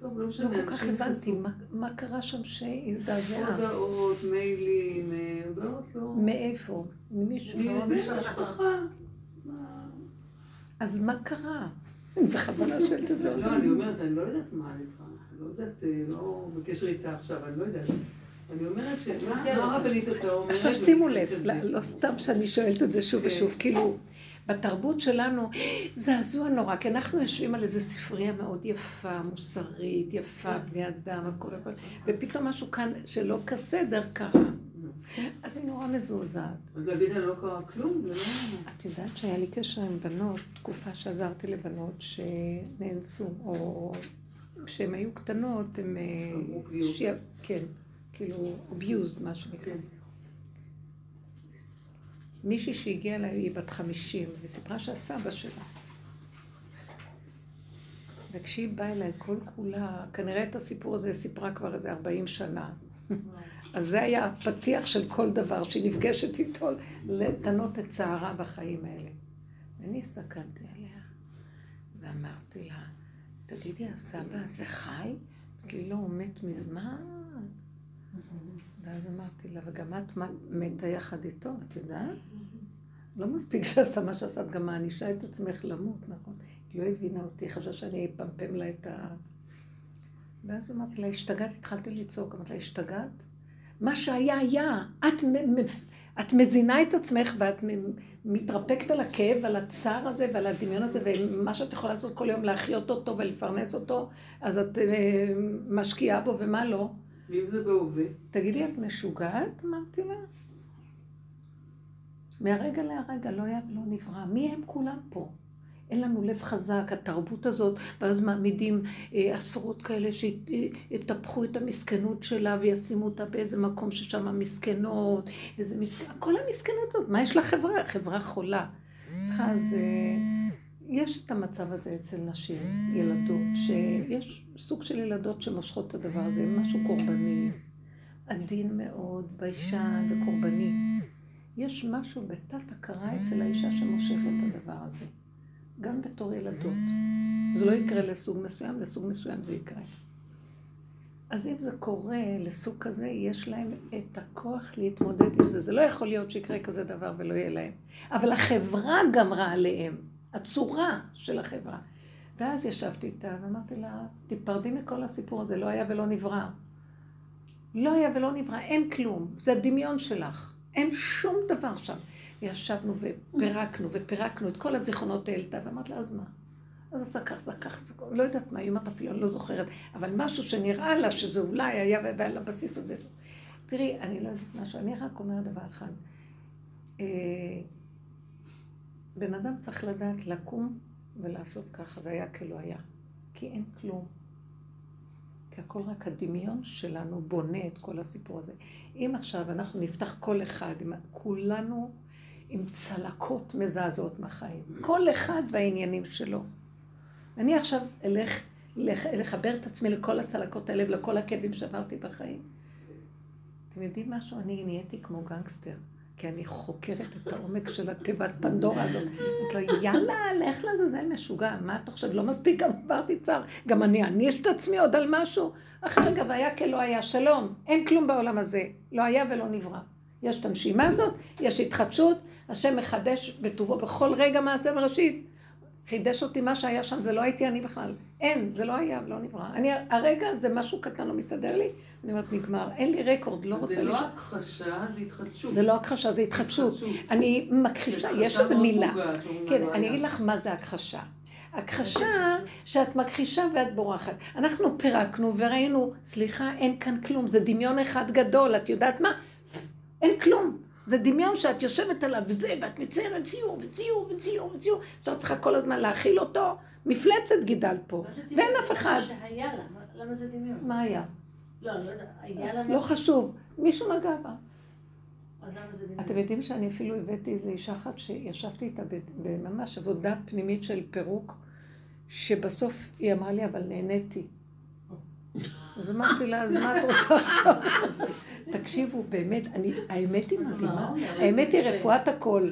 טוב, לא משנה. לא כל כך הבנתי, מה קרה שם שהזדעזעה? הודעות, מיילים, אה, הודעות לא... מאיפה? ממישהו? מהמשפחה. אז מה קרה? אני בכוונה שואלת את זה. לא, אני אומרת, אני לא יודעת מה אני צריכה. לא יודעת, אה, לא בקשר איתה עכשיו, אני לא יודעת. אני אומרת שמה הרבנית אתה אומרת? עכשיו שימו לב, לא סתם שאני שואלת את זה שוב כן. ושוב, כאילו, בתרבות שלנו, זעזוע נורא, כי אנחנו יושבים על איזו ספרייה מאוד יפה, מוסרית, יפה, בני אדם, הכל הכל, ופתאום משהו כאן שלא כסדר קרה. אז היא נורא מזועזעת. אז להגיד לה לא קרה כלום, זה לא... את יודעת שהיה לי קשר עם בנות, תקופה שעזרתי לבנות שנאנסו, או כשהן היו קטנות, הן... כן, כאילו, abused, מה שנקרא. מישהי שהגיעה אליי, היא בת חמישים, וסיפרה שהסבא שלה. וכשהיא באה אליי כל כולה, כנראה את הסיפור הזה סיפרה כבר איזה ארבעים שנה. אז זה היה הפתיח של כל דבר שהיא נפגשת איתו, לתנות את צערה בחיים האלה. ואני הסתכלתי עליה, ואמרתי לה, תגידי, הסבא הזה חי? כי לא, הוא מת מזמן. ואז אמרתי לה, וגם את מתה יחד איתו, את יודעת? לא מספיק שעשה מה שעשה, את גם מענישה את עצמך למות, נכון? היא לא הבינה אותי, חשבה שאני אפמפם לה את ה... ואז אמרתי לה, השתגעת? התחלתי לצעוק, אמרתי לה, השתגעת? מה שהיה היה. את, את מזינה את עצמך ואת מתרפקת על הכאב, על הצער הזה ועל הדמיון הזה, ומה שאת יכולה לעשות כל יום, להחיות אותו ולפרנס אותו, אז את אה, משקיעה בו ומה לא. ואם זה בהווה? תגידי, את משוגעת? אמרתי לה. מהרגע להרגע לא היה ולא נברא. מי הם כולם פה? אין לנו לב חזק, התרבות הזאת, ואז מעמידים אה, עשרות כאלה שיטפחו את המסכנות שלה וישימו אותה באיזה מקום ששם המסכנות, וזה מסכנות, כל המסכנות הזאת, מה יש לחברה? חברה חולה. אז אה, יש את המצב הזה אצל נשים, ילדות, שיש סוג של ילדות שמושכות את הדבר הזה, משהו קורבני, עדין מאוד, ביישן וקורבני. יש משהו בתת הכרה אצל האישה שמושך את הדבר הזה. גם בתור ילדות. זה לא יקרה לסוג מסוים, לסוג מסוים זה יקרה. אז אם זה קורה לסוג כזה, יש להם את הכוח להתמודד עם זה. זה לא יכול להיות שיקרה כזה דבר ולא יהיה להם. אבל החברה גמרה עליהם, הצורה של החברה. ואז ישבתי איתה ואמרתי לה, תיפרדי מכל הסיפור הזה, לא היה ולא נברא. לא היה ולא נברא, אין כלום, זה הדמיון שלך. אין שום דבר שם. וישבנו ופירקנו ופירקנו את כל הזיכרונות העלתה, ואמרת לה, אז מה? אז עשה כך, זה כך, זה לא יודעת מה, אם את אפילו, אני לא זוכרת, אבל משהו שנראה לה שזה אולי היה, ועל הבסיס הזה. תראי, אני לא יודעת משהו, אני רק אומרת דבר אחד. אה, בן אדם צריך לדעת לקום ולעשות ככה, והיה כלא היה. כי אין כלום. כי הכל רק הדמיון שלנו בונה את כל הסיפור הזה. אם עכשיו אנחנו נפתח כל אחד, כולנו עם צלקות מזעזעות מהחיים. כל אחד והעניינים שלו. אני עכשיו אלך לחבר את עצמי לכל הצלקות האלה ולכל הכאבים שעברתי בחיים. אתם יודעים משהו? אני נהייתי כמו גנגסטר. כי אני חוקרת את העומק של התיבת פנדורה הזאת. אמרתי לו, יאללה, לך לעזאזל משוגע, מה אתה חושב? לא מספיק, גם עברתי צער. גם אני אעניש את עצמי עוד על משהו. אחרי רגע, והיה כלא היה, שלום, אין כלום בעולם הזה. לא היה ולא נברא. יש את הנשימה הזאת, יש התחדשות, השם מחדש בטובו בכל רגע מעשה בראשית. חידש אותי מה שהיה שם, זה לא הייתי אני בכלל. אין, זה לא היה, לא נברא. אני, הרגע זה משהו קטן, לא מסתדר לי, אני אומרת, נגמר. אין לי רקורד, לא רוצה לשאול. זה לא הכחשה, זה התחדשות. זה לא הכחשה, זה התחדשות. אני מכחישה, יש איזו מילה. כן, אני אגיד לך מה זה הכחשה. הכחשה שאת מכחישה ואת בורחת. אנחנו פירקנו וראינו, סליחה, אין כאן כלום, זה דמיון אחד גדול, את יודעת מה? אין כלום. זה דמיון שאת יושבת עליו וזה, ואת מציירת ציור וציור וציור וציור, עכשיו צריכה כל הזמן להכיל אותו, מפלצת גידלת פה, ואין אף אחד. שהיה לה, למה זה דמיון? מה היה? לא, לא. לא חשוב, מישהו נגע בה. אתם יודעים שאני אפילו הבאתי איזו אישה אחת שישבתי איתה בממש עבודה פנימית של פירוק, שבסוף היא אמרה לי, אבל נהניתי. אז אמרתי לה, אז מה את רוצה עכשיו? תקשיבו, באמת, אני, האמת היא מדהימה. האמת היא רפואת הכל.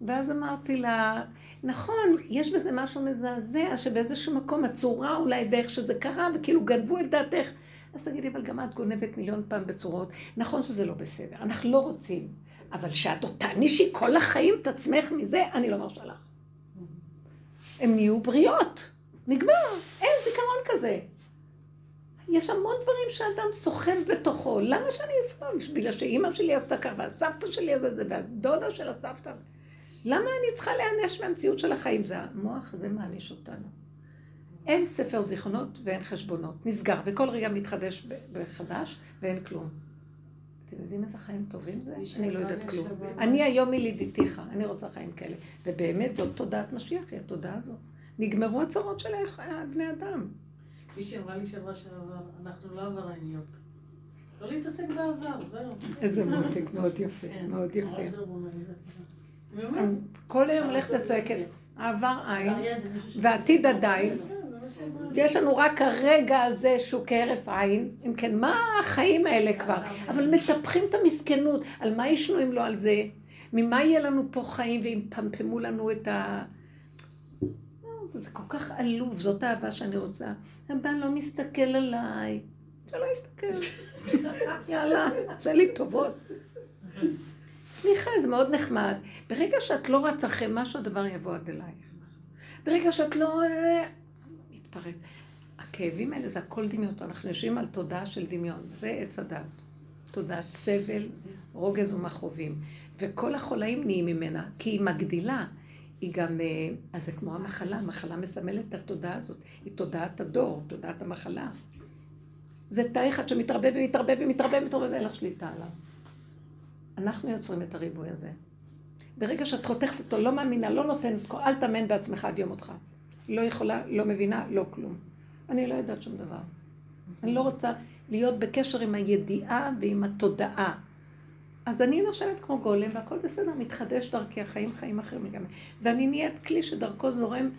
ואז אמרתי לה, נכון, יש בזה משהו מזעזע, שבאיזשהו מקום הצורה אולי ואיך שזה קרה, וכאילו גנבו את דעתך. אז תגידי, אבל גם את גונבת מיליון פעם בצורות. נכון שזה לא בסדר, אנחנו לא רוצים. אבל שאת עוד תענישי כל החיים את עצמך מזה, אני לא מרשה לך. הם נהיו בריאות. נגמר, אין זיכרון כזה. יש המון דברים שאדם סוחב בתוכו. למה שאני אסבול? בגלל שאימא שלי עשתה ככה, והסבתא שלי עשתה זה, והדודה של הסבתא. למה אני צריכה להיענש מהמציאות של החיים? זה המוח הזה מעניש אותנו. אין ספר זיכרונות ואין חשבונות. נסגר, וכל רגע מתחדש מחדש, ואין כלום. אתם יודעים איזה חיים טובים זה? אני לא יודעת כלום. אני היום מלידיתיך, אני רוצה חיים כאלה. ובאמת זאת תודעת משיח, היא התודעה הזאת. נגמרו הצרות של בני אדם. מישהי אמרה לי שבוע שעבר, אנחנו לא עברייניות. לא להתעסק בעבר, זהו. איזה מותק, מאוד יפה, כן. מאוד יפה. כל היום הולכת וצועקת, העבר עין, ועתיד עדיין, ויש לנו רק הרגע הזה שהוא כהרף עין, אם כן, מה החיים האלה כבר? אבל מטפחים את המסכנות, על מה ישנו אם לא על זה? ממה יהיה לנו פה חיים ואם פמפמו לנו את ה... זה כל כך עלוב, זאת האהבה שאני רוצה. הבן לא מסתכל עליי, שלא יסתכל. יאללה, עושה לי טובות. סליחה, זה מאוד נחמד. ברגע שאת לא רצה אחרי משהו, הדבר יבוא עד אלייך. ברגע שאת לא... מתפרק. הכאבים האלה זה הכל דמיון. אנחנו יושבים על תודעה של דמיון. זה עץ הדת. תודעת סבל, רוגז ומכאובים. וכל החולאים נהיים ממנה, כי היא מגדילה. היא גם, אה, אז זה כמו המחלה, המחלה מסמלת את התודעה הזאת. היא תודעת הדור, תודעת המחלה. זה תא אחד שמתרבה ומתרבה ומתרבה ומתרבה ואין לך שליטה עליו. אנחנו יוצרים את הריבוי הזה. ברגע שאת חותכת אותו, לא מאמינה, לא נותנת, אל תאמן בעצמך עד יום אותך. לא יכולה, לא מבינה, לא כלום. אני לא יודעת שום דבר. אני לא רוצה להיות בקשר עם הידיעה ועם התודעה. אז אני נושמת כמו גולם והכל בסדר, מתחדש דרכי החיים, חיים אחרים לגמרי. ואני נהיית כלי שדרכו זורם,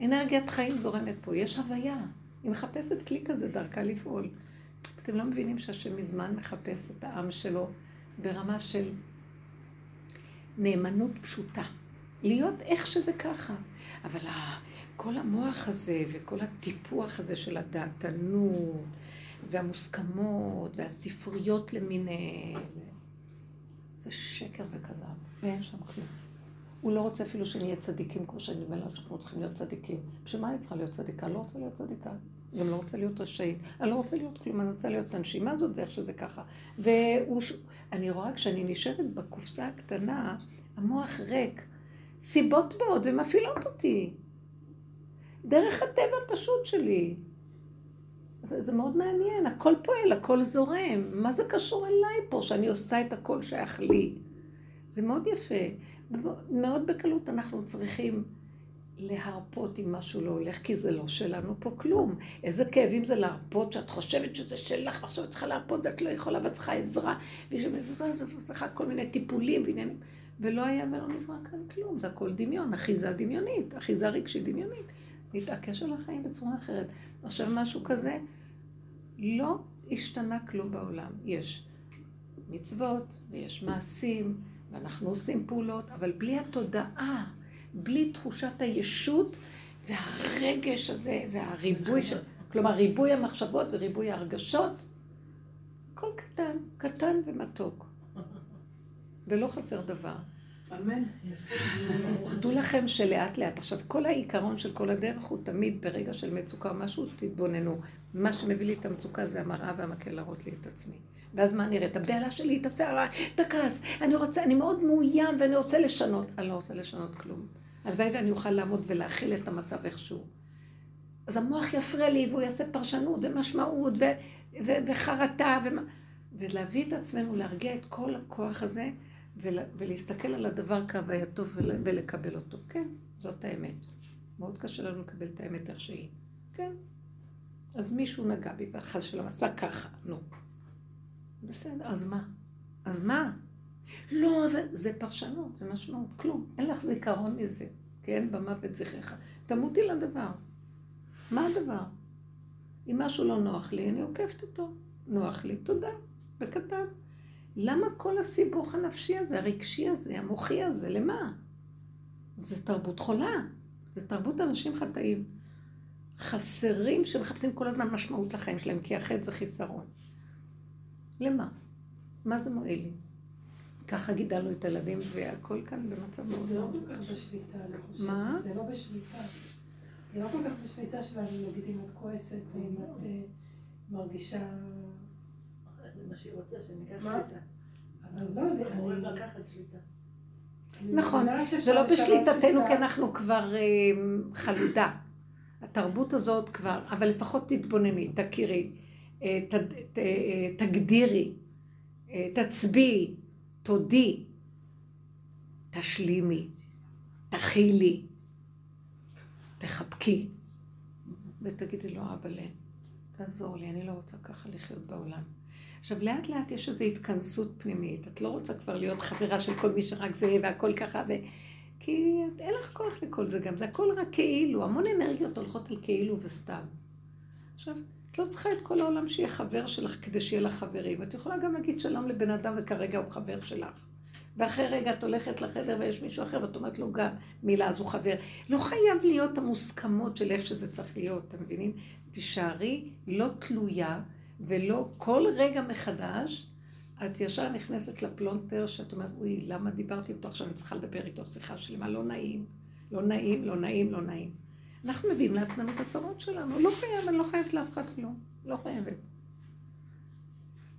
אנרגיית חיים זורמת פה, יש הוויה. היא מחפשת כלי כזה דרכה לפעול. אתם לא מבינים שהשם מזמן מחפש את העם שלו ברמה של נאמנות פשוטה. להיות איך שזה ככה. אבל כל המוח הזה וכל הטיפוח הזה של הדעתנות והמוסכמות והספריות למיניהן, זה שקר וכזב, ואין שם כלום. הוא לא רוצה אפילו שנהיה צדיקים כמו שאני אומר לה שאנחנו צריכים להיות צדיקים. בשביל מה אני צריכה להיות צדיקה? לא רוצה להיות צדיקה. גם לא רוצה להיות רשאית. אני לא רוצה להיות כלום, אני רוצה להיות את הנשימה הזאת ואיך שזה ככה. ואני רואה כשאני נשארת בקופסה הקטנה, המוח ריק. סיבות באות ומפעילות אותי. דרך הטבע הפשוט שלי. זה, זה מאוד מעניין, הכל פועל, הכל זורם. מה זה קשור אליי פה, שאני עושה את הכל שייך לי? זה מאוד יפה. מאוד בקלות אנחנו צריכים להרפות אם משהו לא הולך, כי זה לא שלנו פה כלום. איזה כאבים זה להרפות שאת חושבת שזה שלך, ועכשיו את צריכה להרפות ואת לא יכולה ואת צריכה עזרה, ואת צריכה כל מיני טיפולים ועניינים. ולא היה ולא נברא כאן כלום, זה הכל דמיון, אחיזה דמיונית, אחיזה רגשית דמיונית. נתעקש על החיים בצורה אחרת. עכשיו משהו כזה, לא השתנה כלום בעולם. יש מצוות ויש מעשים, ואנחנו עושים פעולות, אבל בלי התודעה, בלי תחושת הישות והרגש הזה והריבוי של... כלומר, ריבוי המחשבות וריבוי ההרגשות, הכל קטן, קטן ומתוק. ולא חסר דבר. אמן. דעו לכם שלאט לאט, עכשיו כל העיקרון של כל הדרך הוא תמיד ברגע של מצוקה או משהו, תתבוננו. מה שמביא לי את המצוקה זה המראה והמקל להראות לי את עצמי. ואז מה נראה? את הבהלה שלי, את הסערה, את הכעס. אני רוצה, אני מאוד מאוים ואני רוצה לשנות. אני לא רוצה לשנות כלום. הלוואי ואני אוכל לעמוד ולהכיל את המצב איכשהו. אז המוח יפריע לי והוא יעשה פרשנות ומשמעות ו- ו- וחרטה ו- ולהביא את עצמנו, להרגיע את כל הכוח הזה ולהסתכל על הדבר כהווייתו ולקבל אותו. כן, זאת האמת. מאוד קשה לנו לקבל את האמת איך שהיא. כן. אז מישהו נגע בי וחס שלום עשה ככה, נו. בסדר, אז מה? אז מה? לא, אבל זה פרשנות, זה משמעות, כלום. אין לך זיכרון מזה, כן? במוות זכרך. תמותי לדבר. מה הדבר? אם משהו לא נוח לי, אני עוקפת אותו. נוח לי, תודה. בקטן. למה כל הסיבוך הנפשי הזה, הרגשי הזה, המוחי הזה, למה? זה תרבות חולה, זה תרבות אנשים חטאים. חסרים שמחפשים כל הזמן משמעות לחיים שלהם, כי החטא זה חיסרון. למה? מה זה מועיל לי? ככה גידלנו את הילדים, והכל כאן במצב מאוד... זה לא כל כך בשליטה, אני חושבת. מה? זה לא בשליטה. זה לא כל כך בשליטה שלנו, נגיד אם את כועסת, ואם את אה, מרגישה... מה שהיא רוצה, שניקח שליטה. אבל לא יודע, אני... לקחת שליטה. נכון, זה לא בשליטתנו כי אנחנו כבר אה, חלודה. התרבות הזאת כבר, אבל לפחות תתבונני, תכירי, אה, אה, תגדירי, תצביעי, תודי, תשלימי, תכילי, תחבקי, ותגידי לו, אבא, תעזור לי, אני לא רוצה ככה לחיות בעולם. עכשיו, לאט לאט יש איזו התכנסות פנימית. את לא רוצה כבר להיות חברה של כל מי שרק זה והכל ככה, ו... כי אין לך כוח לכל זה גם, זה הכל רק כאילו, המון אנרגיות הולכות על כאילו וסתם. עכשיו, את לא צריכה את כל העולם שיהיה חבר שלך כדי שיהיה לך חברים. את יכולה גם להגיד שלום לבן אדם וכרגע הוא חבר שלך. ואחרי רגע את הולכת לחדר ויש מישהו אחר ואת אומרת לו גם מילה, אז הוא חבר. לא חייב להיות המוסכמות של איך שזה צריך להיות, אתם מבינים? תישארי לא תלויה ולא כל רגע מחדש, את ישר נכנסת לפלונטר שאת אומרת, אוי, למה דיברתי איתו עכשיו, אני צריכה לדבר איתו שיחה שלמה, לא נעים, לא נעים, לא נעים, לא נעים. אנחנו מביאים לעצמנו את הצרות שלנו, לא חייב, אני לא חייבת לאף אחד כלום, לא חייבת.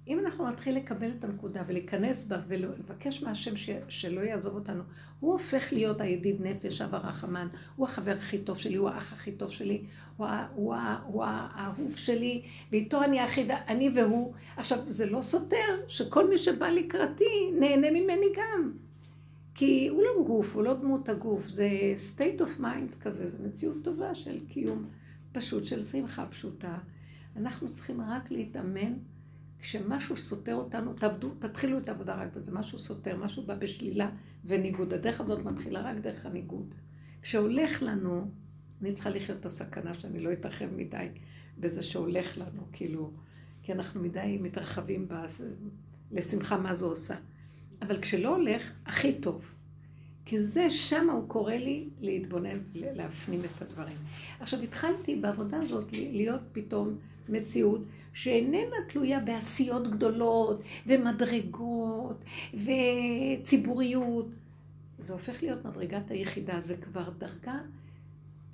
אם אנחנו נתחיל לקבל את הנקודה ולהיכנס בה ולבקש מהשם ש... שלא יעזוב אותנו, הוא הופך להיות הידיד נפש, אב הרחמן, הוא החבר הכי טוב שלי, הוא האח הכי טוב שלי, הוא, ה... הוא, ה... הוא האהוב שלי, ואיתו אני הכי, אני והוא. עכשיו, זה לא סותר שכל מי שבא לקראתי נהנה ממני גם. כי הוא לא גוף, הוא לא דמות הגוף, זה state of mind כזה, זה מציאות טובה של קיום פשוט, של שמחה פשוטה. אנחנו צריכים רק להתאמן. כשמשהו סותר אותנו, תעבדו, תתחילו את העבודה רק בזה, משהו סותר, משהו בא בשלילה וניגוד. הדרך הזאת מתחילה רק דרך הניגוד. כשהולך לנו, אני צריכה לחיות את הסכנה שאני לא אתרחב מדי בזה שהולך לנו, כאילו, כי אנחנו מדי מתרחבים בזה, לשמחה מה זה עושה. אבל כשלא הולך, הכי טוב. כי זה, שם הוא קורא לי להתבונן, להפנים את הדברים. עכשיו, התחלתי בעבודה הזאת להיות פתאום מציאות שאיננה תלויה בעשיות גדולות ומדרגות וציבוריות. זה הופך להיות מדרגת היחידה, זה כבר דרגה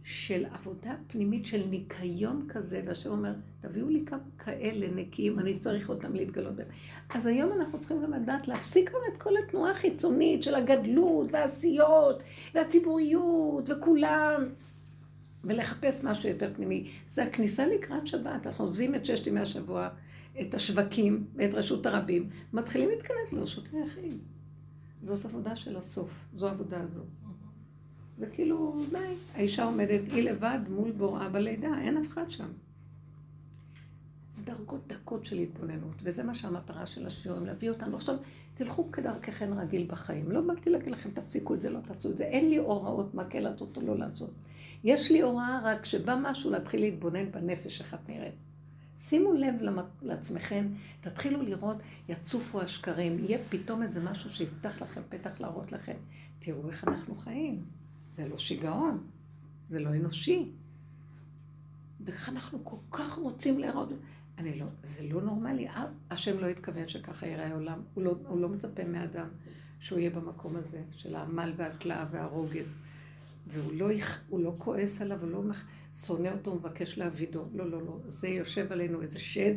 של עבודה פנימית של ניקיון כזה, והשם אומר, תביאו לי כמה כאלה נקיים, אני צריך אותם להתגלות בהם. אז היום אנחנו צריכים גם לדעת להפסיק כבר את כל התנועה החיצונית של הגדלות והעשיות והציבוריות וכולם. ולחפש משהו יותר פנימי. זה הכניסה לקראת שבת. אנחנו עוזבים את ששת ימי השבוע, את השווקים ואת רשות הרבים, מתחילים להתכנס לרשות היחיד. זאת עבודה של הסוף, זו עבודה הזו. זה כאילו, די, האישה עומדת, היא לבד מול בוראה בלידה, אין אף אחד שם. זה דרגות דקות של התבוננות, וזה מה שהמטרה של השיעורים, להביא אותנו. עכשיו, תלכו כדרככם רגיל בחיים. לא באתי להגיד לכם, תפסיקו את זה, לא תעשו את זה. אין לי הוראות מה כן לעשות או לא לעשות. יש לי הוראה רק שבא משהו להתחיל להתבונן בנפש איך את נראית. שימו לב לעצמכם, תתחילו לראות, יצופו השקרים, יהיה פתאום איזה משהו שיפתח לכם פתח להראות לכם. תראו איך אנחנו חיים. זה לא שיגעון, זה לא אנושי. ואיך אנחנו כל כך רוצים להראות. אני לא, זה לא נורמלי. השם לא התכוון שככה יראה העולם. הוא לא, הוא לא מצפה מאדם שהוא יהיה במקום הזה, של העמל והתלאה והרוגז. והוא לא, לא כועס עליו, הוא לא שונא אותו, מבקש להעבידו. לא, לא, לא. זה יושב עלינו איזה שד,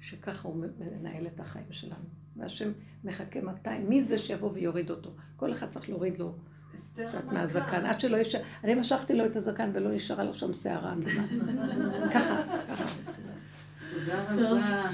שככה הוא מנהל את החיים שלנו. והשם מחכה מתי, מי זה שיבוא ויוריד אותו? כל אחד צריך להוריד לו קצת מהזקן. עד שלא יש... אני משכתי לו את הזקן ולא נשארה לו שם שערה. ככה, ככה. תודה רבה.